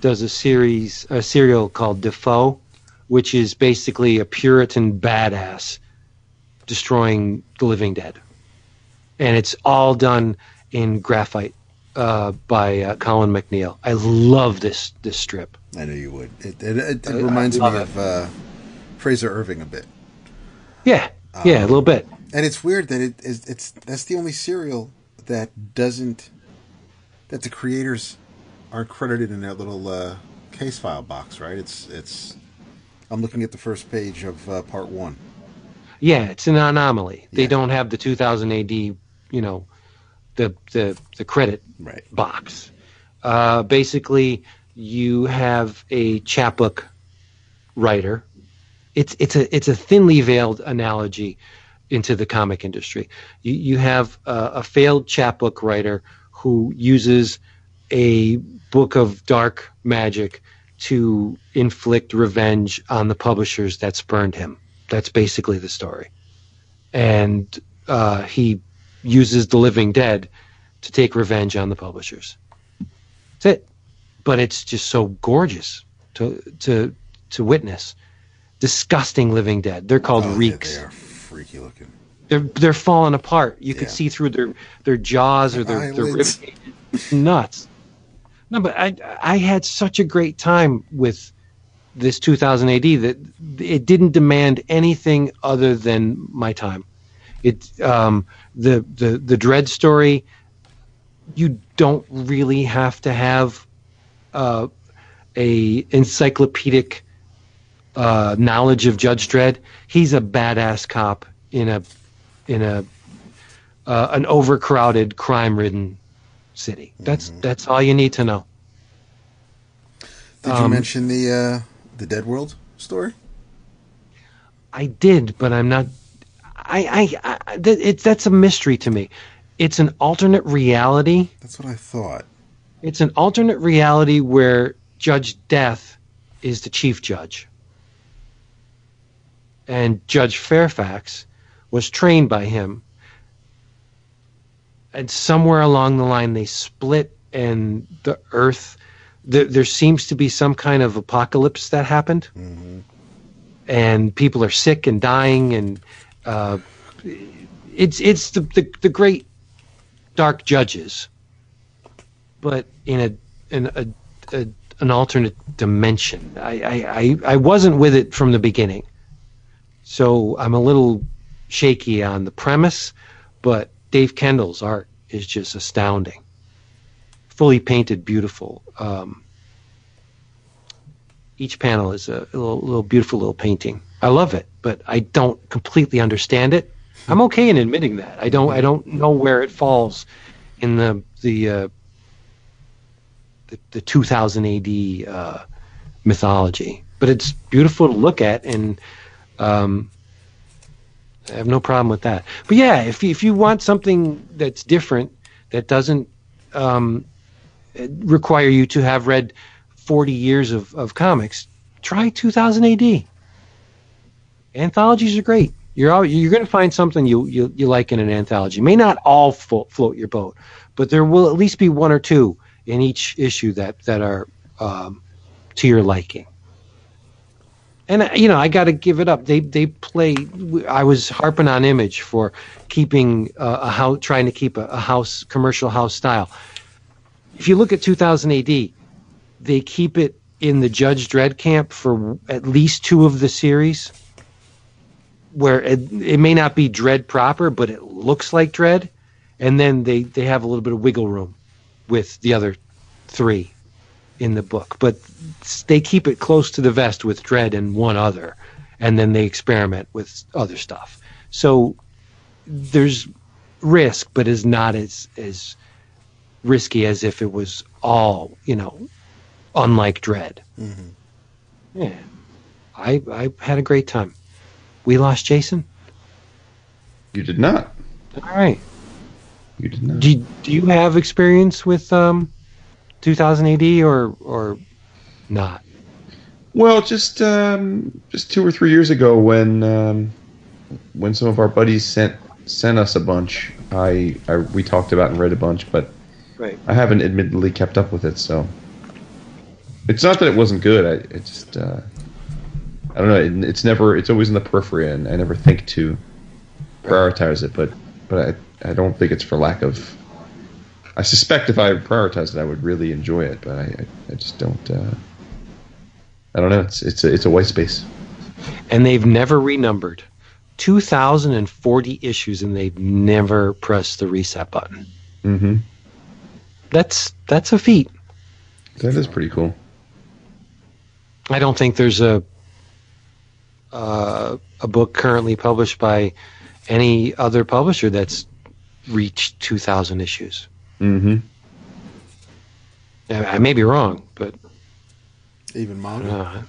does a series, a serial called Defoe, which is basically a Puritan badass destroying the living dead, and it's all done in graphite uh, by uh, Colin McNeil. I love this this strip. I know you would. It it, it, it reminds me of uh, Frazer Irving a bit, Yeah, yeah, a little bit. and it's weird that it is. It's that's the only serial that doesn't that the creators aren't credited in that little uh, case file box, right? It's it's. I'm looking at the first page of uh, part one. Yeah, it's an anomaly. They Yeah. don't have the 2000 AD, you know, the the the credit Right. box. Uh, basically, you have a chapbook writer. It's it's a it's a thinly veiled analogy into the comic industry. You you have a, a failed chapbook writer who uses a book of dark magic to inflict revenge on the publishers that spurned him. That's basically the story. And uh, he uses the living dead to take revenge on the publishers. That's it. But it's just so gorgeous to to to witness. Disgusting living dead. They're called Oh, reeks. They are freaky looking. They're they're falling apart. You could see through their their jaws or their, their Eyelids. rib nuts. No, but I I had such a great time with this 2000 AD that it didn't demand anything other than my time. It um, the the the Dredd story. You don't really have to have uh, a encyclopedic uh, knowledge of Judge Dredd. He's a badass cop in a in a uh, an overcrowded, crime-ridden city. That's that's all you need to know. Did you Um, mention the uh, the Dead World story? I did, but I'm not. I I, I it's that's a mystery to me. It's an alternate reality. That's what I thought. It's an alternate reality where Judge Death is the chief judge. And Judge Fairfax was trained by him. And somewhere along the line, they split, and the earth, there, there seems to be some kind of apocalypse that happened. And people are sick and dying, and uh, it's, it's the, the, the great dark judges but in a in a, a an alternate dimension. I, I, I, I wasn't with it from the beginning, so I'm a little shaky on the premise, but Dave Kendall's art is just astounding. Fully painted, beautiful. Um, each panel is a little, little beautiful little painting. I love it, but I don't completely understand it. I'm okay in admitting that. I don't. I don't know where it falls in the the uh, the, the 2000 AD uh, mythology, but it's beautiful to look at, and um, I have no problem with that. But yeah, if you, if you want something that's different, that doesn't um, require you to have read 40 years of, of comics, try 2000 AD. Anthologies are great. You're all, you're going to find something you, you you like in an anthology. May not all float, float your boat, but there will at least be one or two in each issue that that are um, to your liking. And uh, you know, I got to give it up. They they play. I was harping on Image for keeping uh, a house, trying to keep a, a house commercial house style. If you look at 2000 AD, they keep it in the Judge Dredd camp for at least two of the series, where it, it may not be Dredd proper, but it looks like Dredd, and then they they have a little bit of wiggle room with the other three in the book, but they keep it close to the vest with Dredd and one other, and then they experiment with other stuff. So there's risk, but is not as as risky as if it was all you know, unlike Dredd. Mm-hmm. Yeah, I I had a great time. We lost Jason. You did not. All right. You did not. Do do you have experience with um, 2000 AD or or not? Well, just um, just two or three years ago, when um, when some of our buddies sent sent us a bunch, I, I we talked about and read a bunch, but Right. I haven't admittedly kept up with it. So it's not that it wasn't good. I it just uh, I don't know. It, it's never. It's always in the periphery, and I never think to prioritize it. But but I I don't think it's for lack of. I suspect if I prioritized it, I would really enjoy it, but I I, just don't. Uh, I don't know. It's it's a, it's a white space. And they've never renumbered. 2040 issues, and they've never pressed the reset button. Mm-hmm. That's that's a feat. That is pretty cool. I don't think there's a uh, a book currently published by any other publisher that's reached 2,000 issues. Mm-hmm. I, I may be wrong, but Even manga.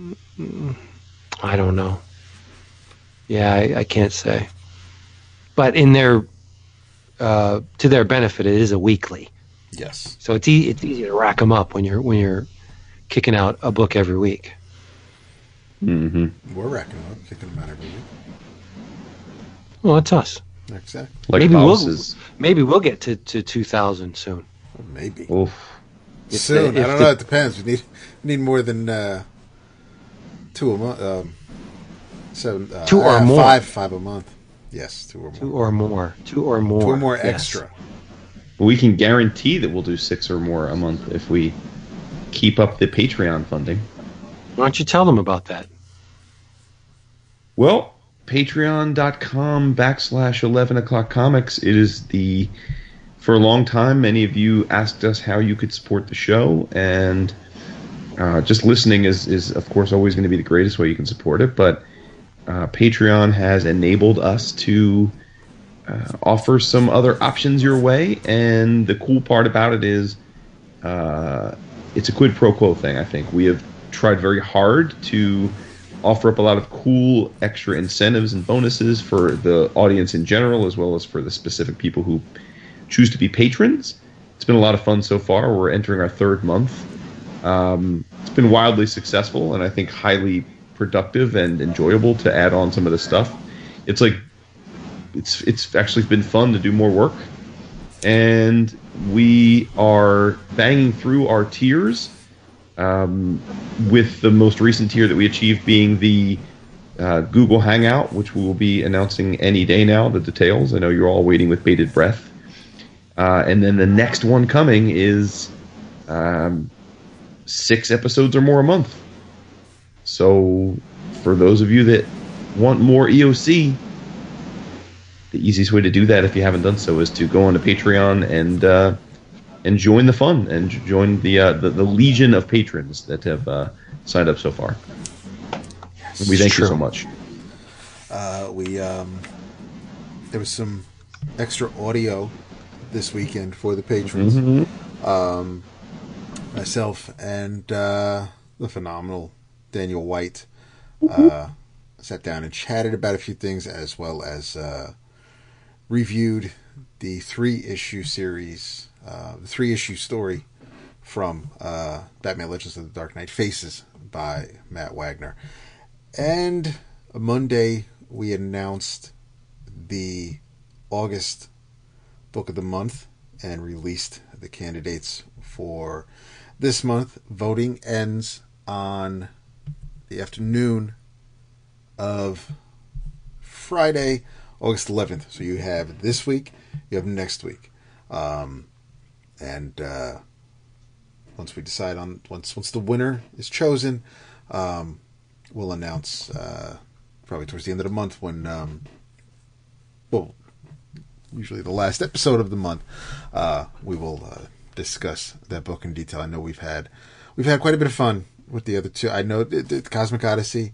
uh, I don't know. Yeah, I, I can't say. But in their uh, to their benefit, it is a weekly, Yes. so it's e- it's easy to rack them up when you're when you're kicking out a book every week. Mm-hmm. We're racking them up, kicking them out every week. Well, that's us. Exactly. Like Maybe we'll- houses. Maybe we'll get to, to 2,000 soon. Maybe. Oof. If Soon. the- I don't the- know. It depends. We need we need more than uh, two a month. Um, seven. Uh, Two or uh, more. Five. Five a month. Yes, two or more. Two or more. Two or more. Two or more yes. extra. We can guarantee that we'll do six or more a month if we keep up the Patreon funding. Why don't you tell them about that? Well, patreon.com backslash 11 o'clock comics. It is the, for a long time, many of you asked us how you could support the show, and uh, just listening is, is, of course, always going to be the greatest way you can support it, but uh, Patreon has enabled us to uh, offer some other options your way, and the cool part about it is uh, it's a quid pro quo thing, I think. We have tried very hard to offer up a lot of cool extra incentives and bonuses for the audience in general, as well as for the specific people who choose to be patrons. It's been a lot of fun so far. We're entering our third month. Um, it's been wildly successful and I think highly productive and enjoyable to add on some of the stuff. It's like it's it's actually been fun to do more work, and we are banging through our tiers um, with the most recent tier that we achieved being the uh, Google Hangout, which we will be announcing any day now. The details. I know you're all waiting with bated breath. Uh, and then the next one coming is um, six episodes or more a month. So, for those of you that want more EOC, the easiest way to do that, if you haven't done so, is to go on to Patreon and uh, and join the fun and join the, uh, the the legion of patrons that have uh, signed up so far. We thank you so much. Uh, we um, there was some extra audio this weekend for the patrons. Um, myself and uh, the phenomenal Daniel White uh, sat down and chatted about a few things, as well as uh, reviewed the three issue series, uh, the three issue story from uh, Batman Legends of the Dark Knight Faces by Matt Wagner. And Monday, we announced the August book of the month and released the candidates for this month. Voting ends on the afternoon of Friday, August 11th. So you have this week, you have next week. Um, and uh, once we decide on once once the winner is chosen, um, we'll announce uh, probably towards the end of the month when um, well usually the last episode of the month uh, we will uh, discuss that book in detail. I know we've had we've had quite a bit of fun with the other two. I know the, the Cosmic Odyssey.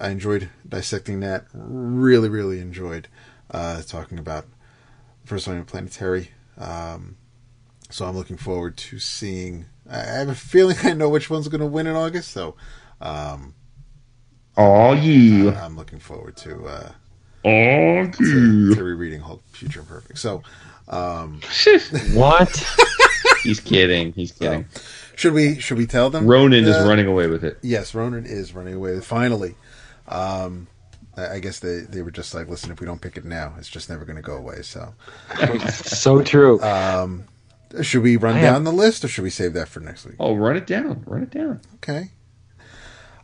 I enjoyed dissecting that. Really, really enjoyed uh, talking about First One Planetary. Um, so I'm looking forward to seeing. I I have a feeling I know which one's going to win in August. So um, Oh yeah. I'm looking forward to uh, Oh to, to rereading Hulk Future Imperfect. So um, What? He's kidding. He's kidding. should we should we tell them? Ronin is Uh, running away with it. Yes, Ronin is running away. Finally, um, I I guess they, they were just like, listen, if we don't pick it now, it's just never going to go away. So, so true. um, should we run I down have- the list, or should we save that for next week? Oh, run it down. Run it down. Okay.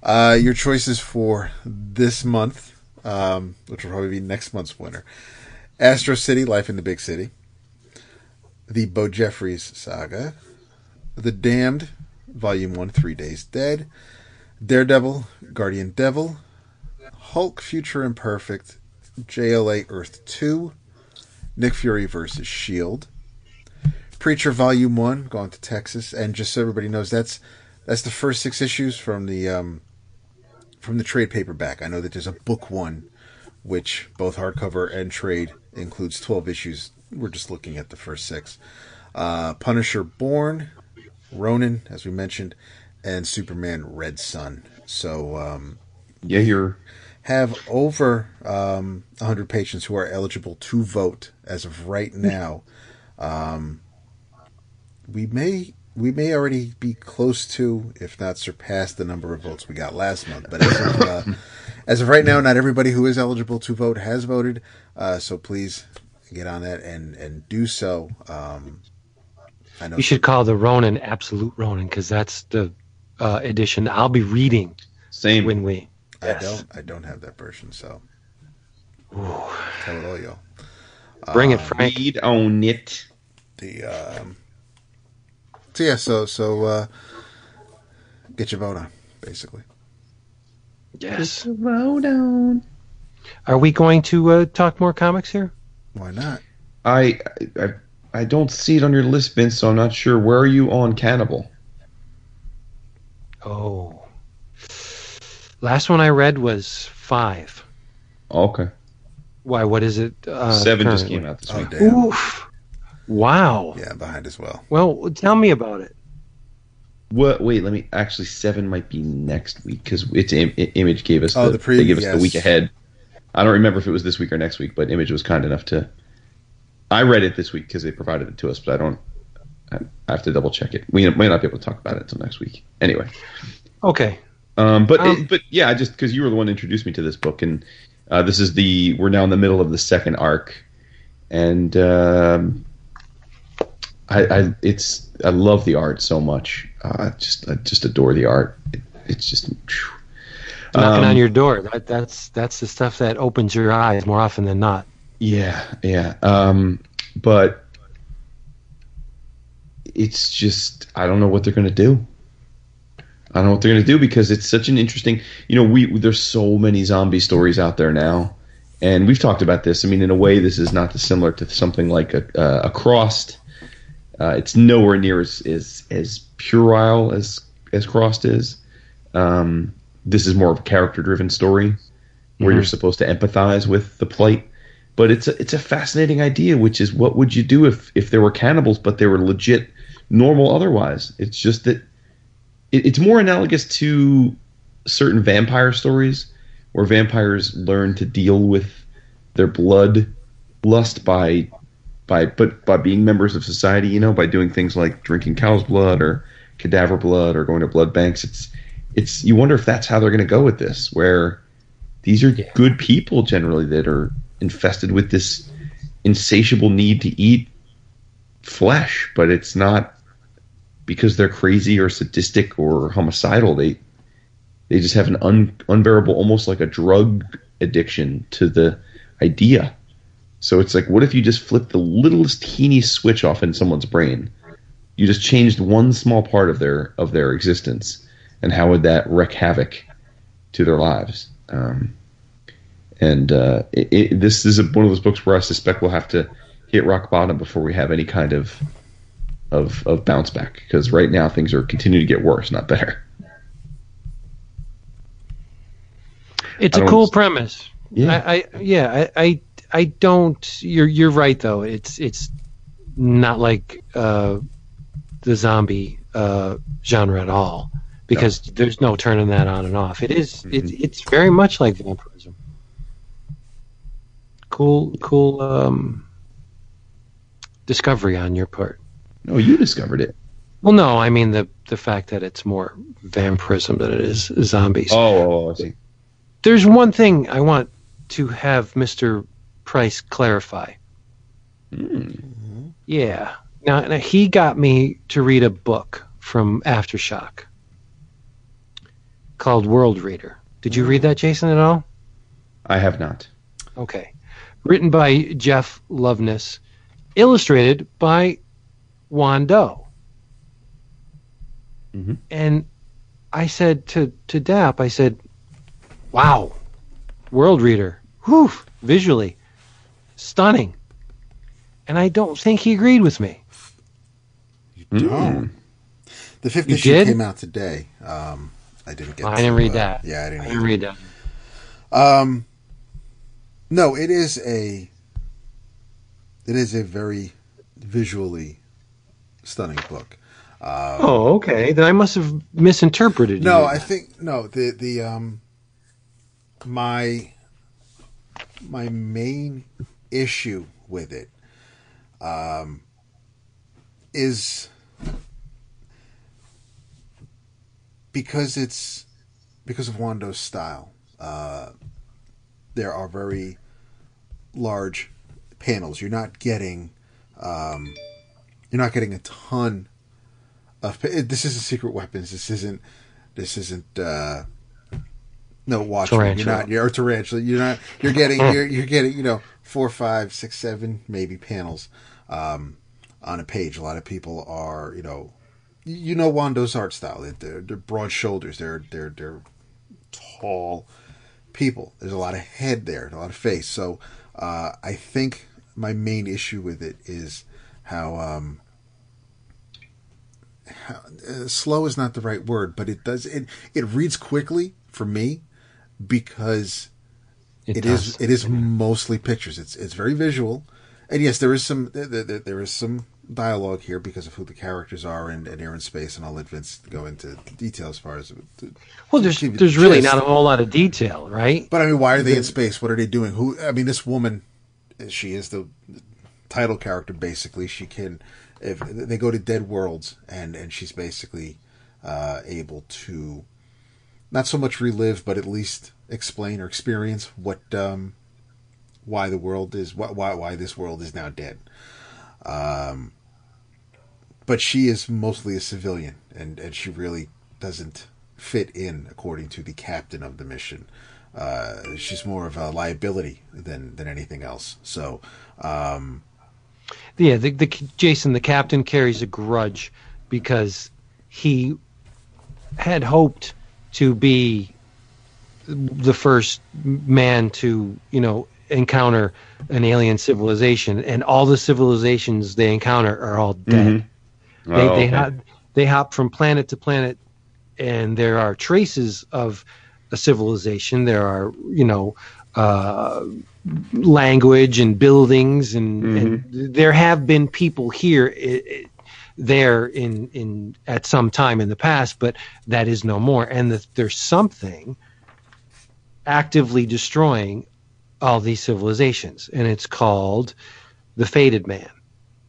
Uh, your choices for this month, um, which will probably be next month's winner: Astro City, Life in the Big City, the Bojeffries saga, The Damned, Volume One, Three Days Dead, Daredevil, Guardian Devil, Hulk, Future Imperfect, JLA Earth Two, Nick Fury versus Shield, Preacher Volume One, going to Texas, and just so everybody knows, that's that's the first six issues from the um, from the trade paperback. I know that there's a book one, which both hardcover and trade includes twelve issues. We're just looking at the first six. Uh, Punisher Born, Ronin, as we mentioned, and Superman Red Sun. So um, Yeah, you're. have over um, 100 patients who are eligible to vote as of right now. Um, we may we may already be close to, if not surpass, the number of votes we got last month. But as of, uh, as of right now, not everybody who is eligible to vote has voted. Uh, so please get on that and and do so. Um, I know You should call the Ronin Absolute Ronin because that's the uh, edition I'll be reading Same. when we. I don't I don't have that version. So tell it all, y'all. Bring Uh, it, Frank. Read on it. the um so yeah so so uh get your vote on basically Yes. Vote on. Are we going to uh, talk more comics here? why not I, I I don't see it on your list, Vince. So I'm not sure. Where are you on Cannibal? Oh. Last one I read was five. Okay, Why? What is it? Uh, seven just came out this oh week. damn Oof. Wow. yeah behind as well Well, tell me about it. What? Wait, let me. Actually, seven might be next week because it's Im- Image gave us. Oh, the, the preview, They give us yes. the week ahead. I don't remember if it was this week or next week, but Image was kind enough to. I read it this week because they provided it to us, but I don't. I I have to double check it. We may not be able to talk about it until next week. Anyway, Okay. um, but Um, it, but yeah, I just because you were the one who introduced me to this book, and uh, this is the we're now in the middle of the second arc, and um, I, I it's I love the art so much. Uh, I just I just adore the art. It, it's just. phew. Knocking Um, on your door. That, that's that's the stuff that opens your eyes more often than not. Yeah, yeah. Um, but it's just I don't know what they're gonna do. I don't know what they're gonna do because it's such an interesting. You know, we there's so many zombie stories out there now, And we've talked about this. I mean, in a way, this is not dissimilar to something like a, uh, a Crossed. Uh, it's nowhere near as as, as puerile as as Crossed is. Um, this is more of a character driven story where Mhm. you're supposed to empathize with the plight. But it's a, it's a fascinating idea, which is what would you do if, if there were cannibals, but they were legit normal otherwise? It's just that it, it's more analogous to certain vampire stories where vampires learn to deal with their blood lust by by but by being members of society, you know, by doing things like drinking cow's blood or cadaver blood or going to blood banks. It's it's you wonder if that's how they're going to go with this, where these are good people generally that are infested with this insatiable need to eat flesh, but it's not because they're crazy or sadistic or homicidal. They they just have an un, unbearable, almost like a drug addiction to the idea. So it's like, what if you just flipped the littlest teeny switch off in someone's brain? You just changed one small part of their of their existence, and how would that wreak havoc to their lives? Um, and uh, it, it, this is a, one of those books where I suspect we'll have to hit rock bottom before we have any kind of of, of bounce back because right now things are continuing to get worse, not better. It's a cool understand. premise. Yeah. I, I yeah, I, I I don't you're you're right though. It's it's not like uh the zombie uh genre at all. Because there's no turning that on and off. It is- it's Mm-hmm. it's very much like vampirism. Cool cool um discovery on your part. No, you discovered it. Well no, I mean the the fact that it's more vampirism than it is zombies. Oh, oh, I see. there's one thing I want to have Mr. Price clarify. Mm. Yeah. Now, now he got me to read a book from Aftershock called World Reader. Did you read that, Jason, at all? I have not. Okay. Written by Jeff Loveness, illustrated by Juan Doe. Mhm. And I said to, to Dap, I said, wow, World Reader, whew, visually, stunning. And I don't think he agreed with me. You don't. Mm. The fifth You issue did? came out today. Um, I didn't get. I to, didn't read uh, that. Yeah, I I didn't. didn't read that. Um, no, it is a. It is a very visually stunning book. Um, Oh, okay. Then I must have misinterpreted you. No, you. I think no. The the um my my main issue with it um is because it's because of Juan Doe's style. Uh, there are very large panels. You're not getting um, you're not getting a ton of. This isn't Secret Weapons. This isn't. This isn't. Uh, no, Watchmen. You're not. You're Tarantula. You're not. You're getting. you're you're getting. You know, four, five, six, seven, maybe panels um, on a page. A lot of people are. You know. You know Juan Doe's art style. They're, they're broad shoulders. They're they're they're tall people. There's a lot of head there, a lot of face. So uh, I think my main issue with it is how, um, how uh, slow is not the right word, but it does it it reads quickly for me because it, it does. is it is mostly pictures. It's it's very visual, and yes, there is some there, there, there is some dialogue here because of who the characters are and, and they're in space, and I'll let Vince go into detail as far as. well, there's give you the there's really not a whole lot of detail, right? But I mean, why are they in space? What are they doing? Who? I mean, this woman, she is the title character. Basically, she can. If they go to dead worlds, and and she's basically uh, able to not so much relive, but at least explain or experience what um, why the world is why why why this world is now dead. Um, but she is mostly a civilian, and and she really doesn't fit in according to the captain of the mission. Uh, she's more of a liability than than anything else. So, um, Yeah, the, the Jason, the captain carries a grudge because he had hoped to be the first man to, you know, encounter an alien civilization, and all the civilizations they encounter are all dead. Mhm. They Oh, they okay. hop they hop from planet to planet, and there are traces of a civilization. There are you know uh, language and buildings, and, and there have been people here. i i there in in at some time in the past, but that is no more. And the, there's something actively destroying all these civilizations, and it's called the Fated Man.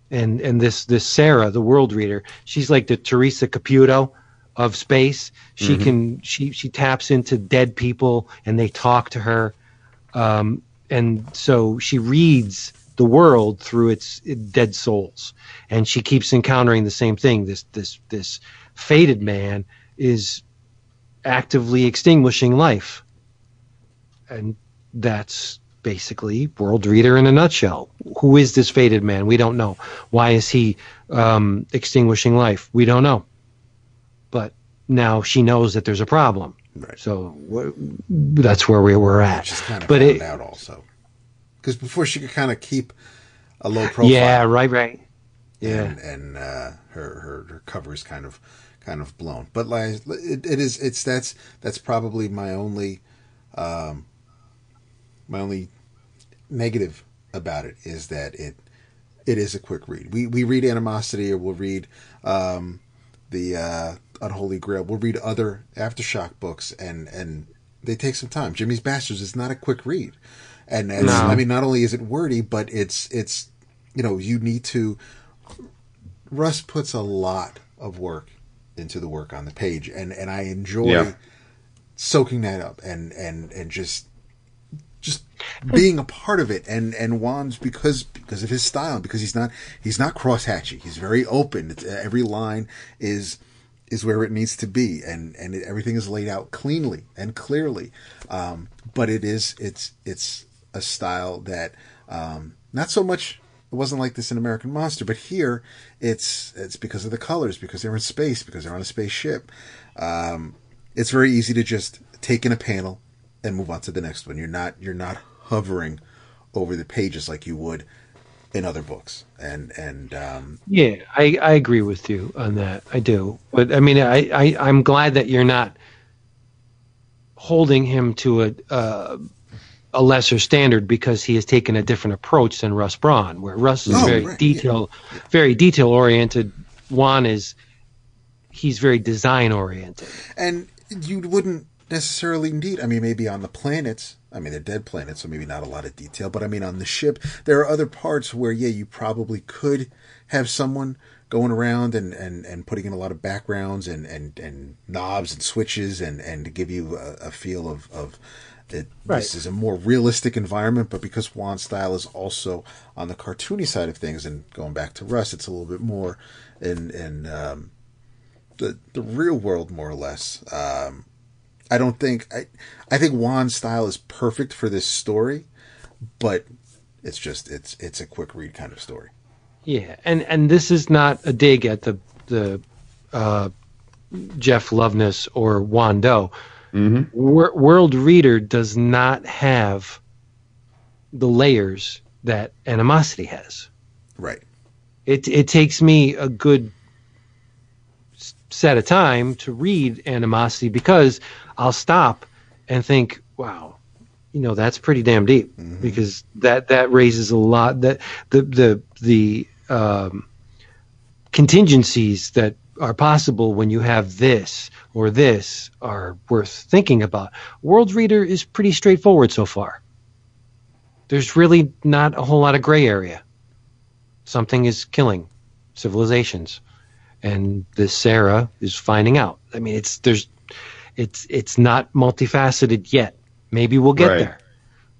And and this this Sarah, the world reader, she's like the Teresa Caputo of space. She can she she taps into dead people and they talk to her, um, and so she reads the world through its dead souls, and she keeps encountering the same thing. This this this fated man is actively extinguishing life, and that's basically world reader in a nutshell. Who is this fated man? We don't know. Why is he um, extinguishing life? We don't know. But now she knows that there's a problem. Right. so wh- that's where we were at. She's kind of but found it, out also. Because before she could kind of keep a low profile. yeah right right. Yeah. and, and uh, her, her her cover is kind of kind of blown. But like it, it is it's that's that's probably my only um, my only negative about it is that it it is a quick read. We we read Animosity or we'll read um, the uh, Unholy Grail. We'll read other aftershock books and and they take some time. Jimmy's Bastards is not a quick read. And No. I mean, not only is it wordy, but it's it's you know you need to Russ puts a lot of work into the work on the page, and and I enjoy Yeah. soaking that up and and and just being a part of it. And and Juan's because because of his style, because he's not he's not crosshatchy. He's very open. It's, uh, every line is is where it needs to be, and and it, everything is laid out cleanly and clearly. Um, but it is it's it's a style that um, not so much. It wasn't like this in American Monster, but here it's it's because of the colors, because they're in space, because they're on a spaceship. Um, it's very easy to just take in a panel and move on to the next one. You're not you're not hovering over the pages like you would in other books. And and um, Yeah, I, I agree with you on that. I do. But I mean, I, I, I'm glad that you're not holding him to a, uh, a lesser standard because he has taken a different approach than Russ Braun, where Russ is Oh, very right, detail, very detail oriented. Juan is, he's very design oriented. and you wouldn't necessarily need. I mean, maybe on the planets. I mean, they're dead planets, so maybe not a lot of detail. But I mean, on the ship, there are other parts where, yeah, you probably could have someone going around and, and, and putting in a lot of backgrounds and, and, and knobs and switches and, and to give you a, a feel of, of that Right. this is a more realistic environment. But because Juan's style is also on the cartoony side of things, and going back to Russ, it's a little bit more in in um, the the real world, more or less. Um, I don't think I I think Juan's style is perfect for this story, but it's just it's it's a quick read kind of story. Yeah, and and this is not a dig at the the uh, Jeff Loveness or Juan Doe. Wor- World Reader does not have the layers that Animosity has. Right. It it takes me a good set of time to read Animosity because I'll stop and think, wow, you know that's pretty damn deep because that that raises a lot that the the the um, contingencies that are possible when you have this or this are worth thinking about. World Reader is pretty straightforward so far. There's really not a whole lot of gray area. Something is killing civilizations, and this Sarah is finding out. I mean, it's there's, it's it's not multifaceted yet. Maybe we'll get Right. there.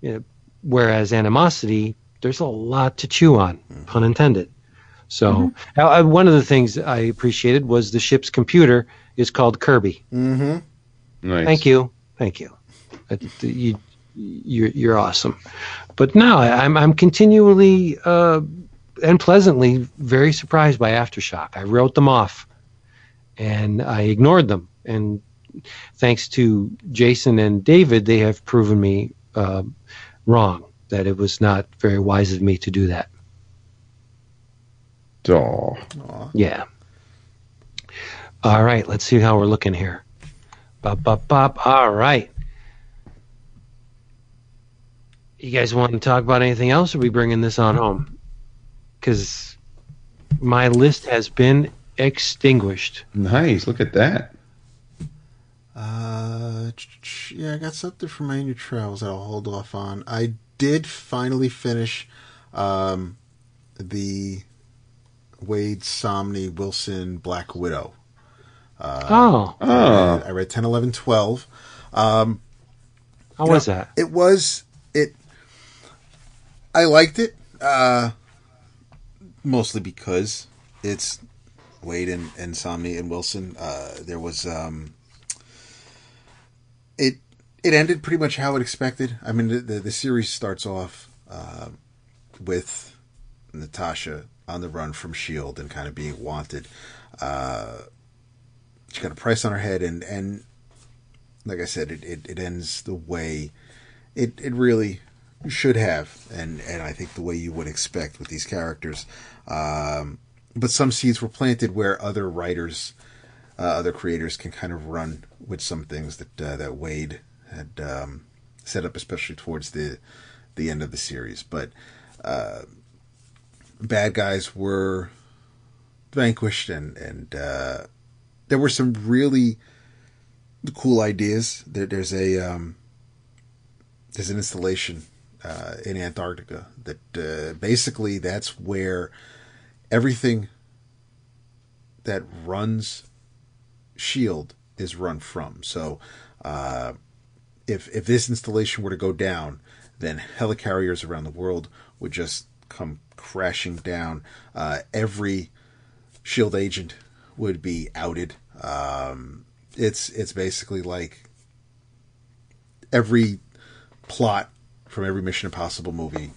You know, whereas animosity, there's a lot to chew on, pun intended. So uh, uh, one of the things I appreciated was the ship's computer is called Kirby. Mm-hmm. Nice. Thank you, thank you. You you're, you're awesome. But no, I- I'm I'm continually uh, and pleasantly very surprised by Aftershock. I wrote them off, and I ignored them. And thanks to Jason and David, they have proven me uh, wrong. that it was not very wise of me to do that. Aw. Yeah. All right, let's see how we're looking here. Bop, bop, bop. All right. You guys want to talk about anything else, or are we bringing this on home? Because my list has been extinguished. Nice. Look at that. Uh, ch- ch- yeah, I got something for my new travels that I'll hold off on. I did finally finish um, the Waid Samnee Wilson Black Widow. oh, Oh. I read 10, 11, 12. Um, how was know, that? It was it. I liked it, uh, mostly because it's Waid and, and Samnee and Wilson. Uh, there was um, it. It ended pretty much how it expected. I mean, the the, the series starts off uh, with Natasha on the run from Shield and kind of being wanted. Uh, she got a price on her head, and and like I said, it, it, it ends the way it it really should have, and and I think the way you would expect with these characters. Um, but some seeds were planted where other writers, uh, other creators can kind of run with some things that uh, that Waid had um, set up, especially towards the the end of the series. But uh, bad guys were vanquished, and and uh, there were some really cool ideas. There, there's a um, there's an installation uh, in Antarctica that uh, basically that's where everything that runs Shield is run from. So uh, if if this installation were to go down, then helicarriers around the world would just come crashing down. Uh, every Shield agent would be outed. Um, it's it's basically like every plot from every Mission Impossible movie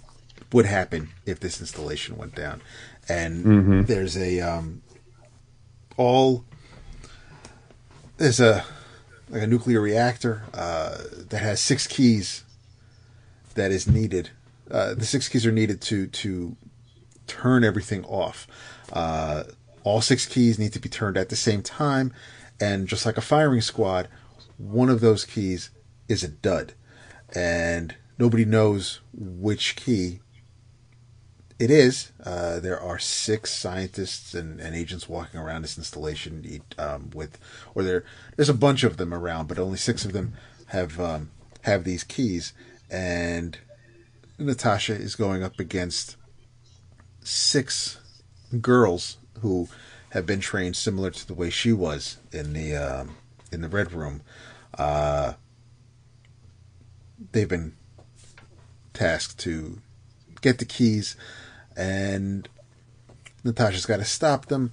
would happen if this installation went down. And there's a um, all there's a like a nuclear reactor uh, that has six keys that is needed. Uh, the six keys are needed to to turn everything off. Uh, all six keys need to be turned at the same time, and just like a firing squad, one of those keys is a dud, and nobody knows which key it is. Uh, there are six scientists and, and agents walking around this installation um, with, or there there's a bunch of them around, but only six of them have um, have these keys, and Natasha is going up against six girls who have been trained similar to the way she was in the um, in the red room. Uh, they've been tasked to get the keys, and Natasha's got to stop them.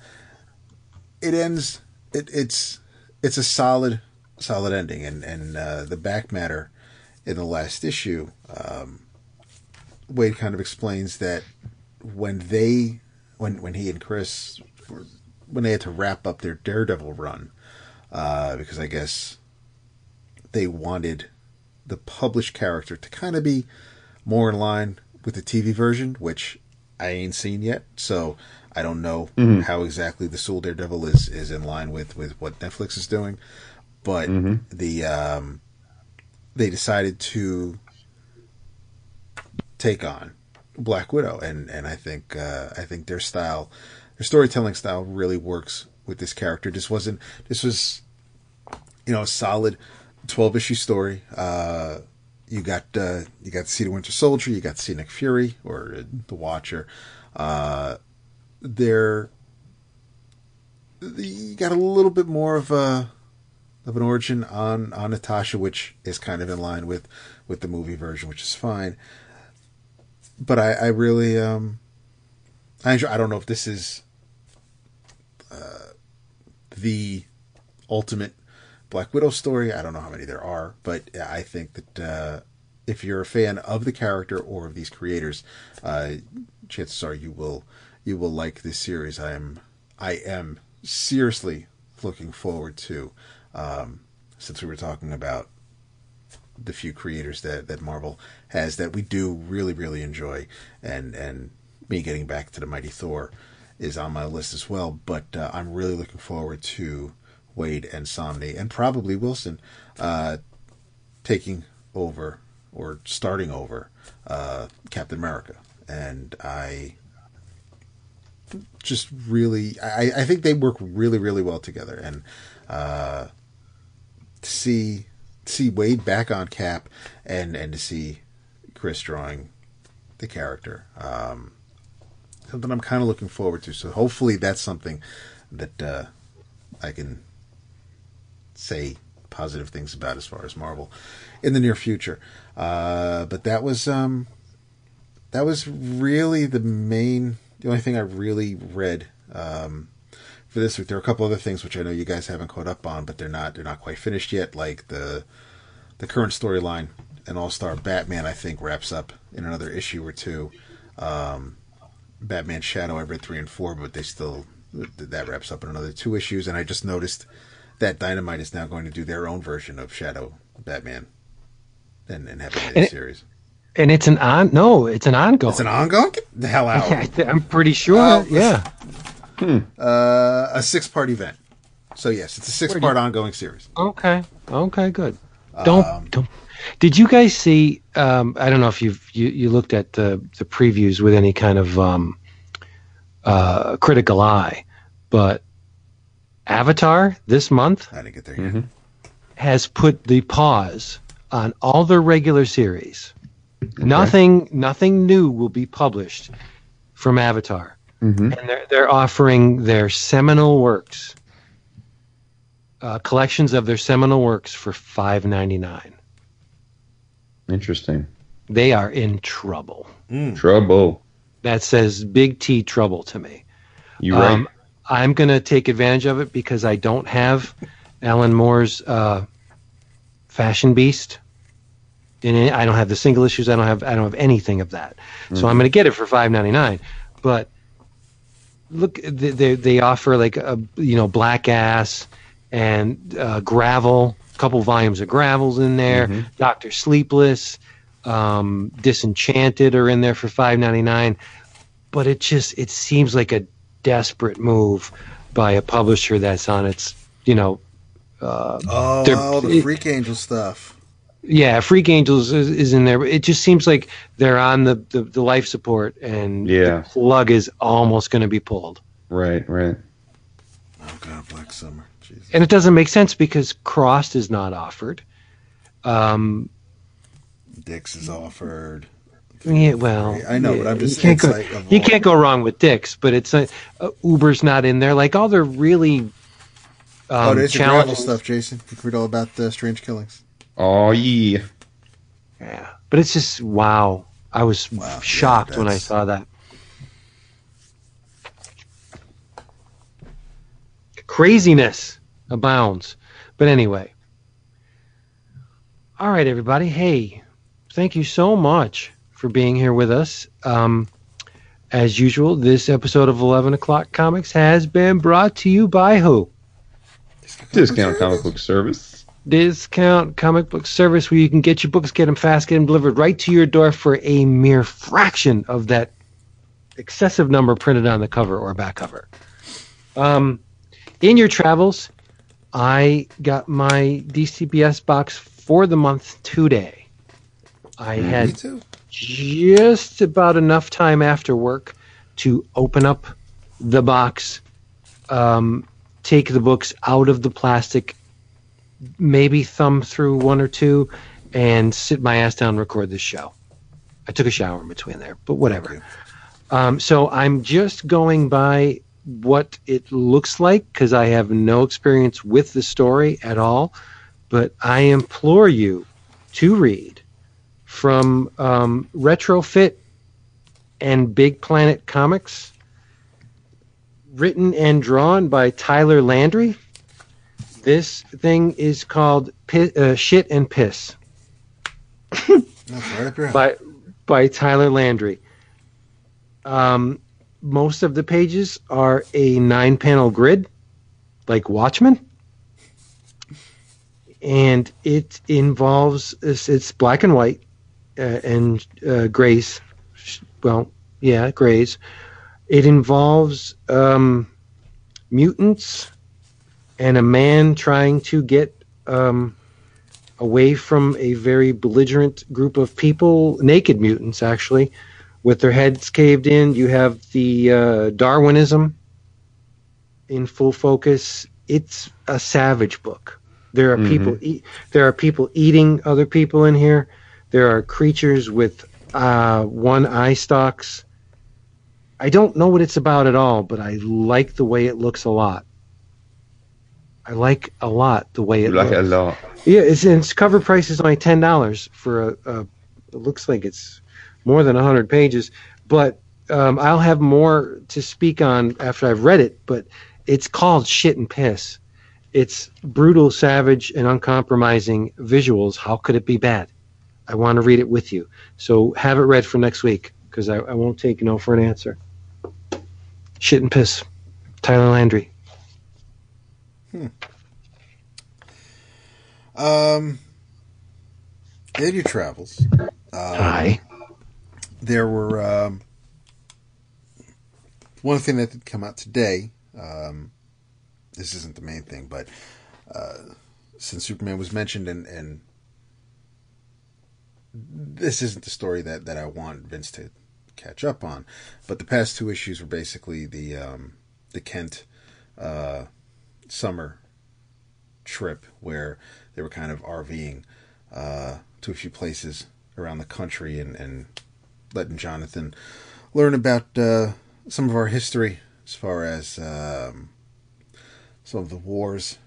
It ends. It, it's it's a solid solid ending, and and uh, the back matter in the last issue. Um, Waid kind of explains that when they when when he and Chris were, when they had to wrap up their Daredevil run uh, because I guess they wanted the published character to kind of be more in line with the TV version, which I ain't seen yet, so I don't know how exactly the Soul Daredevil is is in line with with what Netflix is doing, but the um, they decided to take on Black Widow, and and I think uh, I think their style, their storytelling style, really works with this character. This wasn't this was, you know, a solid twelve issue story. Uh, you got uh, you got see the Winter Soldier, you got Nick Fury or uh, the Watcher. Uh, they're you got a little bit more of a of an origin on on Natasha, which is kind of in line with with the movie version, which is fine but I, I really um I enjoy, I don't know if this is uh, the ultimate Black Widow story. I don't know how many there are, but I think that uh, if you're a fan of the character or of these creators, uh, chances are you will you will like this series. I am I am seriously looking forward to um, since we were talking about the few creators that, that Marvel has that we do really really enjoy, and and me getting back to the Mighty Thor is on my list as well. But uh, I'm really looking forward to Waid and Samnee and probably Wilson uh, taking over or starting over uh, Captain America, and I just really I, I think they work really really well together. And uh, to see see Waid back on Cap and and to see Chris drawing the character um, something I'm kind of looking forward to. So hopefully that's something that uh, I can say positive things about as far as Marvel in the near future uh, but that was um, that was really the main the only thing I really read um, for this week. There are a couple other things which I know you guys haven't caught up on, but they're not they're not quite finished yet. Like the the current storyline, an All Star Batman, I think wraps up in another issue or two. Um, Batman Shadow, I read three and four, but they still that wraps up in another two issues. And I just noticed that Dynamite is now going to do their own version of Shadow Batman and, and have a series. And it's an on no, it's an ongoing. It's an ongoing. Get the hell out! I'm pretty sure. Uh, yeah. Hmm. Uh, a six part event. So yes, it's a six part ongoing series. Okay. Okay. Good. Don't um, don't. Did you guys see? Um, I don't know if you've you, you looked at the the previews with any kind of um, uh, critical eye, but Avatar this month. I didn't get there yet. Mm-hmm. Has put the pause on all their regular series Okay. Nothing, nothing new will be published from Avatar, mm-hmm. and they're they're offering their seminal works, uh, collections of their seminal works for five ninety nine. Interesting. They are in trouble. Mm. Trouble. That says big T trouble to me. You right. Um, I'm going to take advantage of it because I don't have Alan Moore's uh, Fashion Beast And I don't have the single issues. I don't have I don't have anything of that. Mm-hmm. So I'm going to get it for five ninety nine. But look, they they offer like a you know Black Gas and uh, gravel. A couple volumes of gravels in there. Mm-hmm. Doctor Sleepless, um, Disenchanted are in there for five ninety nine. But it just it seems like a desperate move by a publisher that's on its you know. Uh, oh, all the Freak Angel stuff yeah, Freak Angels is, is, in there. It just seems like they're on the, the, the life support, and yeah. the plug is almost going to be pulled. Right, right. Oh God, Black Summer. Jesus. And it doesn't make sense because Crossed is not offered. Um, Dicks is offered. Yeah, well, I know, yeah, but I'm just you can't, go, like you can't go wrong with dicks, but it's a, uh, Uber's not in there. Like all the really um, oh, there's gravel stuff, Jason. You read all about the Strange Killings. Oh yeah. Yeah, but it's just wow. I was wow, shocked yeah, when I saw that. Craziness abounds. But anyway. All right, everybody. Hey, thank you so much for being here with us. Um, as usual, this episode of 11 O'Clock Comics has been brought to you by who? Discount Comic Book Service discount comic book service where you can get your books, get them fast, get them delivered right to your door for a mere fraction of that excessive number printed on the cover or back cover. Um, in your travels, I got my DCBS box for the month today. I mm, had just about enough time after work to open up the box, um, take the books out of the plastic maybe thumb through one or two and sit my ass down and record this show. I took a shower in between there, but whatever. Um, so I'm just going by what it looks like because I have no experience with the story at all. But I implore you to read from um, Retrofit and Big Planet Comics, written and drawn by Tyler Landry this thing is called piss, uh, Shit and Piss. right by by Tyler Landry. Um, most of the pages are a nine panel grid, like Watchmen. and it involves it's, it's black and white uh, and uh, grays. Well, yeah, Grace. It involves um, mutants and a man trying to get um, away from a very belligerent group of people, naked mutants actually, with their heads caved in. You have the uh, Darwinism in full focus. It's a savage book. There are Mhm. people. E- there are people eating other people in here. There are creatures with uh, one eye stalks. I don't know what it's about at all, but I like the way it looks a lot. I like a lot the way it like looks. a lot. Yeah, it's, its cover price is only ten dollars for a, a. It looks like it's more than hundred pages, but um, I'll have more to speak on after I've read it. But it's called Shit and Piss. It's brutal, savage, and uncompromising visuals. How could it be bad? I want to read it with you, so have it read for next week because I, I won't take no for an answer. Shit and Piss, Tyler Landry. Hmm. Um, in your travels, um, Hi. there were um, one thing that did come out today. Um, this isn't the main thing, but uh, since Superman was mentioned, and, and this isn't the story that, that I want Vince to catch up on, but the past two issues were basically the um, the Kent uh, summer trip where they were kind of RVing uh, to a few places around the country and, and letting Jonathan learn about uh, some of our history as far as um, some of the wars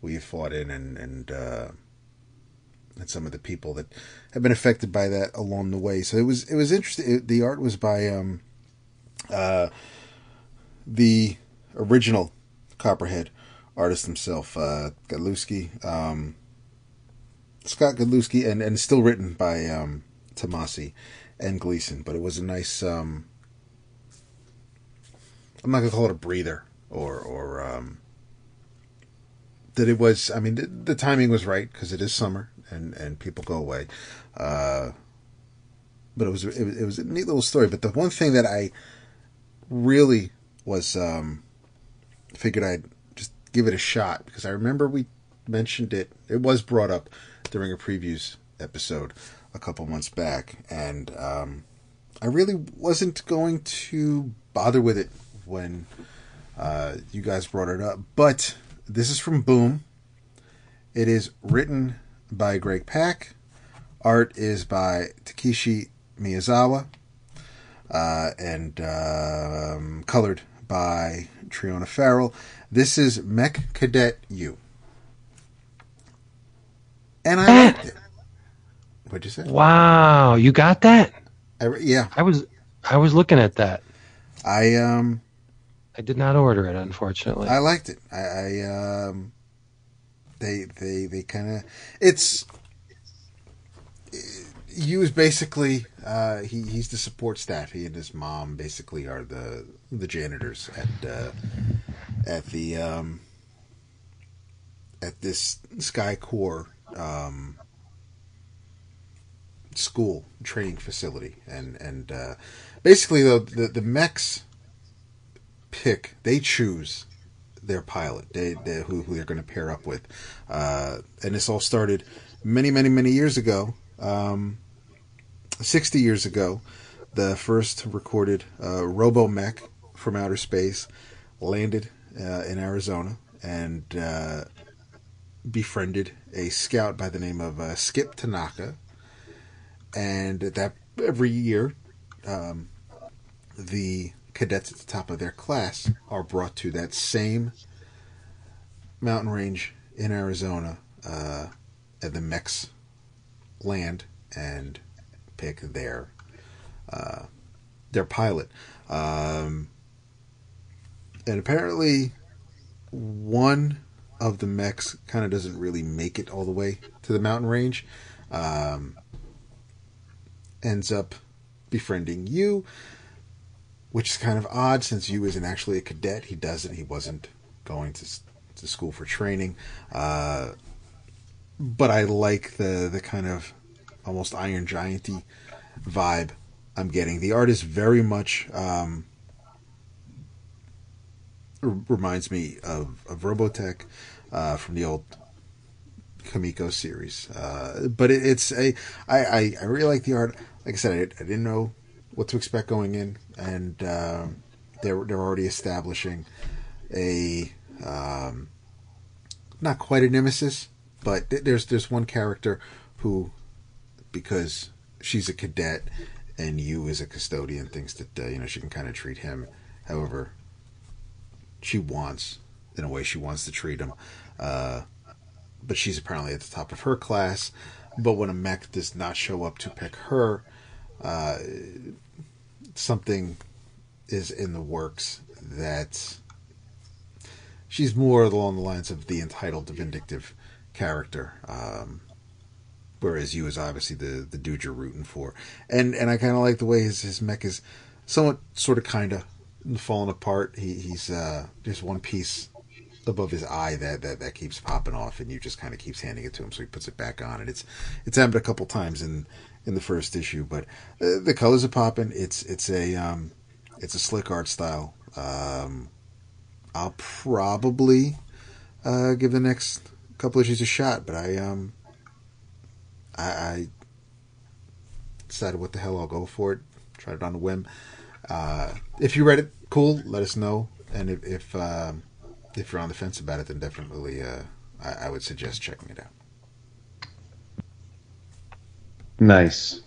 we fought in and and, uh, and some of the people that have been affected by that along the way. So it was it was interesting. It, the art was by um, uh, the original Copperhead artist himself, uh, um, Scott Godlewski, and and still written by um, Tomasi and Gleason. But it was a nice. Um, I'm not gonna call it a breather or or um, that it was. I mean, the, the timing was right because it is summer and and people go away. Uh, but it was it, was- a neat little story. But the one thing that I really was um, figured I'd just give it a shot because I remember we mentioned it. It was brought up during a previews episode a couple months back, and um, I really wasn't going to bother with it when uh, you guys brought it up. But this is from Boom. It is written by Greg Pak. Art is by Takeshi Miyazawa. Uh, and um, colored by Triona Farrell. This is Mech Cadet Yu. And I liked it. What'd you say? Wow, you got that? I, yeah, I was I was looking at that. I um I did not order it, unfortunately. I liked it. I, I um, they they they kind of it's Yu is basically uh, he he's the support staff. He and his mom basically are the the janitors at uh, at the um, at this Sky Corps um, school training facility, and and uh, basically the the, the mechs pick they choose their pilot they, they who, who they're going to pair up with. Uh, and this all started many many many years ago um, 60 years ago the first recorded uh, robomech from outer space landed uh, in arizona and uh, befriended a scout by the name of uh, skip tanaka. And that every year um, the cadets at the top of their class are brought to that same mountain range in Arizona, uh, at the Mex land, and pick their uh, their pilot. Um, and apparently, one of the mechs kind of doesn't really make it all the way to the mountain range. Um, ends up befriending Yu which is kind of odd since Yu isn't actually a cadet. He doesn't. He wasn't going to to school for training. Uh, but I like the the kind of almost Iron Gianty vibe I'm getting. The art is very much um, reminds me of, of Robotech uh, from the old Comico series. Uh, but it, it's a I, I, I really like the art. Like I said, I, I didn't know what to expect going in, and uh, they're they're already establishing a um, not quite a nemesis, but there's there's one character who, because she's a cadet and Yu as a custodian thinks that uh, you know she can kind of treat him however she wants in a way she wants to treat him. Uh, but she's apparently at the top of her class. But when a mech does not show up to pick her, uh, something is in the works that she's more along the lines of the entitled, vindictive character. Um, whereas you is obviously the the dude Yu're rooting for, and and I kind of like the way his his mech is somewhat sort of kind of falling apart. He he's uh, one piece above his eye that, that, that keeps popping off, and Yu just kind of keeps handing it to him, so he puts it back on, and it's it's happened a couple times in in the first issue, but uh, the colors are popping. It's it's a um, it's a slick art style. Um, I'll probably uh, give the next couple issues a shot, but I um I, I decided what the hell I'll go for it. Tried it on a whim. Uh, if you read it, cool. Let us know. And if if, um, if you're on the fence about it, then definitely uh, I, I, would suggest checking it out. Nice.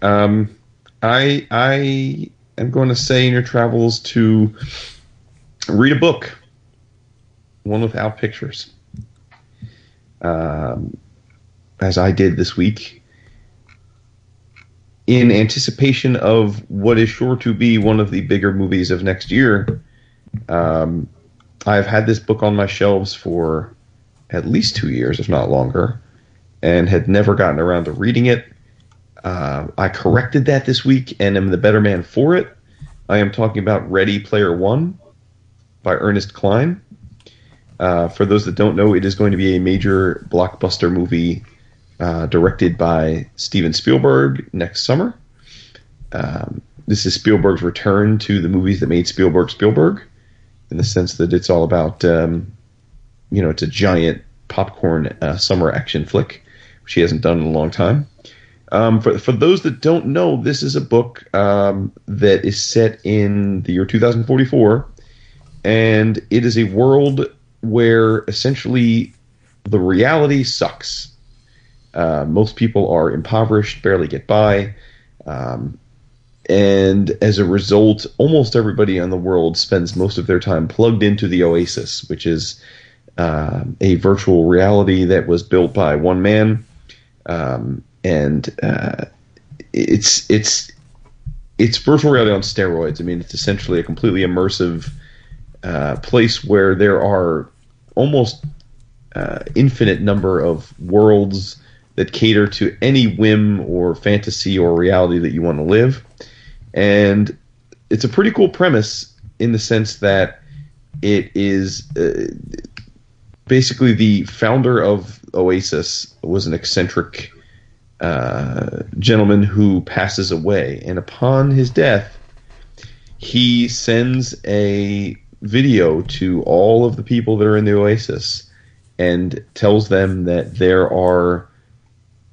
Um, I I am going to say in your travels to read a book, one without pictures. Um, as I did this week, in anticipation of what is sure to be one of the bigger movies of next year, um, I've had this book on my shelves for at least two years, if not longer, and had never gotten around to reading it. Uh, I corrected that this week and am the better man for it. I am talking about Ready Player One by Ernest Cline. Uh, for those that don't know, it is going to be a major blockbuster movie uh, directed by Steven Spielberg next summer. Um, this is Spielberg's return to the movies that made Spielberg Spielberg, in the sense that it's all about, um, you know, it's a giant popcorn uh, summer action flick, which he hasn't done in a long time. Um, for for those that don't know, this is a book um, that is set in the year 2044, and it is a world where essentially the reality sucks uh, most people are impoverished, barely get by. Um, and as a result, almost everybody in the world spends most of their time plugged into the Oasis, which is uh, a virtual reality that was built by one man. Um, and uh, it's it's it's virtual reality on steroids. I mean, it's essentially a completely immersive uh, place where there are almost uh, infinite number of worlds that cater to any whim or fantasy or reality that you want to live. And it's a pretty cool premise in the sense that it is uh, basically the founder of Oasis was an eccentric uh, gentleman who passes away. And upon his death, he sends a video to all of the people that are in the Oasis and tells them that there are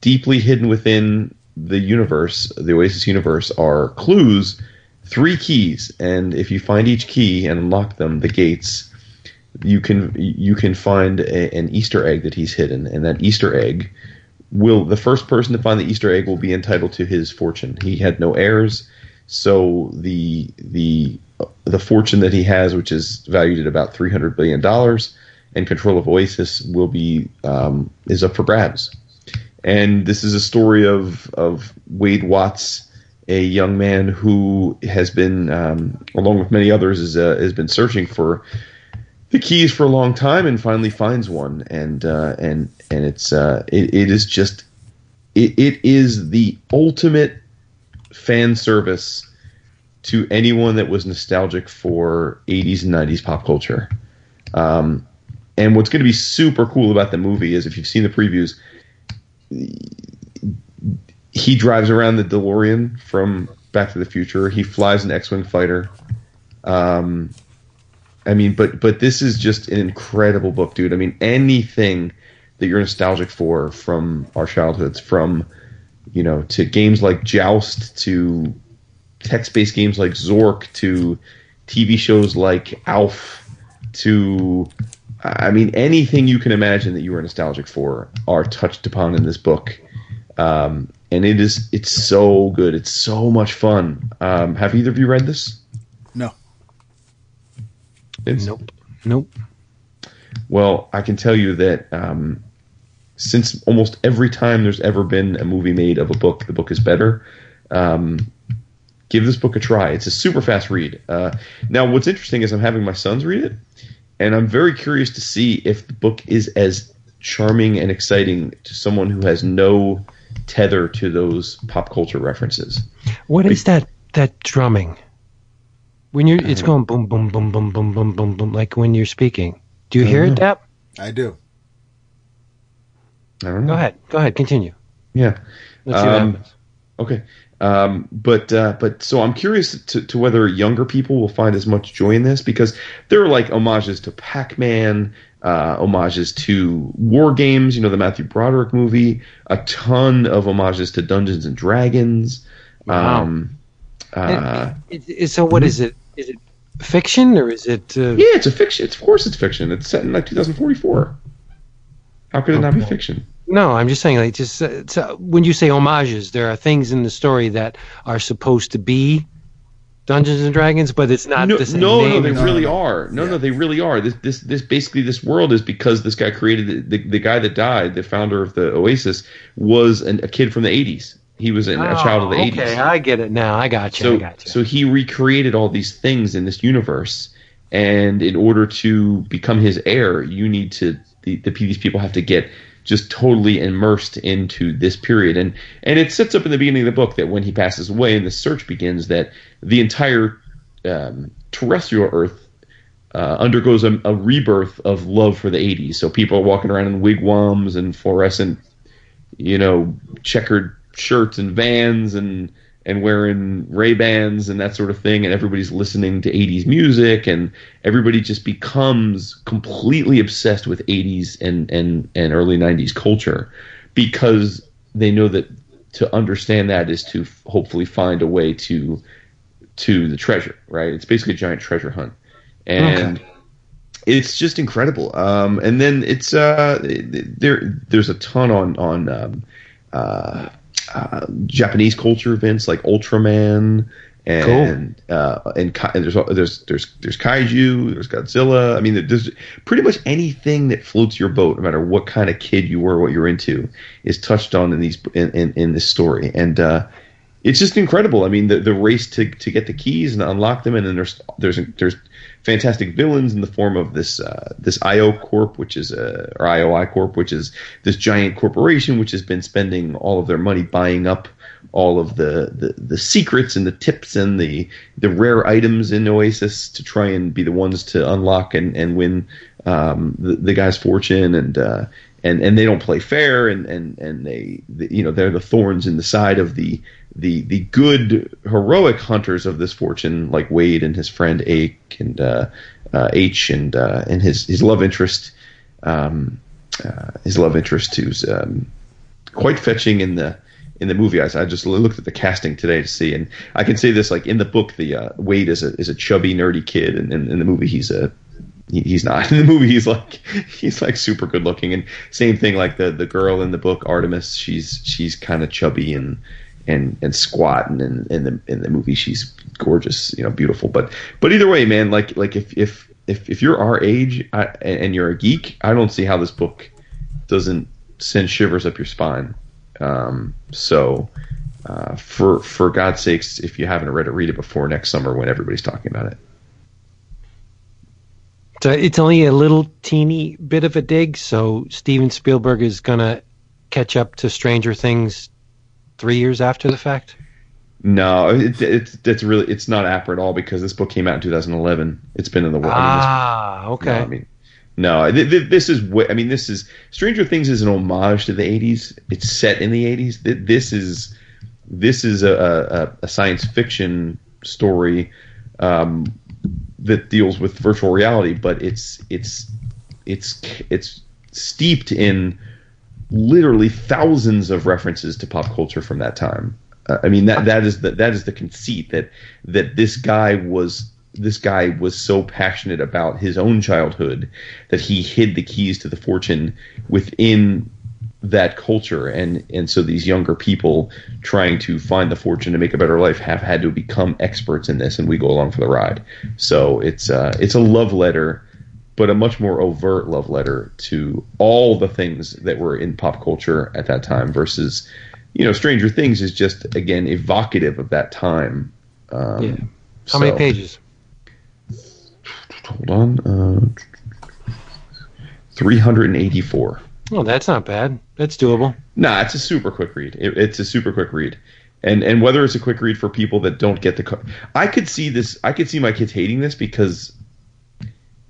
deeply hidden within the universe, the Oasis universe, are clues, three keys, and if you find each key and unlock them, the gates, you can you can find a, an Easter egg that he's hidden, and that Easter egg will the first person to find the Easter egg will be entitled to his fortune. He had no heirs, so the the the fortune that he has, which is valued at about three hundred billion dollars, and control of Oasis will be um, is up for grabs and this is a story of of Wade Watts, a young man who has been, um, along with many others, is, uh, has been searching for the keys for a long time and finally finds one, and uh, and and it's uh, it, it is just it, it is the ultimate fan service to anyone that was nostalgic for 80s and 90s pop culture. Um, and what's going to be super cool about the movie is if you've seen the previews, he drives around the DeLorean from Back to the Future. He flies an X-wing fighter. Um, I mean, but but this is just an incredible book, dude. I mean, anything that you're nostalgic for from our childhoods, from you know, to games like Joust, to text-based games like Zork, to TV shows like Alf, to I mean, anything you can imagine that you were nostalgic for are touched upon in this book. Um, and it is it's so good. It's so much fun. Um, have either of you read this? No. Nope. Nope. Well, I can tell you that um, since almost every time there's ever been a movie made of a book, the book is better. Um, give this book a try. It's a super fast read. Uh, now, what's interesting is I'm having my sons read it, and I'm very curious to see if the book is as charming and exciting to someone who has no tether to those pop culture references. What is that that drumming? When you're, it's going boom, boom, boom, boom, boom, boom, boom, boom, like when you're speaking. Do you hear it, Dap? I do. I don't know. Go ahead. Go ahead. Continue. Yeah. Let's see what Um, happens. Okay. Um, but uh, but so I'm curious to, to whether younger people will find as much joy in this because there are like homages to Pac-Man, uh, homages to war games, you know, the Matthew Broderick movie, a ton of homages to Dungeons and Dragons. Wow. Um, uh, It- it- so what is it? Is it fiction or is it? Uh, yeah, it's a fiction. It's, of course, it's fiction. It's set in like 2044. How could it not be fiction? No, I'm just saying, like, just uh, so when you say homages, there are things in the story that are supposed to be Dungeons and Dragons, but it's not no, the same no, no, they No, really are. No, Yeah. no, they really are. This, this, this, basically, this world is because this guy created the, the, the guy that died, the founder of the Oasis, was an, a kid from the '80s. He was a child of the Oh, '80s. Okay, I get it now. I got you. I so, got you. so he recreated all these things in this universe, and in order to become his heir, you need to the, the these people have to get just totally immersed into this period, and and it sets up in the beginning of the book that when he passes away and the search begins, that the entire um, terrestrial Earth uh, undergoes a, a rebirth of love for the 80s. So people are walking around in wigwams and fluorescent, you know, checkered shirts and vans and and wearing Ray Bans and that sort of thing, and everybody's listening to 80s music, and everybody just becomes completely obsessed with 80s and and and early 90s culture because they know that to understand that is to f- hopefully find a way to to the treasure, right? It's basically a giant treasure hunt, and it's just incredible. Um, and then it's uh, there. There's a ton on on um, uh, uh, Japanese culture events like Ultraman. And uh, and, and there's there's there's there's kaiju, there's Godzilla. I mean, there's pretty much anything that floats your boat, no matter what kind of kid you were, what you're into, is touched on in these in, in, in this story. And uh, it's just incredible. I mean, the the race to to get the keys and unlock them, and then there's there's there's fantastic villains in the form of this uh, this IO Corp, which is a or IOI Corp, which is this giant corporation which has been spending all of their money buying up all of the, the, the secrets and the tips and the the rare items in Oasis to try and be the ones to unlock and, and win um, the, the guy's fortune and uh, and and they don't play fair and and and they the, you know they're the thorns in the side of the the the good heroic hunters of this fortune like Wade and his friend Ake and uh, uh, H and uh, and his his love interest um, uh, his love interest who's um, quite fetching in the in the movie. I, I just looked at the casting today to see, and I can say this: like in the book, the uh, Wade is a is a chubby, nerdy kid, and in, in the movie, he's a he's not. In the movie, he's like he's like super good looking, and same thing like the the girl in the book Artemis. She's she's kind of chubby and and and squat, and in, in the in the movie, she's gorgeous, you know, beautiful. But but either way, man, like like if if if, if you're our age I, and you're a geek, I don't see how this book doesn't send shivers up your spine. Um, so, uh, for for God's sakes, if you haven't read it, read it before next summer when everybody's talking about it. So it's only a little teeny bit of a dig. So Steven Spielberg is gonna catch up to Stranger Things three years after the fact. No, it, it's it's really it's not apt at all because this book came out in 2011. It's been in the world. Ah, No, okay. I mean, no. Th- th- this is what I mean. This is Stranger Things is an homage to the '80s. It's set in the '80s. Th- this is this is a, a, a science fiction story um, that deals with virtual reality, but it's it's it's it's steeped in literally thousands of references to pop culture from that time. Uh, I mean that that is the that is the conceit that that this guy was this guy was so passionate about his own childhood that he hid the keys to the fortune within that culture and and so these younger people trying to find the fortune to make a better life have had to become experts in this and we go along for the ride so it's uh it's a love letter but a much more overt love letter to all the things that were in pop culture at that time versus you know stranger things is just again evocative of that time um, Yeah. How many pages? hold on uh 384 Oh, that's not bad. That's doable. Nah, it's a super quick read. It, it's a super quick read, and and whether it's a quick read for people that don't get the, co- I could see this. I could see my kids hating this because,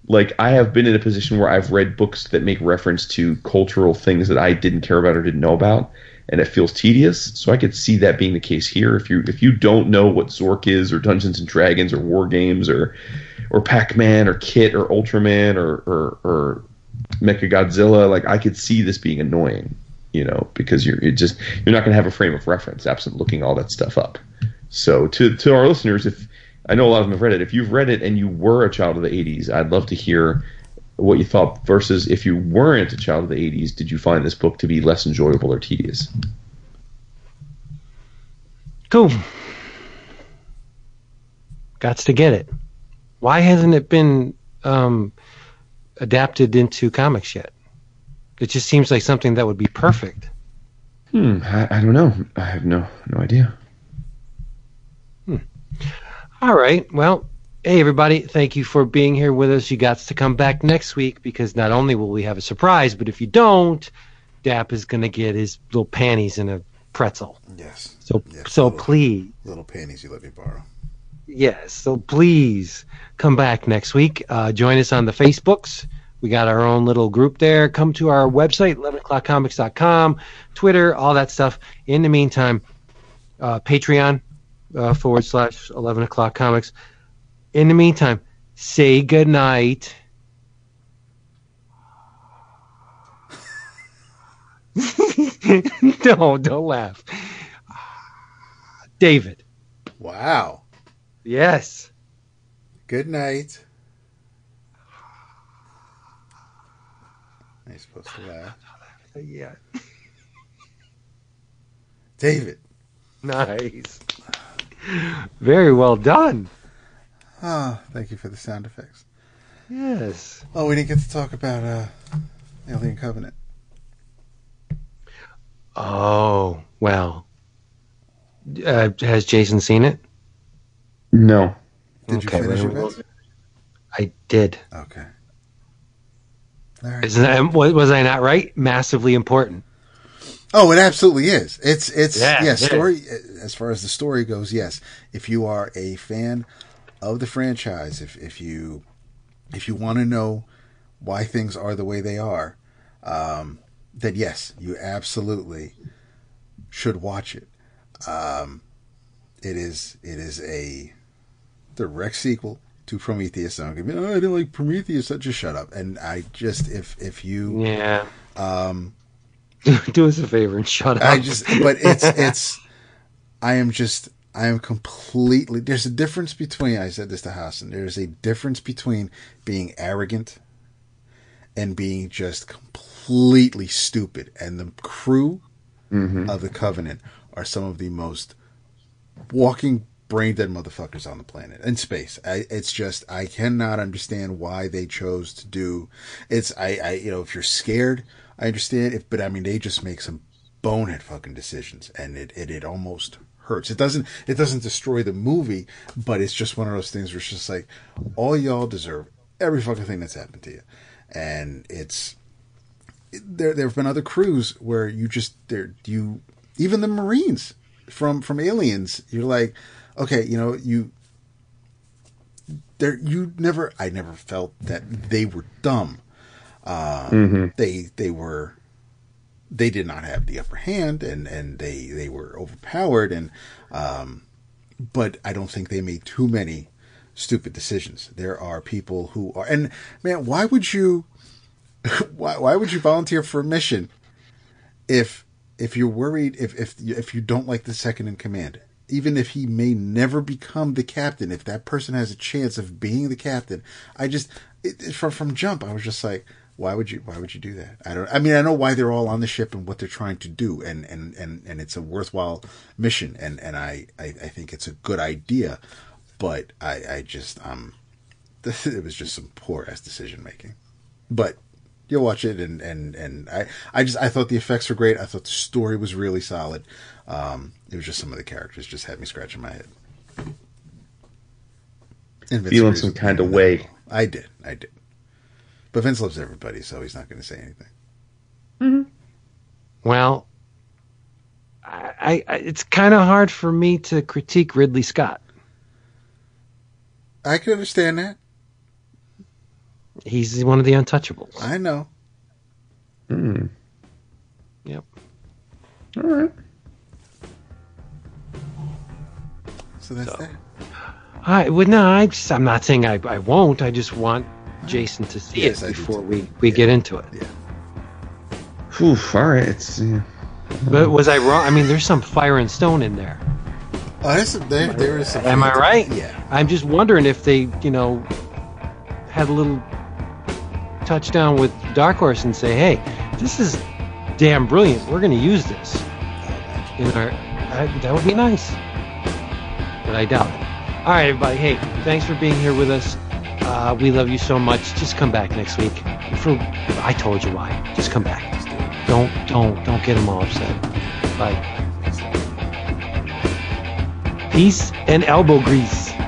like, I have been in a position where I've read books that make reference to cultural things that I didn't care about or didn't know about, and it feels tedious. So I could see that being the case here. If you if you don't know what Zork is or Dungeons and Dragons or War Games or or Pac Man or Kit or Ultraman or or, or Mecha Godzilla, like I could see this being annoying, you know, because you're it just you're not going to have a frame of reference absent looking all that stuff up. So to to our listeners, if I know a lot of them have read it, if you've read it and you were a child of the '80s, I'd love to hear what you thought. Versus if you weren't a child of the '80s, did you find this book to be less enjoyable or tedious? Cool. Gots to get it. Why hasn't it been um, adapted into comics yet? It just seems like something that would be perfect. Hmm, I, I don't know. I have no no idea. All right. Well, hey, everybody. Thank you for being here with us. You got to come back next week because not only will we have a surprise, but if you don't, Dap is going to get his little panties in a pretzel. Yes. So, Yeah, so little- please. Little panties you let me borrow. Yes, so please come back next week. Uh, join us on the Facebooks. We got our own little group there. Come to our website, 11o'clockcomics.com, Twitter, all that stuff. In the meantime, uh, Patreon uh, forward slash 11 o'clock comics. In the meantime, say good night. no, don't laugh. David. Wow. Yes. Good night. Are you supposed to laugh? Yeah. David. Nice. Very well done. Oh, thank you for the sound effects. Yes. Oh, we didn't get to talk about uh, Alien Covenant. Oh, well. Uh, has Jason seen it? No. Did you finish it, well, I did. Okay. All right. Isn't that, was was I not right? Massively important. Oh, it absolutely is. It's it's Yeah, yeah, it is. story as far as the story goes, yes. If you are a fan of the franchise, if if you if you want to know why things are the way they are, um, then yes, you absolutely should watch it. Um, it is it is a direct sequel to Prometheus. Don't give me, oh, I didn't like Prometheus. I just shut up. And I just if if you Yeah. um, Do us a favor and shut up. I just, but it's, it's, I am just, I am completely, there's a difference between, I said this to Hassan, there's a difference between being arrogant and being just completely stupid. And the crew mm-hmm. of the Covenant are some of the most walking brain dead motherfuckers on the planet in space. I, it's just I cannot understand why they chose to do. It's I, I you know if you're scared, I understand. If but I mean they just make some bonehead fucking decisions, and it it, it almost hurts. It doesn't it doesn't destroy the movie, but it's just one of those things where it's just like all y'all deserve every fucking thing that's happened to you, and it's there there have been other crews where you just there you even the marines from from aliens you're like okay you know you there you never i never felt that they were dumb. Hmm they they were they did not have the upper hand and and they they were overpowered and um but I don't think they made too many stupid decisions. There are people who are and man, why would you why why would you volunteer for a mission if if you're worried if if if you don't like the second in command? Even if he may never become the captain, if that person has a chance of being the captain, I just it, from from jump, I was just like, why would you why would you do that? I don't. I mean, I know why they're all on the ship and what they're trying to do, and and and and it's a worthwhile mission, and and I I, I think it's a good idea, but I I just um, it was just some poor ass decision making, but. You'll watch it, and, and, and I, I just I thought the effects were great. I thought the story was really solid. Um, it was just some of the characters just had me scratching my head. Feeling some kind of way. I did, I did. But Vince loves everybody, so he's not going to say anything. Well, I, I it's kind of hard for me to critique Ridley Scott. I can understand that. He's one of the untouchables. I know. Mm. Yep. All right. So that's So. that. I would no. I just, I'm not saying I, I won't. I just want Jason to see Yes, it before too. we we get into it. Whew, all right. It's yeah. But was I wrong? I mean, there's some fire and stone in there. Uh, oh, there's some, there, there is some. Am I right? Yeah. I'm just wondering if they, you know, had a little touchdown with Dark Horse and say, "Hey, this is damn brilliant. We're going to use this." In our, I, that would be nice. But I doubt it. All right, everybody. Hey, thanks for being here with us. Uh, we love you so much. Just come back next week. For I told you why. Just come back. Don't don't don't get them all upset. Bye. Peace and elbow grease.